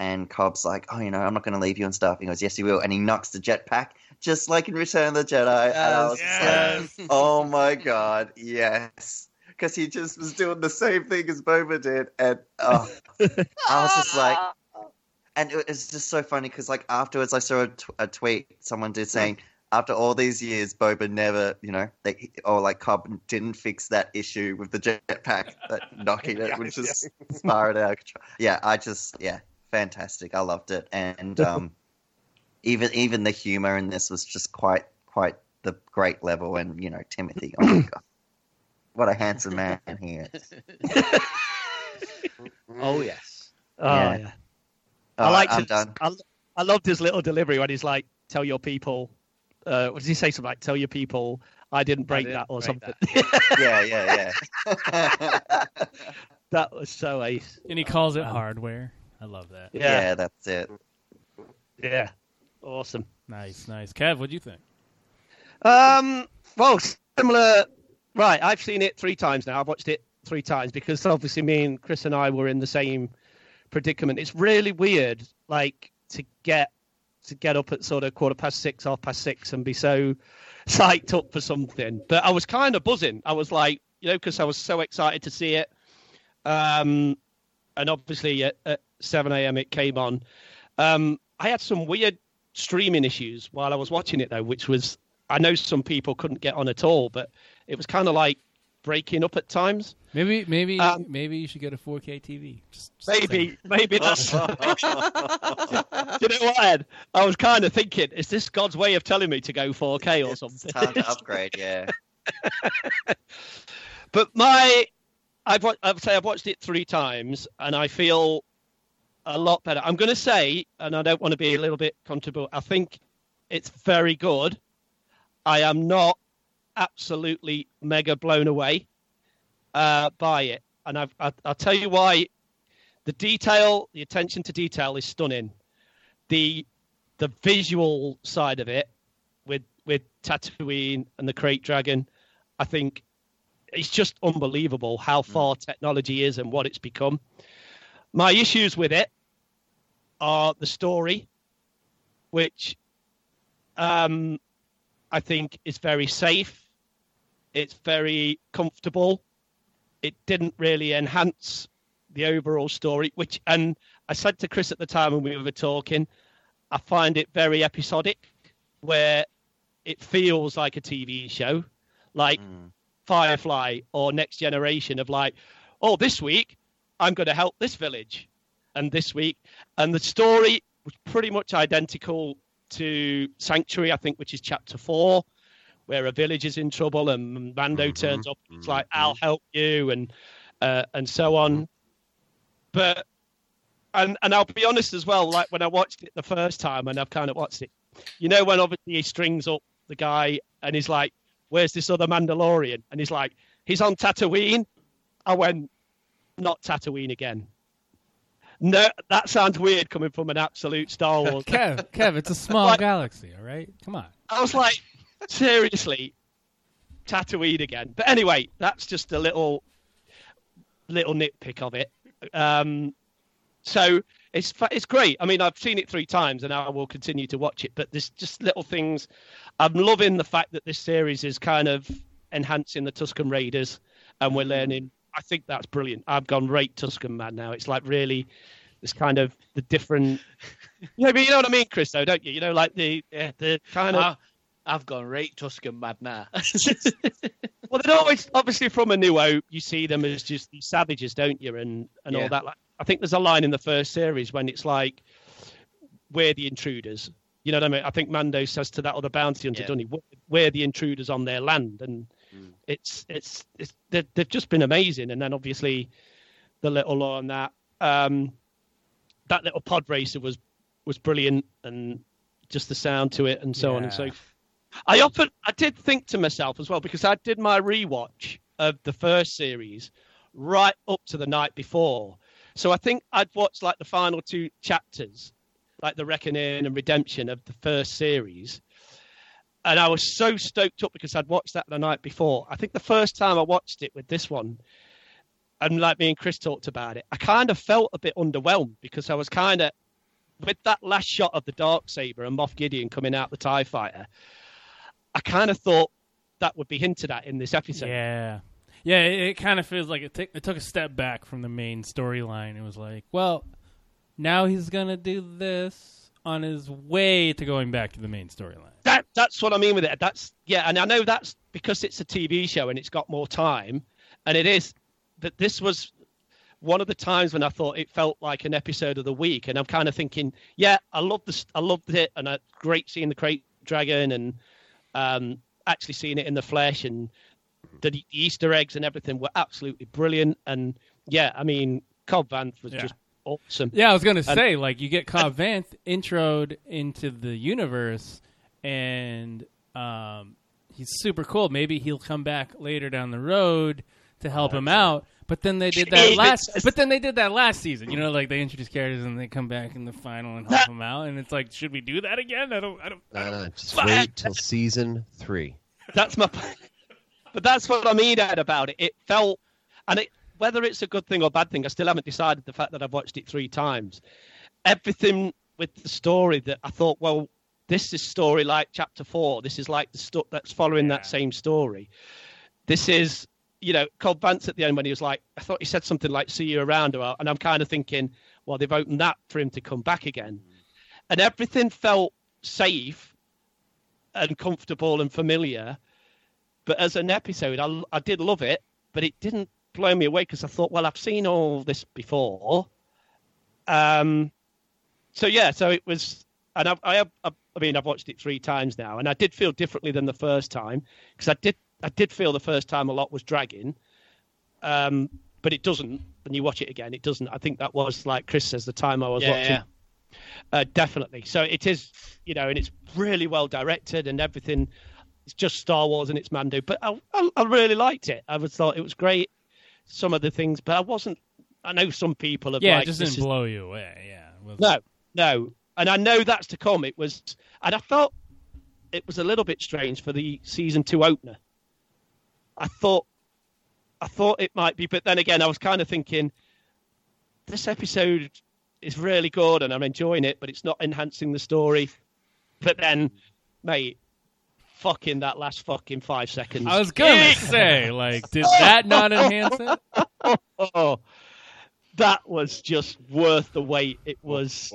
J: and Cobb's like, "Oh, you know, I'm not going to leave you and stuff." He goes, "Yes, you will," and he knocks the jetpack just like in Return of the Jedi. and I was just like, "Oh my god, yes!" Because he just was doing the same thing as Boba did, and oh, I was just like, and it was just so funny because like afterwards, I saw a, t- a tweet someone did saying. After all these years, Boba never, you know, they, or like Cobb didn't fix that issue with the jetpack, that knocking it, which is spiraled out of control. Yeah, I just, yeah, fantastic. I loved it, and um, even even the humor in this was just quite quite the great level. And you know, Timothy, oh my god, what a handsome man he is.
I: Oh yes.
H: Oh
J: Yeah.
H: yeah. I
J: right,
H: liked
J: I'm
H: it.
J: done.
H: I, I loved his little delivery when he's like, "Tell your people." Uh, what does he say? Something like, "Tell your people I didn't break
I: didn't
H: that" or
I: break
H: something.
J: yeah, yeah, yeah.
H: that was so ace.
G: And he calls it hardware. I love that.
H: Yeah.
J: yeah, that's it.
H: Yeah, awesome.
G: Nice, nice. Kev, what do you think?
H: Um, well, similar. Right, I've seen it three times now. I've watched it three times because obviously me and Chris and I were in the same predicament. It's really weird, like to get to get up at sort of quarter past six, half past six, and be so psyched up for something. But I was kind of buzzing. I was like, you know, because I was so excited to see it. Um, and obviously at, at 7 a.m. it came on. Um, I had some weird streaming issues while I was watching it though, which was I know some people couldn't get on at all, but it was kind of like breaking up at times.
G: Maybe, maybe,
H: Um,
G: maybe you should get a 4K TV. Just, just
H: Maybe, maybe that's. You know what, Ed? I was kind of thinking, is this God's way of telling me to go 4K or something?
J: Time to upgrade. Yeah.
H: But my, I've I'd say I've watched it three times, and I feel a lot better. I'm going to say, and I don't want to be a little bit controversial. I think it's very good. I am not absolutely mega blown away uh, by it, and I've, I, I'll tell you why. The detail, the attention to detail is stunning. The the visual side of it, with with Tatooine and the Krayt Dragon, I think it's just unbelievable how far technology is and what it's become. My issues with it are the story, which um, I think is very safe. It's very comfortable. It didn't really enhance the overall story, which, and I said to Chris at the time when we were talking, I find it very episodic, where it feels like a TV show, like hmm. Firefly or Next Generation of like, oh, this week I'm going to help this village, and this week, and the story was pretty much identical to Sanctuary, I think, which is chapter four, where a village is in trouble and Mando turns up. It's like, I'll help you, and uh, and so on. But and and I'll be honest as well. Like when I watched it the first time, and I've kind of watched it, you know, when obviously he strings up the guy and he's like, "Where's this other Mandalorian?" And he's like, "He's on Tatooine." I went, "Not Tatooine again." No, that sounds weird coming from an absolute Star Wars.
G: Kev, Kev, it's a small
H: Like-
G: galaxy, all right? Come on.
H: I was like, seriously, Tatooine again. But anyway, that's just a little little nitpick of it. Um, so it's it's great. I mean, I've seen it three times, and I will continue to watch it. But there's just little things. I'm loving the fact that this series is kind of enhancing the Tusken Raiders, and we're learning. I think that's brilliant. I've gone rate Tusken man now. It's like really, it's kind of the different. You know, you know what I mean, Chris? Though, don't you? You know, like the uh, the kind of.
I: I- I've gone right Tusken mad now.
H: Well, they're always obviously from a New Hope. You see them as just these savages, don't you? And and
I: Yeah.
H: all that. Like, I think there's a line in the first series when it's like, "We're the intruders." You know what I mean? I think Mando says to that other bounty hunter,
I: Yeah.
H: doesn't "We're- We're the intruders on their land, and
I: Mm.
H: it's it's it's they've, they've just been amazing. And then obviously, the little law on that, um, that little pod racer was was brilliant, and just the sound to it, and so on and so forth. I often I did think to myself as well because I did my rewatch of the first series right up to the night before. So I think I'd watched like the final two chapters, like the reckoning and redemption of the first series. And I was so stoked up because I'd watched that the night before. I think the first time I watched it with this one, and like me and Chris talked about it, I kind of felt a bit underwhelmed because I was kind of with that last shot of the dark saber and Moff Gideon coming out the Tie Fighter. I kind of thought that would be hinted at in this episode.
G: Yeah. Yeah, it, it kind of feels like it, took it took a step back from the main storyline. It was like, well, now he's going to do this on his way to going back to the main storyline.
H: That that's what I mean with it. That's yeah, and I know that's because it's a TV show and it's got more time, and it is. That this was one of the times when I thought it felt like an episode of the week, and I'm kind of thinking, yeah, I loved this, I loved it, and I great seeing the Krayt Dragon and um, actually seeing it in the flesh, and the, the Easter eggs and everything were absolutely brilliant. And yeah, I mean, Cobb Vanth was
G: Yeah.
H: just awesome.
G: Yeah, I was gonna say like you get Cobb Vanth introed into the universe, and um, he's super cool. Maybe he'll come back later down the road to help him out. But then they did that last. But then they did that last season. You know, like they introduce characters and they come back in the final and help them out. And it's like, should we do that again? I don't. I don't.
F: No, uh, no, just wait till season three.
H: That's my. But that's what I mean Ed, about it. It felt, and it whether it's a good thing or bad thing, I still haven't decided. The fact that I've watched it three times, everything with the story that I thought, well, this is story like chapter four. This is like the stuff that's following that same story. This is, you know, Cobb Vanth at the end when he was like, I thought he said something like "see you around," or, and I'm kind of thinking, well, they've opened that for him to come back again, and everything felt safe and comfortable and familiar. But as an episode, I, I did love it, but it didn't blow me away because I thought, well, I've seen all this before. Um, so yeah, so it was, and I, I, I, I mean, I've watched it three times now, and I did feel differently than the first time because I did, I did feel the first time a lot was dragging, um, but it doesn't. When you watch it again, it doesn't. I think that was like Chris says, the time I was
I: Yeah,
H: watching.
I: yeah.
H: Uh, definitely. So it is, you know, and it's really well directed and everything. It's just Star Wars and it's Mando, but I, I, I really liked it. I was thought it was great. Some of the things, but I wasn't. I know some people have
G: Yeah,
H: like
G: it just didn't
H: is-
G: blow you away. Yeah.
H: no, no, and I know that's to come. It was, and I felt it was a little bit strange for the season two opener. I thought, I thought it might be, but then again, I was kind of thinking, this episode is really good and I'm enjoying it, but it's not enhancing the story. But then, mate, fucking that last fucking five seconds.
G: I was gonna say, like, did that not enhance it?
H: Oh, that was just worth the wait. It was.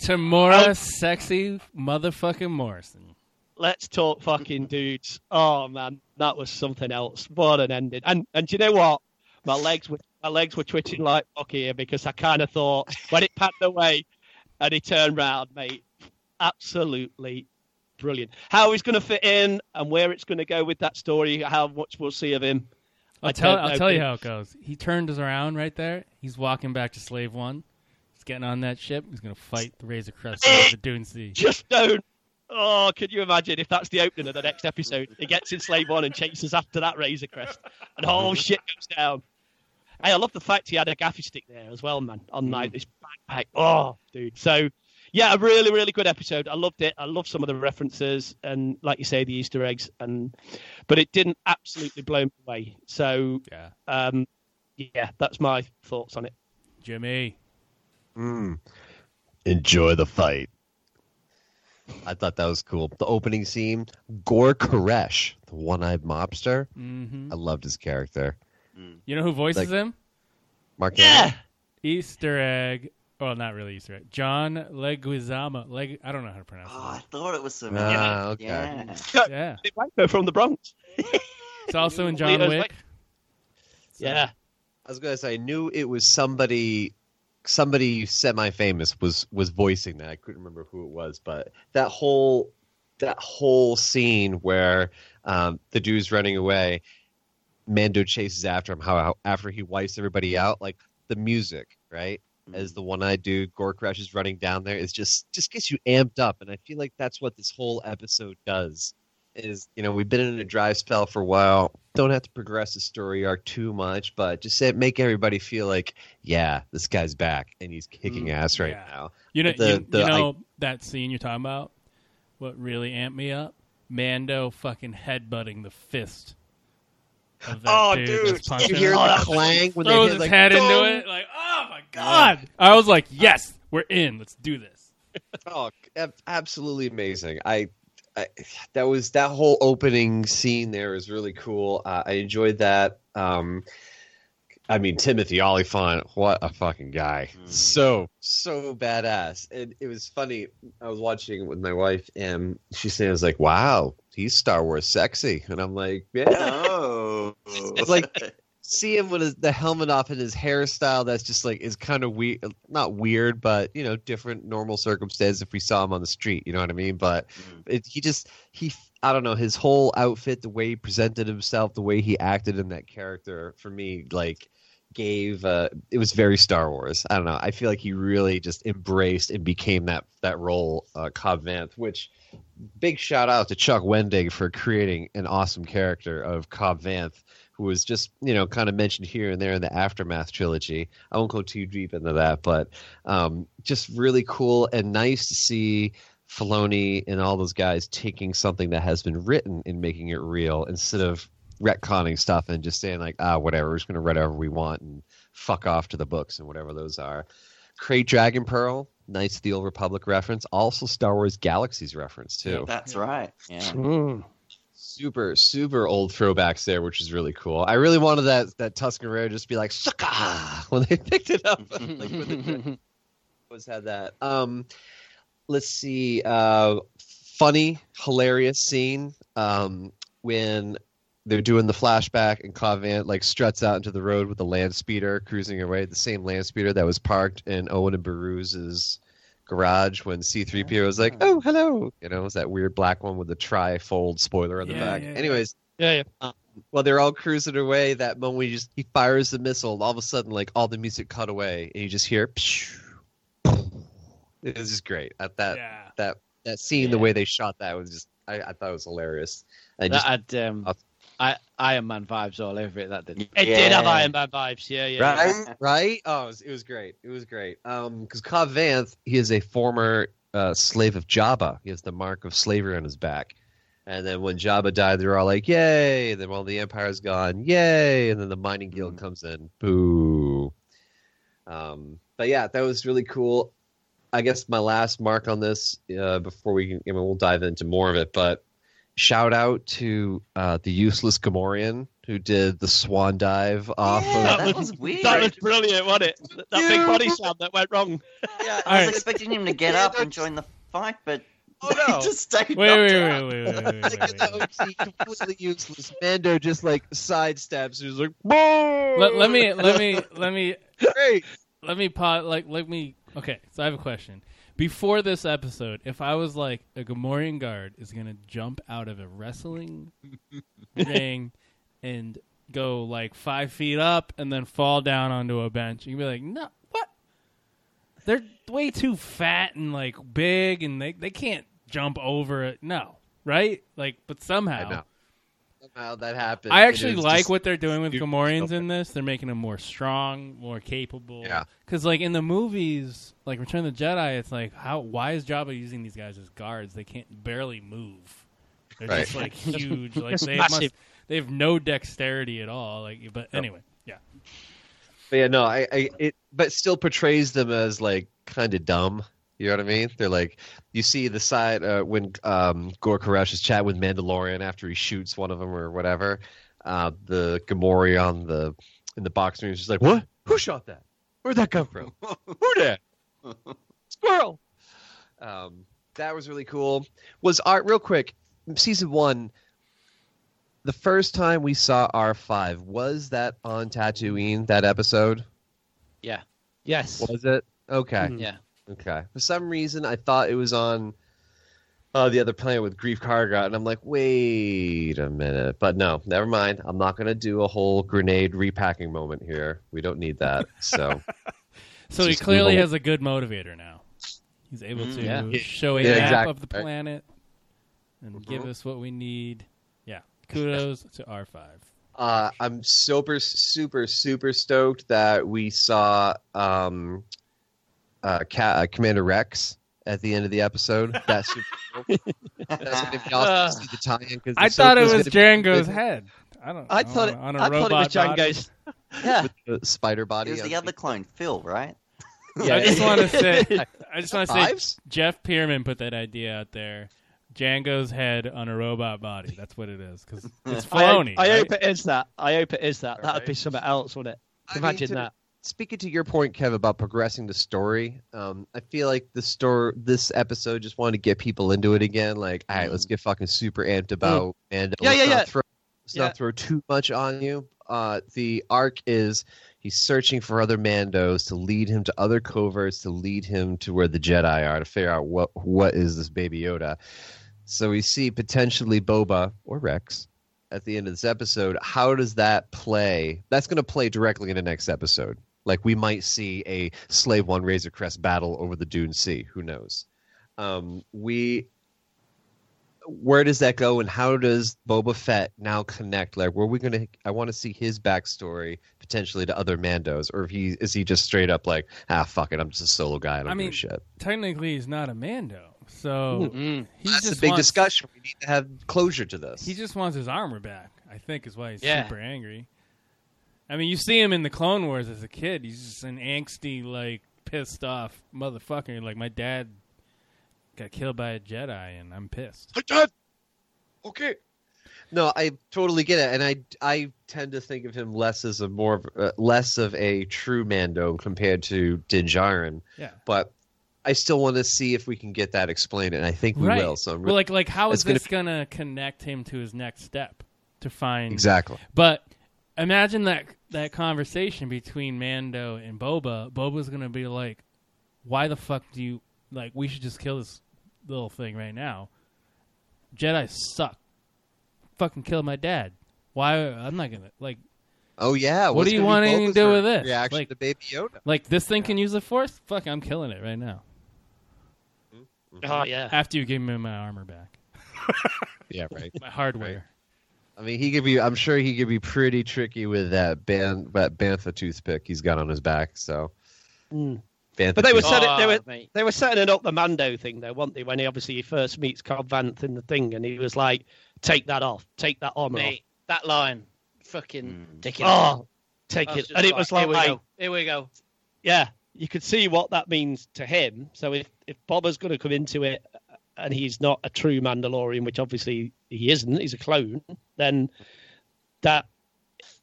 G: Temuera, oh. sexy motherfucking Morrison.
H: Let's talk fucking dudes. Oh man, that was something else. What an ending! And and do you know what? My legs were my legs were twitching like fuck here because I kind of thought when it panned away and he turned round, mate, absolutely brilliant. How he's going to fit in and where it's going to go with that story, how much we'll see of him.
G: I'll
H: I
G: tell. I'll tell you how it goes. He turned us around right there. He's walking back to Slave One. He's getting on that ship. He's gonna fight the Razor Crest of the Dune Sea.
H: Just don't. Oh, could you imagine if that's the opening of the next episode? He gets in Slave One and chases after that Razor Crest, and all shit goes down. Hey, I love the fact he had a gaffy stick there as well, man, on like this backpack. Oh, dude. So, yeah, a really, really good episode. I loved it. I love some of the references and, like you say, the Easter eggs. And but it didn't absolutely blow me away. So,
G: yeah,
H: um, yeah, that's my thoughts on it.
G: Jimmy.
F: Mm. Enjoy the fight. I thought that was cool. The opening scene, Gore Koresh, the one-eyed mobster.
G: Mhm.
F: I loved his character.
G: You know who voices
F: Like-
G: him?
F: Mark
H: Yeah.
F: Hamill?
G: Easter egg. Well, not really Easter egg. John Leguizamo. Leg. I don't know how to pronounce
J: Oh, I thought it was familiar.
F: Ah, okay.
J: Yeah.
G: it. Yeah.
H: It might go from the Bronx.
G: It's also in John
H: Leo's
G: Wick.
H: Wick. Yeah.
F: I was gonna say I knew it was somebody somebody semi famous was was voicing that. I couldn't remember who it was, but that whole that whole scene where um, the dude's running away, Mando chases after him. How, how after he wipes everybody out, like the music, right? As the one-eyed dude, Gore Koresh is running down there, is just just gets you amped up, and I feel like that's what this whole episode does. Is you know we've been in a dry spell for a while. Don't have to progress the story arc too much, but just say, make everybody feel like, yeah, this guy's back and he's kicking mm, ass right
G: yeah.
F: now.
G: You know,
F: The-
G: you,
F: the-
G: you
F: I-
G: know that scene you're talking about. What really amped me up? Mando fucking headbutting the fist.
F: Oh,
G: dude,
F: dude,
G: that's
F: you hear
G: him.
F: the clang when they
G: throws
F: hit,
G: his
F: like,
G: head into it. Like, oh my god! I was like, yes, we're in. Let's do this.
F: Oh, absolutely amazing. I, I that was that whole opening scene there is really cool. Uh, I enjoyed that. Um, I mean, Timothy Olyphant, what a fucking guy! So so badass. And it was funny. I was watching it with my wife, and she said, "I was like, wow, he's Star Wars sexy," and I'm like, yeah.
J: Oh.
F: It's like see him with his, the helmet off and his hairstyle that's just like is kind of weird not weird but you know different normal circumstance if we saw him on the street you know what i mean? But it, he just he i don't know his whole outfit the way he presented himself the way he acted in that character for me like gave uh it was very star wars. I don't know. I feel like he really just embraced and became that that role uh cobb vanth which big shout out to chuck wendig for creating an awesome character of cobb vanth who was just you know kind of mentioned here and there in the aftermath trilogy. I won't go too deep into that, but um, just really cool and nice to see Filoni and all those guys taking something that has been written and making it real instead of retconning stuff and just saying like ah whatever we're just going to write whatever we want and fuck off to the books and whatever those are. Krayt Dragon Pearl, Knights of the Old Republic reference, also Star Wars Galaxies reference too
J: That's right. Yeah.
H: Mm.
F: Super super old throwbacks there, which is really cool. I really wanted that that Tusken Rare just be like sucker when they picked it up. like when the had that. Um, let's see. Uh, funny, hilarious scene um, when they're doing the flashback and Cobb Vanth like struts out into the road with the land speeder cruising away, the same land speeder that was parked in Owen and Beru's garage when C3PO was like, "Oh, hello," you know, it was that weird black one with the tri-fold spoiler on the
G: Yeah,
F: back.
G: yeah, yeah.
F: Anyways,
H: Yeah, yeah.
F: um, while they're all cruising away, that moment he just he fires the missile, all of a sudden, like all the music cut away, and you just hear. It was just great. At that
G: Yeah.
F: that that scene, the way they shot that was just I, I thought it was hilarious. I just
I: that um, I, Iron Man vibes all over it. That did.
H: It did have Iron Man vibes. Yeah, yeah.
F: right, right. Oh, it was, it was great. It was great. Um, because Cobb Vanth, he is a former uh, slave of Jabba. He has the mark of slavery on his back. And then when Jabba died, they're all like, "Yay!" And then while the Empire's gone, "Yay!" And then the Mining Guild comes in, boo. Um, but yeah, that was really cool. I guess my last mark on this uh, before we can, I mean, we'll dive into more of it, but shout out to uh, the useless Gamorrean who did the swan dive off
J: Yeah,
F: of
J: that was weird.
H: That was brilliant, wasn't it? That big body sound that went wrong.
J: Yeah,
G: All
J: I was
G: right.
J: expecting him to get up and join the fight, but
F: Oh, no.
J: he just stayed
G: Wait,
J: knocked
G: wait, wait, wait, wait, wait, wait, wait, wait.
F: Completely useless. Mando just like sidesteps. He's like,
G: let, let me let me let me
F: great.
G: let me pot like let me okay so i have a question before this episode if i was like a gamorrean guard is gonna jump out of a wrestling ring and go like five feet up and then fall down onto a bench you'd be like no what? They're way too fat and like big and they, they can't jump over it. No right? Like but somehow.
F: Somehow that happened.
G: I actually like
F: just-
G: what they're doing with
F: stupid.
G: Gamorreans in this. They're making them more strong, more capable.
F: Yeah.
G: Because like in the movies, like Return of the Jedi, it's like how why is Jabba using these guys as guards? They can't barely move. They're
F: Right.
G: just like huge. Like they must,
H: massive.
G: they have no dexterity at all. Like, but anyway, yeah.
F: But yeah, no, I, I it, but still portrays them as like kind of dumb. You know what I mean? They're like, you see the side uh, when um, Gore Koresh is chatting with Mandalorian after he shoots one of them or whatever. Uh, the Gamorrean on the in the box room is just like, what? Who shot that? Where'd that come from? Who did? Squirrel. Um, that was really cool. Was art real quick? Season one. The first time we saw R five was that on Tatooine? That episode
I: Yeah.
H: Yes.
F: was it? Okay,
I: Yeah.
F: Okay. For some reason, I thought it was on uh, the other planet with Greef Karga, and I'm like, wait a minute. But no, never mind. I'm not gonna do a whole grenade repacking moment here. We don't need that. So
G: So he clearly
F: move
G: has a good motivator now. He's able to
I: yeah.
G: show a
F: Yeah,
G: map
F: exactly.
G: of the planet and give
F: Mhm.
G: us what we need. Yeah. Kudos to R five.
F: Uh, I'm super, super, super stoked that we saw um, uh, Ca- uh, Commander Rex at the end of the episode. That's super cool. That's gonna be awesome to see the tie-in. 'cause
G: I thought it was
F: gonna be-
G: Jango's head. I don't.
H: I thought it,
G: on a
H: I thought it was
G: robot body.
H: Jango's.
J: Yeah,
F: with the spider
J: it
F: body.
J: was the other clone, Phil, right? yeah.
G: I just want to say, I just want to say,
F: Fives?
G: Jeff Pierman put that idea out there. Jango's head on a robot body. That's what it is because it's
H: I, hope- I
G: right?
H: hope it is that. I hope it is that. That'd
F: Alright.
H: be something else, wouldn't it?
F: I mean,
H: Imagine
F: to-
H: that.
F: Speaking to your point, Kev, about progressing the story, um, I feel like the story, this episode, just wanted to get people into it again. Like, all right, let's get fucking super amped about and
H: Yeah,
F: let's
H: yeah,
F: not
H: yeah.
F: Throw, let's
H: Yeah.
F: not throw too much on you. Uh, the arc is he's searching for other Mandos to lead him to other coverts, to lead him to where the Jedi are, to figure out what what is this Baby Yoda. So we see potentially Boba or Rex at the end of this episode. How does that play? That's going to play directly in the next episode. Like we might see a Slave One Razor Crest battle over the Dune Sea. Who knows? Um, we where does that go, and how does Boba Fett now connect? Like, where are we gonna? I want to see his backstory potentially to other Mandos, or if he is he just straight up like, ah, fuck it, I'm just a solo guy. I don't
G: I mean,
F: give a shit.
G: technically he's not a Mando, so
I: Mm.
G: he
F: That's
G: just
F: a big
G: wants,
F: discussion. We need to have closure to this.
G: He just wants his armor back. I think is why he's
I: Yeah.
G: super angry. I mean, you see him in the Clone Wars as a kid. He's just an angsty, like pissed off motherfucker. Like my dad got killed by a Jedi, and I'm pissed. My dad.
F: okay. No, I totally get it, and I I tend to think of him less as a more of, uh, less of a true Mando compared to Din Djarin.
G: Yeah.
F: But I still want to see if we can get that explained, and I think we
G: right.
F: will. So I'm
G: well, like, like how is
F: it's gonna
G: this gonna connect him to his next step to find
F: exactly.
G: But imagine that that conversation between Mando and Boba. Boba's gonna be like, "Why the fuck do you like? We should just kill this little thing right now. Jedi suck. Fucking kill my dad. Why? I'm not gonna like
F: Oh yeah.
G: What
F: what's
G: do you
F: gonna
G: want anything to do with this?
F: Reaction
G: Like-
F: to Baby Yoda.
G: like this thing can use the Force. Fuck, I'm killing it right now.
H: Oh yeah.
G: After you give me my armor back,
F: Yeah, right.
G: my hardware.
F: I mean, he could be. I'm sure he could be pretty tricky with that ban that bantha toothpick he's got on his back. So,
H: Mm.
F: bantha
H: But they were
F: tooth-
H: setting, they
I: Oh,
H: were
I: mate.
H: they were setting up the Mando thing though, weren't they? When he obviously he first meets Cobb Vanth in the thing, and he was like, "Take that off, take that armor
I: Mate, that line, fucking take it
H: off."
I: off.
H: Oh, take it,
I: just
H: and it was like,
I: here we go. Here we go.
H: yeah, you could see what that means to him. So if if Boba's going to come into it, and he's not a true Mandalorian, which obviously he isn't, he's a clone, then that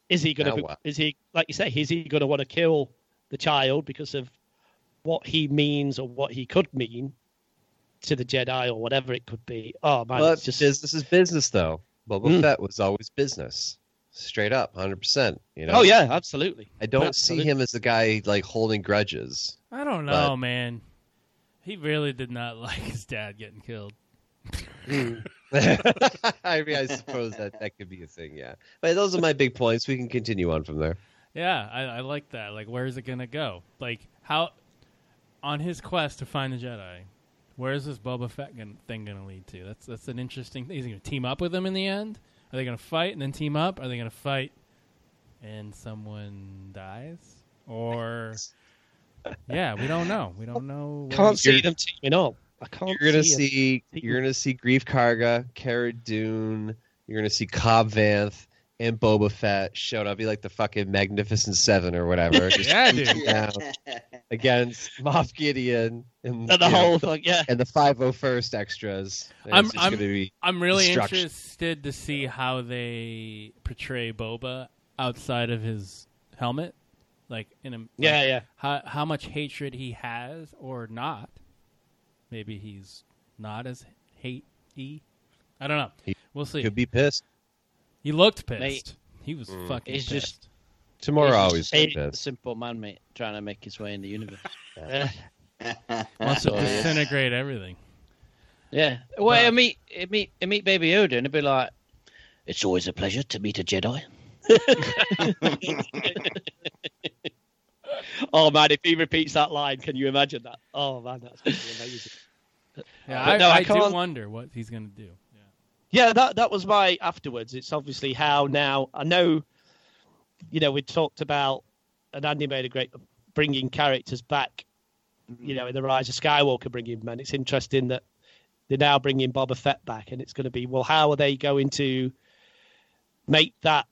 H: is he going to
F: what?
H: is he like you say is he going to want to kill the child because of what he means or what he could mean to the Jedi or whatever it could be? Oh man,
F: Well,
H: it's just
F: business is business, though. Boba
H: Mm.
F: Fett was always business, straight up, hundred percent. You know.
H: oh yeah, absolutely.
F: I don't
H: Absolutely.
F: see him as the guy like holding grudges.
G: I don't know,
F: But-
G: man. He really did not like his dad getting killed.
F: I mean, I suppose that that could be a thing, yeah. But those are my big points. We can continue on from there.
G: Yeah, I, I like that. Like, where is it gonna go? Like, how on his quest to find the Jedi, where is this Boba Fett gonna, thing gonna lead to? That's that's an interesting thing. Is he gonna team up with him in the end, Are they going to fight and then team up? Are they going to fight and someone dies? Or yeah, we don't know. We don't know. where
H: Can't see them teaming up. I can't.
F: You're gonna
H: see 'em.
F: see you're gonna see Greef Karga, Cara Dune. You're gonna see Cobb Vanth and Boba Fett showed up. Be like the fucking Magnificent Seven or whatever. Just
G: Yeah, dude.
F: down against Moff Gideon and,
H: And the
F: you know,
H: whole thing, yeah.
F: and the 501st extras. And
G: I'm I'm, I'm really interested to see how they portray Boba outside of his helmet, like in a
H: Yeah,
G: like,
H: yeah.
G: How how much hatred he has or not. Maybe he's not as hate y. I don't know.
F: He
G: we'll see.
F: Could be pissed.
G: He looked pissed.
I: Mate,
G: he was
F: Mm.
G: fucking
I: He's
G: pissed.
I: just
F: Tomorrow
I: he's
F: always
I: just a
F: pissed.
I: simple man, mate, trying to make his way in the universe.
G: wants to disintegrate everything.
I: Yeah. Well, I meet, I meet, I meet Baby Yoda, and it'd be like, "It's always a pleasure to meet a Jedi."
H: Oh man, if he repeats that line, can you imagine that? Oh man, that's amazing.
G: Yeah,
H: uh,
G: I,
H: no,
G: I,
H: I
G: do wonder what he's gonna do.
H: Yeah, that that was my afterwards. It's obviously how now I know. You know, we talked about, and Andy made a great bringing characters back. You know, in the Rise of Skywalker, bringing men. It's interesting that they're now bringing Boba Fett back, and it's going to be well, how are they going to make that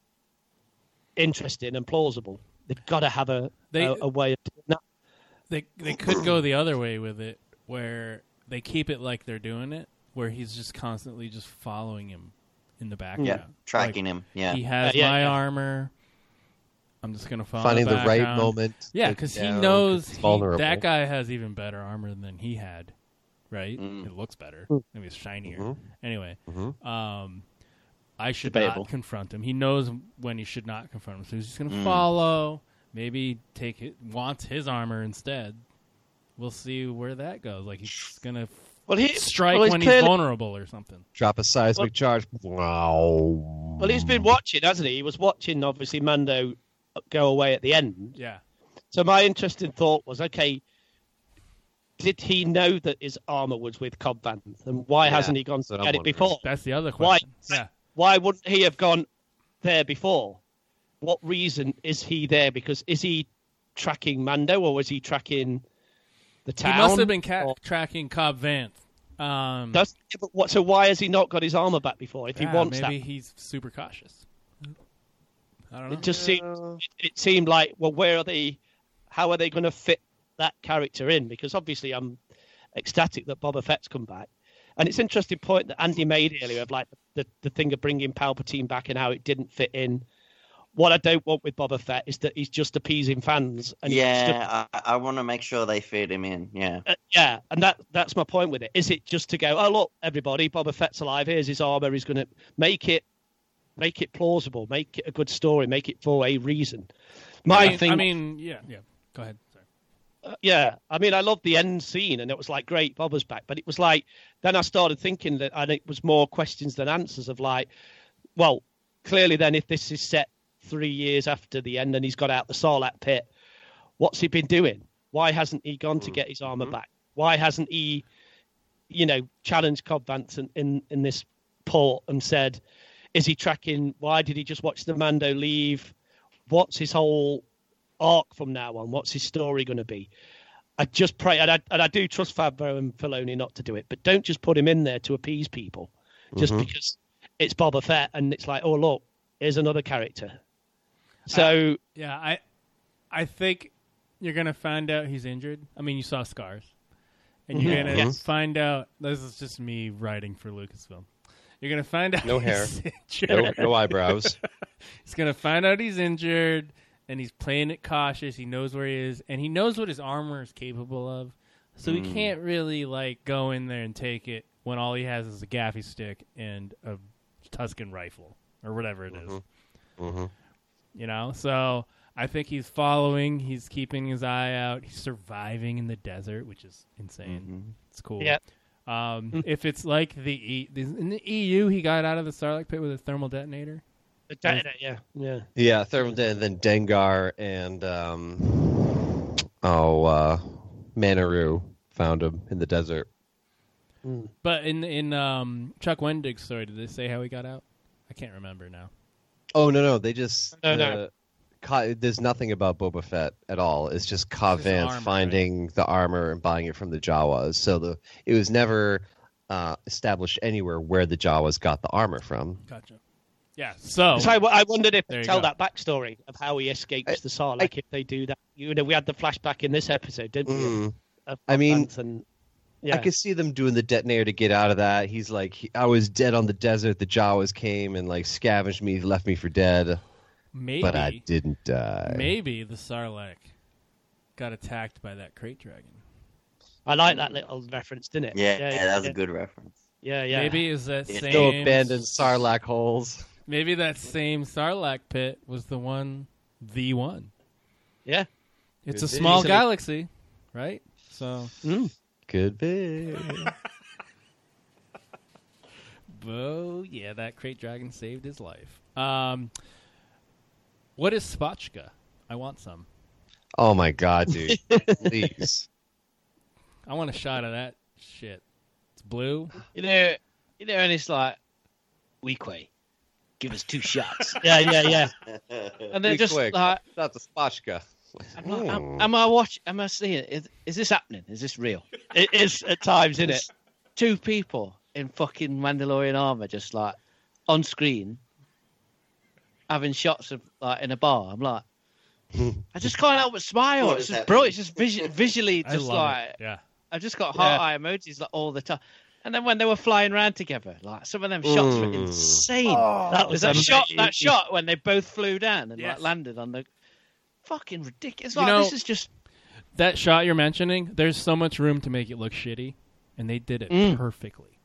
H: interesting and plausible? They've got to have a
G: They-
H: a, a way of doing that.
G: They they could go the other way with it, where they keep it like they're doing it, where he's just constantly just following him in the background,
J: Yeah, tracking
G: Like,
J: him, yeah.
G: he has
H: Yeah, yeah,
G: my
H: yeah.
G: armor. I'm just gonna follow
F: Finding the
G: back
F: right
G: on.
F: moment
G: Yeah, because he knows he- that guy has even better armor than he had. Right?
J: Mm.
G: It looks better.
H: Mm.
G: Maybe it's shinier.
F: Mhm.
G: Anyway,
F: Mhm.
G: um, I should
I: Debatable.
G: not confront him. He knows when he should not confront him, so he's just gonna
J: Mm.
G: follow. Maybe take it. Wants his armor instead. We'll see where that goes. Like he's gonna
H: Well, he
G: strike
H: well, he's
G: when
H: clearly-
G: he's vulnerable or something.
F: Drop a seismic charge. Wow.
H: Well, he's been watching, hasn't he? He was watching, obviously, Mando go away at the end.
G: Yeah.
H: So my interesting thought was, okay, did he know that his armor was with Cobb Vanth, and why
F: Yeah,
H: hasn't he gone to
F: what
H: get it before?
G: That's the other
H: Why?
G: question. Yeah.
H: Why wouldn't he have gone there before? What reason is he there? Because is he tracking Mando, or was he tracking the town?
G: He must have been ca-
H: Or-
G: tracking Cobb Vanth. Um,
H: Does, but what, so why has he not got his armor back before? If he wants
G: maybe
H: that,
G: he's super cautious. I don't know.
H: It just seemed it, it seemed like well, where are they? How are they going to fit that character in? Because obviously, I'm ecstatic that Boba Fett's come back, and it's an interesting point that Andy made earlier of like the the the thing of bringing Palpatine back and how it didn't fit in. What I don't want with Boba Fett is that he's just appeasing fans. And he's just-
J: yeah, I, I want to make sure they fit him in. Yeah.
H: uh, yeah, and that that's my point with it. Is it just to go, oh look, everybody, Boba Fett's alive. Here's his armor. He's going to make it, make it plausible, make it a good story, make it for a reason. My
G: I mean,
H: thing,
G: I mean, yeah, yeah. Go ahead.
H: Yeah, I mean, I love the end scene, and it was like great, Boba's back. But it was like then I started thinking that, and it was more questions than answers of like, well, clearly then if this is set three years after the end and he's got out the Sarlacc pit, what's he been doing? Why hasn't he gone to mm-hmm. get his armor mm-hmm. back? Why hasn't he, you know, challenged Cobb Vanth in, in, in this port and said, is he tracking? Why did he just watch the Mando leave? What's his whole arc from now on? What's his story going to be? I just pray, and I, and I do trust Favreau and Filoni not to do it, but don't just put him in there to appease people, just
G: Mm-hmm.
F: Mhm.
H: because it's Boba Fett and it's like, oh look, here's another character. So
G: Yeah, I, I think you're gonna find out he's injured. I mean, you saw scars, and you're
H: Mhm.
G: gonna
H: Yes.
G: find out. This is just me writing for Lucasfilm. You're gonna find out
F: No hair.
G: he's
F: No, no eyebrows.
G: he's gonna find out he's injured, and he's playing it cautious. He knows where he is, and he knows what his armor is capable of. So he
F: Mm.
G: can't really like go in there and take it when all he has is a gaffy stick and a Tusken rifle or whatever it is.
F: Mhm.
G: You know, so I think he's following. He's keeping his eye out. He's surviving in the desert, which is insane. It's cool.
H: Yeah.
G: Um, if it's like the, e- in the EU, he got out of the Sarlacc Pit with a thermal detonator.
H: The detonate, yeah, yeah.
F: Yeah, Thermal Den, then Dengar and um, oh, uh, Manaroo found him in the desert.
G: But in in um, Chuck Wendig's story, did they say how he got out? I can't remember now.
F: Oh no, no, they just
H: No, no.
F: uh, Ka- there's nothing about Boba Fett at all. It's just Cobb
G: It's his armor,
F: finding the armor and buying it from the Jawas. So the it was never uh, established anywhere where the Jawas got the armor from.
G: Gotcha. Yeah. So
H: So I, I wondered if
G: There
H: they tell
G: go.
H: that backstory of how he escapes the Sarlacc. if they do that, you know, we had the flashback in this episode, didn't we?
F: Mm.
H: Of
F: I mean,
H: Vanth and
F: I could see them doing the detonator to get out of that. He's like, he, I was dead on the desert. The Jawas came and like scavenged me, left me for dead,
G: maybe
F: but I didn't die.
G: maybe the Sarlacc got attacked by that krayt dragon.
H: I like that little reference, didn't it?
J: Yeah, yeah, that was
H: yeah.
J: a good reference.
H: Yeah, yeah.
G: Maybe is that
J: Yeah.
G: same
F: No abandoned Sarlacc holes.
G: Maybe that same Sarlacc pit was the one, the one.
H: Yeah.
G: It's
F: Could
G: a
F: be.
G: small
F: Easily.
G: galaxy, right? So,
F: Could be.
G: oh yeah, that krayt dragon saved his life. Um, what is spotchka? I want some.
F: Oh my god, dude! Please.
G: I want a shot of that shit. It's blue.
I: You know, you know, and it's like, Weequay, give us two shots.
H: yeah, yeah, yeah.
I: And they're
F: Be
I: just
F: quick.
I: like,
F: Not the Spotchka.
I: I'm like, am,
F: Hmm.
I: am I watch? Am I seeing? it? Is, is this happening? Is this real?
H: It is at times, isn't it?
I: Two people in fucking Mandalorian armor, just like on screen, having shots of like in a bar. I'm like, I just can't help but smile.
J: What
I: it's
J: is
I: just bro. It's just visu- visually just
G: love
I: like
G: it. Yeah.
I: I've just got heart eye emojis like all the time. And then when they were flying around together, like some of them shots were
F: Mm.
I: insane.
H: that was
I: There's that shot, that shot when they both flew down and
G: Yes.
I: like landed on the fucking ridiculous.
G: You
I: Like,
G: know-
I: this is just
G: That shot you're mentioning, there's so much room to make it look shitty, and they did it
H: Mm.
G: perfectly.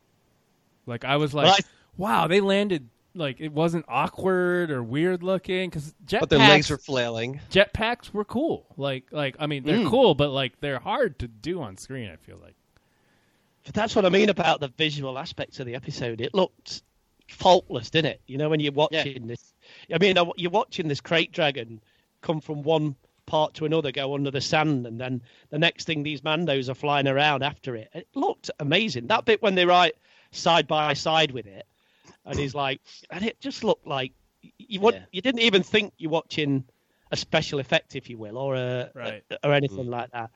G: Like I was like,
H: Well, I-
G: wow, they landed like it wasn't awkward or weird looking because jetpacks.
F: But their legs were flailing.
G: jetpacks were cool. Like like I mean they're
H: Mm.
G: cool, but like they're hard to do on screen. I feel like.
H: But that's what I mean about the visual aspects of the episode. It looked faultless, didn't it? You know, when you're watching this. I mean, you're watching this krayt dragon come from one part to another, go under the sand, and then the next thing, these Mandos are flying around after it. It looked amazing. That bit when they're right side by side with it, and he's like, and it just looked like you would,
I: Yeah.
H: you didn't even think you're watching a special effect, if you will, or a,
G: Right.
H: or anything mm. like that.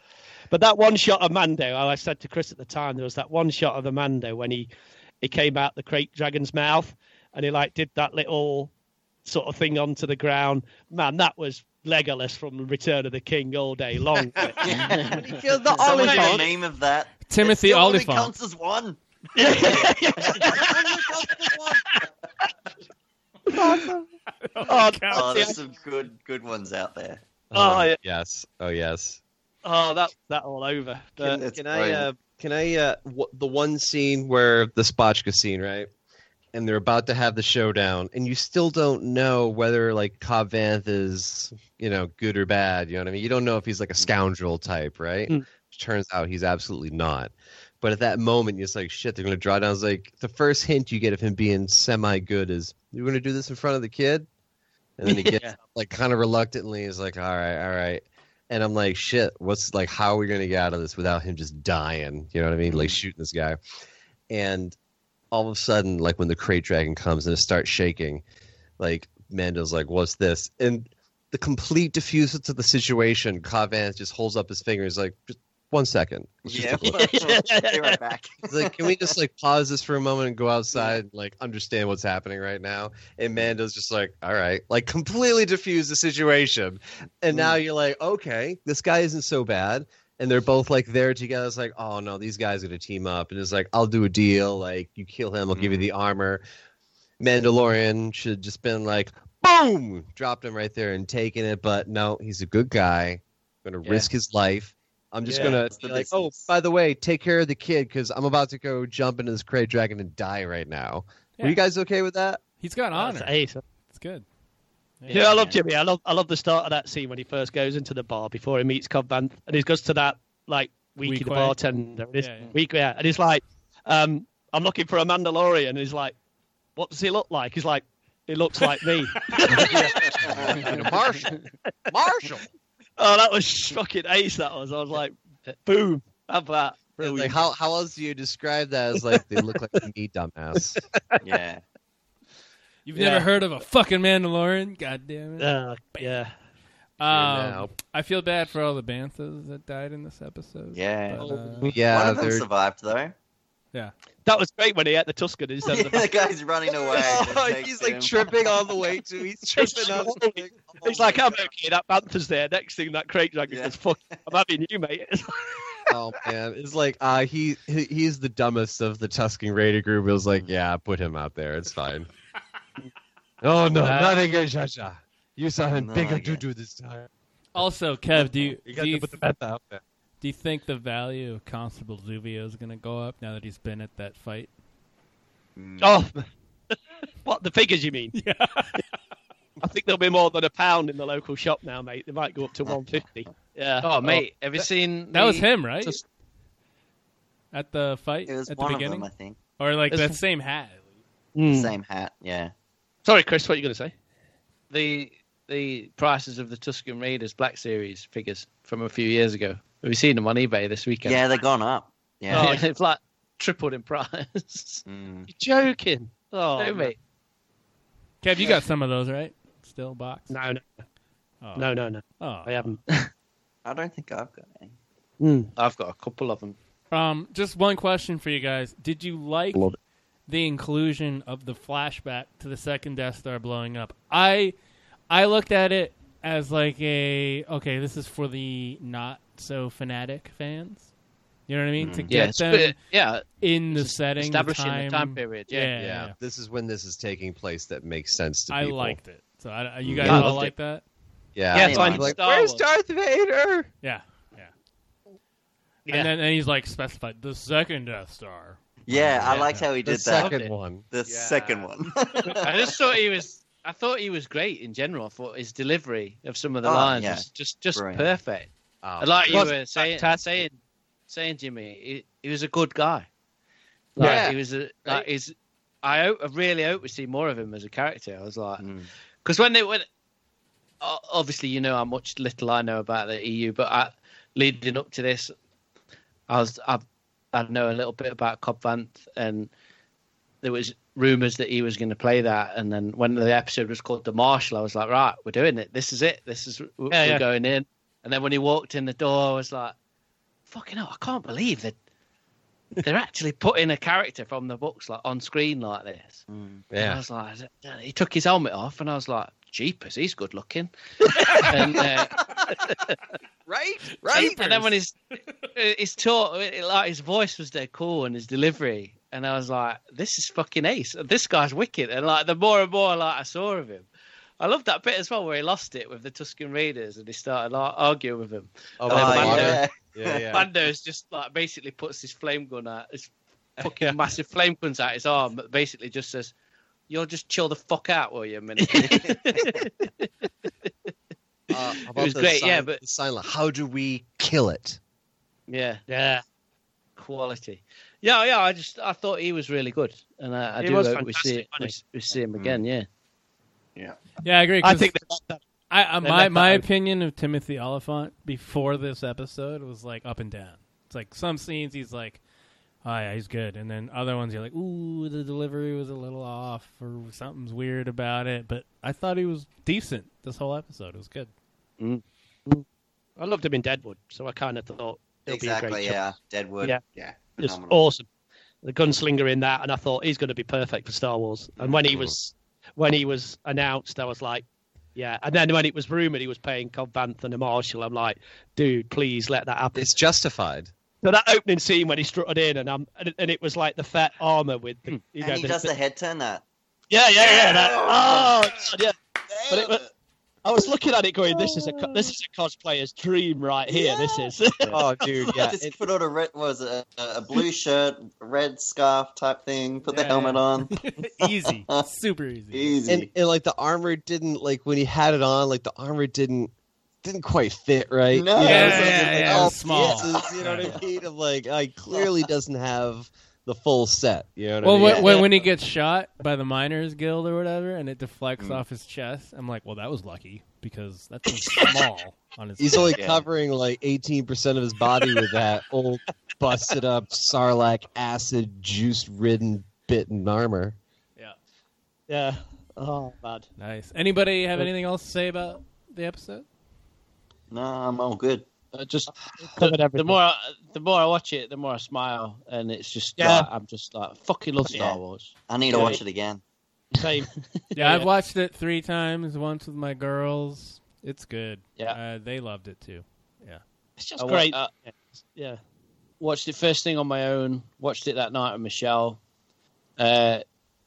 H: But that one shot of Mando, I said to Chris at the time, there was that one shot of the Mando when he he came out the krayt dragon's mouth and he like did that little sort of thing onto the ground. Man, that was Legolas from Return of the King all day long.
J: When
F: you killed the
J: Someone made
F: Oliphant.
J: meme of that.
G: Timothy
J: it still only
G: Oliphant.
J: counts as one.
H: oh,
J: Oh,
H: oh,
J: there's some good good ones out there.
H: oh, yeah.
F: yes. Oh yes.
H: oh, that that all over. But
J: That's
F: can I? Uh, can I? Uh, w- the one scene where the Spotchka scene, right? And they're about to have the showdown, and you still don't know whether like Cobb Vanth is, you know, good or bad. You know what I mean? You don't know if he's like a scoundrel type, right?
H: Mm.
F: Which turns out he's absolutely not. But at that moment, you're just like, shit, they're going to draw down. It's like the first hint you get of him being semi good is, you're going to do this in front of the kid? And then he gets
I: Yeah.
F: like kind of reluctantly, is like, all right, all right. And I'm like, shit, what's like, how are we going to get out of this without him just dying? You know what I mean? Like mm-hmm. shooting this guy. And all of a sudden, like when the krayt dragon comes and it starts shaking, like Mando's like, what's this? And the complete diffuser to the situation, Vanth just holds up his finger. He's like, just one second. Let's just
J: Yeah,
F: take a look."
J: be right back.
F: Like, can we just like pause this for a moment and go outside and like understand what's happening right now? And Mando's just like, all right, like completely diffuse the situation. And now you're like, okay, this guy isn't so bad. And they're both like there together. It's like, oh no, these guys are gonna team up. And it's like, I'll do a deal. Like you kill him, I'll give you the armor. Mandalorian should just been like, boom, dropped him right there and taken it. But no, he's a good guy. Gonna
I: Yeah.
F: risk his life. I'm just
H: Yeah,
F: gonna be like, oh, by the way, take care of the kid because I'm about to go jump into this krayt dragon and die right now.
G: Yeah.
F: Are you guys okay with that?
G: He's got
H: That's
G: honor.
H: ace.
G: It's good.
H: Yeah, I love Jimmy. I love I love the start of that scene when he first goes into the bar before he meets Cobb Vanth, and he goes to that like Weeky
G: Weequay.
H: the bartender. And he's,
G: Yeah, yeah.
H: Weequay, yeah, and he's like, um, "I'm looking for a Mandalorian." And he's like, "What does he look like?" He's like, "He looks like me."
F: Marshall. Marshall.
H: Oh, that was fucking ace. That was. I was like, "Boom, have that." Brilliant.
F: Like how how else do you describe that as like they look like me, dumbass?
J: Yeah.
G: You've
H: Yeah.
G: never heard of a fucking Mandalorian? God damn it.
H: Uh, yeah.
G: Um, I feel bad for all the banthas that died in this episode.
J: Yeah.
G: but, uh,
J: One of them survived though.
G: Yeah.
H: That was great when he ate the Tusken instead
J: Yeah,
H: of the
J: the guy's running away.
F: Oh, he's like
J: him.
F: tripping all the way to. He's tripping up.
H: He's like, I'm okay, that bantha's there. Next thing, that krayt dragon says, fuck, I'm having you, mate.
F: oh man, it's like uh, he, he he's the dumbest of the Tusken Raider group. It was like, yeah, put him out there. It's fine. oh no,
G: Uh,
F: not again, Shasha. You saw him
J: No,
F: bigger
J: doo
F: to do this time.
G: Also, Kev, do you,
F: You got
G: do,
F: to
G: you
F: put the bantha out there.
G: Do you think the value of Constable Zuvio is going to go up now that he's been at that fight?
H: oh, what, the figures you mean?
G: Yeah.
H: I think there'll be more than a pound in the local shop now, mate. They might go up to 150. Yeah.
I: Oh, mate, have you seen?
G: That was him, right?
I: Just-
G: At the fight
J: It was
G: at the
J: one of
G: beginning,
J: them, I think.
G: or like
I: It's-
G: that same hat.
H: Mm.
J: Same hat. Yeah.
H: Sorry, Chris, what are you going to say?
I: the the prices of the Tusken Raiders Black Series figures from a few years ago. Have you seen them on eBay this weekend?
J: Yeah, they've gone up. Yeah.
I: Oh, they've like tripled in price.
J: Mm.
H: You're joking. Oh,
I: no, mate.
G: Kev, you got some of those, right? Still box?
H: No, no,
G: Oh.
H: no, no, no.
G: Oh.
H: I haven't.
J: I don't think I've got any.
H: Mm.
I: I've got a couple of them.
G: Um, just one question for you guys: Did you like the inclusion of the flashback to the second Death Star blowing up? I, I looked at it as like a okay, this is for the not so fanatic fans. You know what I mean? To
I: hmm.
G: get
I: it's
G: them
I: good. yeah,
G: in the
I: just
G: setting,
I: establishing the
G: time,
I: time period, yeah.
G: yeah,
F: Yeah,
G: yeah.
F: this is when this is taking place. That makes sense to
G: I
F: people.
G: liked it. So I, you hmm. guys
F: Yeah,
G: all like
F: it.
G: that?
F: Yeah,
H: Yeah,
F: I'm
H: it's like
F: like,
I: Star
F: where's Darth Vader?
G: Yeah, yeah.
H: Yeah.
G: And then and he's like specified the second Death Star.
J: Yeah, I
G: Yeah.
J: liked how he
F: The
J: did that.
F: second one.
J: The
I: Yeah.
J: second one.
I: I just thought he was. I thought he was great in general. I thought his delivery of some of the
J: Oh,
I: lines
J: yeah.
I: was just just
J: Brilliant.
I: perfect.
F: Oh,
I: like you were saying, saying, saying, Jimmy, he, he was a good guy. Like,
F: Yeah.
I: he was a like he's. I, hope, I really hope we see more of him as a character. I was like,
J: Mm.
I: because when they went, obviously you know how much little I know about the EU, but I, leading up to this, I was I, I know a little bit about Cobb Vanth, and there was rumors that he was going to play that, and then when the episode was called The Marshal, I was like, right, we're doing it. This is it. This is we're
H: Yeah, yeah.
I: going in. And then when he walked in the door, I was like, fucking hell, I can't believe that. They're actually putting a character from the books like on screen like this. Mm. And I was like, he took his helmet off, and I was like, jeepers, he's good looking. and, uh,
F: Right,
I: and then when his his talk, like his voice was dead cool and his delivery, and I was like, this is fucking ace. This guy's wicked. And like the more and more like I saw of him. I love that bit as well where he lost it with the Tusken Raiders and he started like, arguing with him.
F: Oh,
I: And then Mando-
F: water.
J: yeah.
F: Yeah, yeah.
I: Mando's just like basically puts his flame gun out, his fucking massive flame guns out his arm, but basically just says, "You'll just chill the fuck out, will you?" A minute.
F: Uh, how
I: It was
F: the
I: great, yeah, but-
F: the silent. How do we kill it?
I: yeah,
H: Yeah.
I: quality. Yeah, yeah. I just I thought he was really good, and I, I do hope we see
H: fantastic,
I: we, we see him again. Yeah.
G: Yeah, Yeah, I agree.
H: I think that.
G: I, uh, my my opinion of Timothy Olyphant before this episode was like up and down. It's like some scenes he's like, oh yeah, he's good, and then other ones you're like, ooh, the delivery was a little off or something's weird about it. But I thought he was decent this whole episode. It was good. Mm.
H: I loved him in Deadwood, so I kind of thought it'll be a
J: Exactly,
H: great
J: yeah.
H: choice.
J: Deadwood.
H: Yeah.
J: Yeah.
H: Just
J: phenomenal.
H: awesome. The gunslinger in that, and I thought he's going to be perfect for Star Wars. And when he mm. was when he was announced, I was like, yeah. And then when it was rumored he was paying Cobb Vanth and a Marshall, I'm like, dude, please let that happen.
F: It's justified.
H: So that opening scene when he strutted in, and I'm and, and it was like the fat armor with the, hmm. you know,
J: And he
H: the-
J: does
H: the-
J: the head turn that.
H: yeah, yeah, yeah. That,
J: Oh,
H: oh, yeah. But it, was- I was looking at it going, this is a this is a cosplayer's dream right here. This is.
F: Oh, dude, yeah.
J: just
F: It-
J: put on a red was a, a blue shirt, red scarf type thing. Put the helmet
G: yeah.
J: on.
G: easy, super easy.
J: Easy.
F: and, and like the armor didn't like when he had it on, like the armor didn't didn't quite fit right.
J: No.
F: you know,
G: Yeah,
F: so it's
G: yeah,
F: like
G: yeah,
F: all
G: small.
F: pieces, you know what I mean? Of like, I clearly doesn't have the full set. You know what
G: Well,
F: I mean?
G: when, when when he gets shot by the Miners Guild or whatever, and it deflects
F: Mm.
G: off his chest, I'm like, well, that was lucky because that's small on his.
F: He's only covering like 18% of his body with that old busted up Sarlacc acid juice ridden bitten armor.
H: Yeah. Yeah. Oh, bad.
G: Nice. Anybody have anything else to say about the episode?
J: No, I'm all good.
I: Uh, just
H: covered
I: the, the more I, the more I watch it, the more I smile, and it's just
H: Yeah.
I: like, I'm just like fucking love Star
J: Yeah.
I: Wars.
J: I need to
I: Yeah.
J: watch it again.
H: Same.
G: Yeah, I've watched it three times. Once with my girls. It's good.
I: Yeah.
G: uh, they loved it too. Yeah,
H: It's just
I: I wa-
H: great.
I: uh,
H: yeah.
I: watched it first thing on my own. Watched it that night with Michelle. Uh,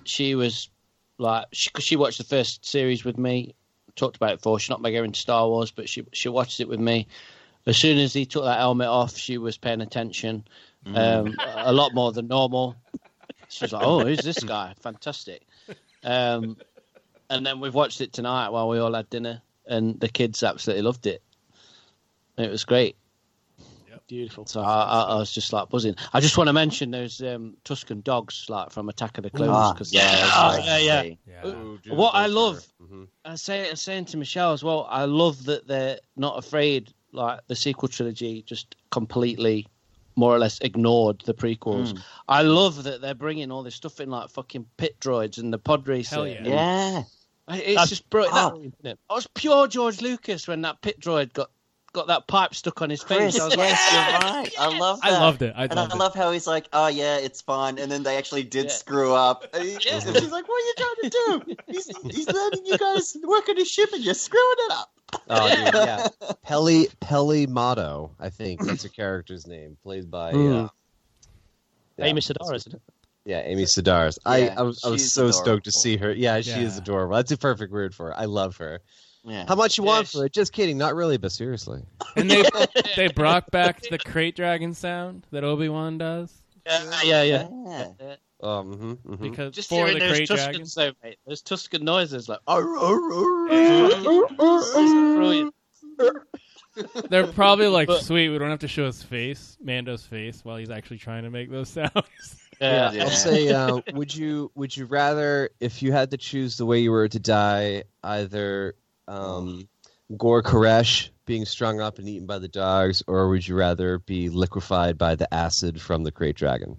I: she was like, she, 'cause she watched the first series with me. Talked about it before. She's not mega into Star Wars, but she she watched it with me. As soon as he took that helmet off, she was paying attention, um, a lot more than normal. She was like, "Oh, who's this guy? Fantastic!" Um, and then we've watched it tonight while we all had dinner, and the kids absolutely loved it. It was great.
H: Beautiful.
I: So I, I, I was just like buzzing. I just want to mention those um, Tusken dogs, like from Attack of the Clones.
J: Ah,
I: 'cause
J: yeah,
I: they're-
H: Oh,
J: nice
H: yeah, yeah.
J: see.
G: yeah.
I: what I love, I say, I'm saying to Michelle as well. I love that they're not afraid. Like the sequel trilogy, just completely, more or less, ignored the prequels.
J: Mm.
I: I love that they're bringing all this stuff in, like fucking pit droids and the pod racer.
G: Hell yeah.
J: Yeah.
I: It's
H: That's
I: just bro. That,
H: brilliant, isn't it?
I: I was pure George Lucas when that pit droid got got that pipe stuck on his face.
J: Chris,
I: I was
J: yes,
I: like,
J: you're right. I love
G: I loved it. I
J: and
G: loved
J: I
G: it.
J: love how he's like, oh yeah, it's fine. And then they actually did
I: Yeah.
J: screw up. And he- and she's like, what are you trying to do? He's, he's letting you guys work on his ship and you're screwing it up.
F: Oh, dude, yeah. Peli Peli Motto, I think that's a character's name, played by
H: Hmm.
F: uh, yeah,
H: Amy Sedaris, isn't it?
F: Yeah, Amy Sedaris. I,
J: Yeah,
F: I was I was so
J: adorable.
F: stoked to see her. Yeah, she is adorable. That's a perfect word for her. I love her.
J: Yeah.
F: How much you want
I: Yes.
F: for it? Just kidding. Not really, but seriously.
G: And they they brought back the krayt dragon sound that Obi Wan does
H: Yeah, yeah, yeah.
J: Yeah.
F: Um, mhm, mhm.
G: because
I: Just
G: for
I: hearing
G: the
I: those
G: krayt
I: Tuskens,
G: dragon.
I: though, mate. Those Tusken noises, like, oh, oh.
G: They're probably like,
I: But-
G: sweet. We don't have to show his face, Mando's face, while he's actually trying to make those sounds.
I: Yeah.
J: Yeah.
F: I'll say, uh, would you would you rather, if you had to choose the way you were to die, either um, Gore Koresh being strung up and eaten by the dogs, or would you rather be liquefied by the acid from the krayt dragon?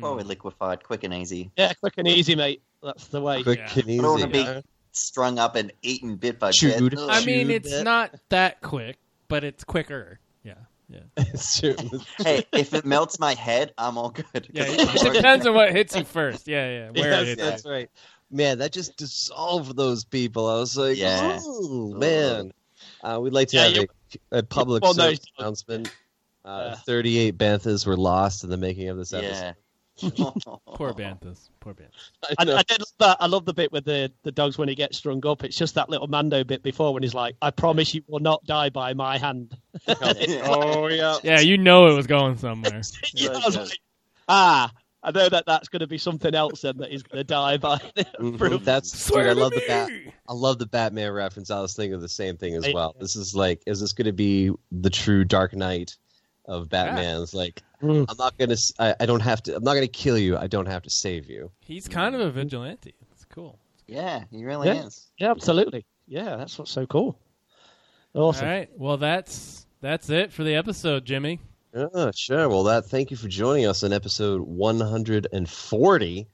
J: Probably liquefied, quick and easy.
H: Yeah, quick and easy, mate. That's the way.
F: Quick
G: Yeah.
F: and easy.
J: I don't want to be
F: huh?
J: strung up and eaten bit by
F: Chewed.
J: bit.
G: I mean,
F: Shoot
G: it's
F: it.
G: not that quick, but it's quicker. Yeah, yeah,
F: It's true.
J: hey, if it melts my head, I'm all good.
G: yeah.
J: 'Cause
G: It depends on what hits you first. Yeah, yeah. Where
F: Yes,
G: it hits.
F: that's right. Man, that just dissolved those people. I was like,
J: Yeah.
F: oh man. Uh, we'd like to
H: Yeah,
F: have a, a public
H: Well, no,
F: service
H: it's-
F: announcement. Uh,
H: Yeah.
F: 38 Banthas were lost in the making of this episode.
J: Yeah.
G: Poor Banthas. Poor Banthas.
H: I, I did love that. I love the bit with the, the dogs when he gets strung up. It's just that little Mando bit before when he's like, "I promise you will not die by my hand."
F: Oh yeah.
G: Yeah, you know it was going somewhere.
H: Yeah, I was like, ah, I know that that's going to be something else then that he's going to die by.
F: Mhm. That's dude, I love the bat. I love the Batman reference. I was thinking of the same thing as
H: Right.
F: well. This is like, is this going to be the true Dark Knight of Batman? It's like,
H: Mm.
F: I'm not going to. I don't have to. I'm not gonna kill you. I don't have to save you.
G: He's kind of a vigilante. It's cool.
J: Yeah, he really
H: Yeah.
J: is.
H: yeah, absolutely. Yeah, that's what's so cool. Awesome.
G: All right. Well, that's that's it for the episode, Jimmy.
F: Yeah, sure. Well, that. Thank you for joining us on episode 140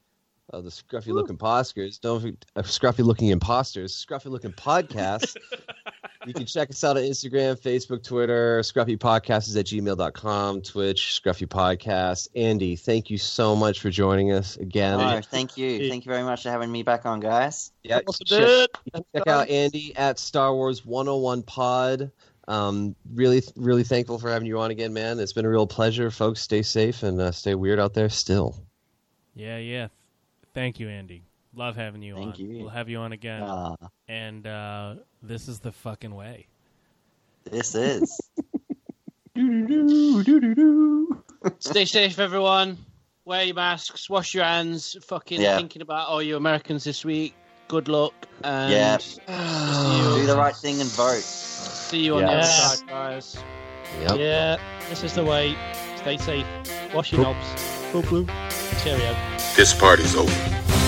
F: of the Scruffy Looking Imposters. Don't forget, uh, Scruffy Looking Imposters, Scruffy Looking Podcast. you can check us out on Instagram, Facebook, Twitter. Scruffy Podcast is at gmail.com, Twitch, Scruffy Podcast. Andy, thank you so much for joining us again.
J: Oh, thank you. Thank you very much for having me back on, guys.
F: Yeah,
H: Awesome,
F: check, check out Andy at Star Wars 101 Pod. Um, really, really thankful for having you on again, man. It's been a real pleasure, folks. Stay safe and uh, stay weird out there still.
G: Yeah, yeah. Thank you, Andy. Love having you
J: Thank
G: on.
J: you.
G: We'll have you on again.
J: Ah,
G: and uh, this is the fucking way.
J: this is.
I: Stay safe, everyone. Wear your masks. Wash your hands. Fucking
J: Yeah.
I: thinking about all you Americans this week. Good luck. And
J: Yeah. Do the right thing and vote.
I: See you on the other side, guys.
F: Yep.
H: Yeah, this is the way. Stay safe. Wash your knobs. Boop, boop. Cheerio.
B: This party's over.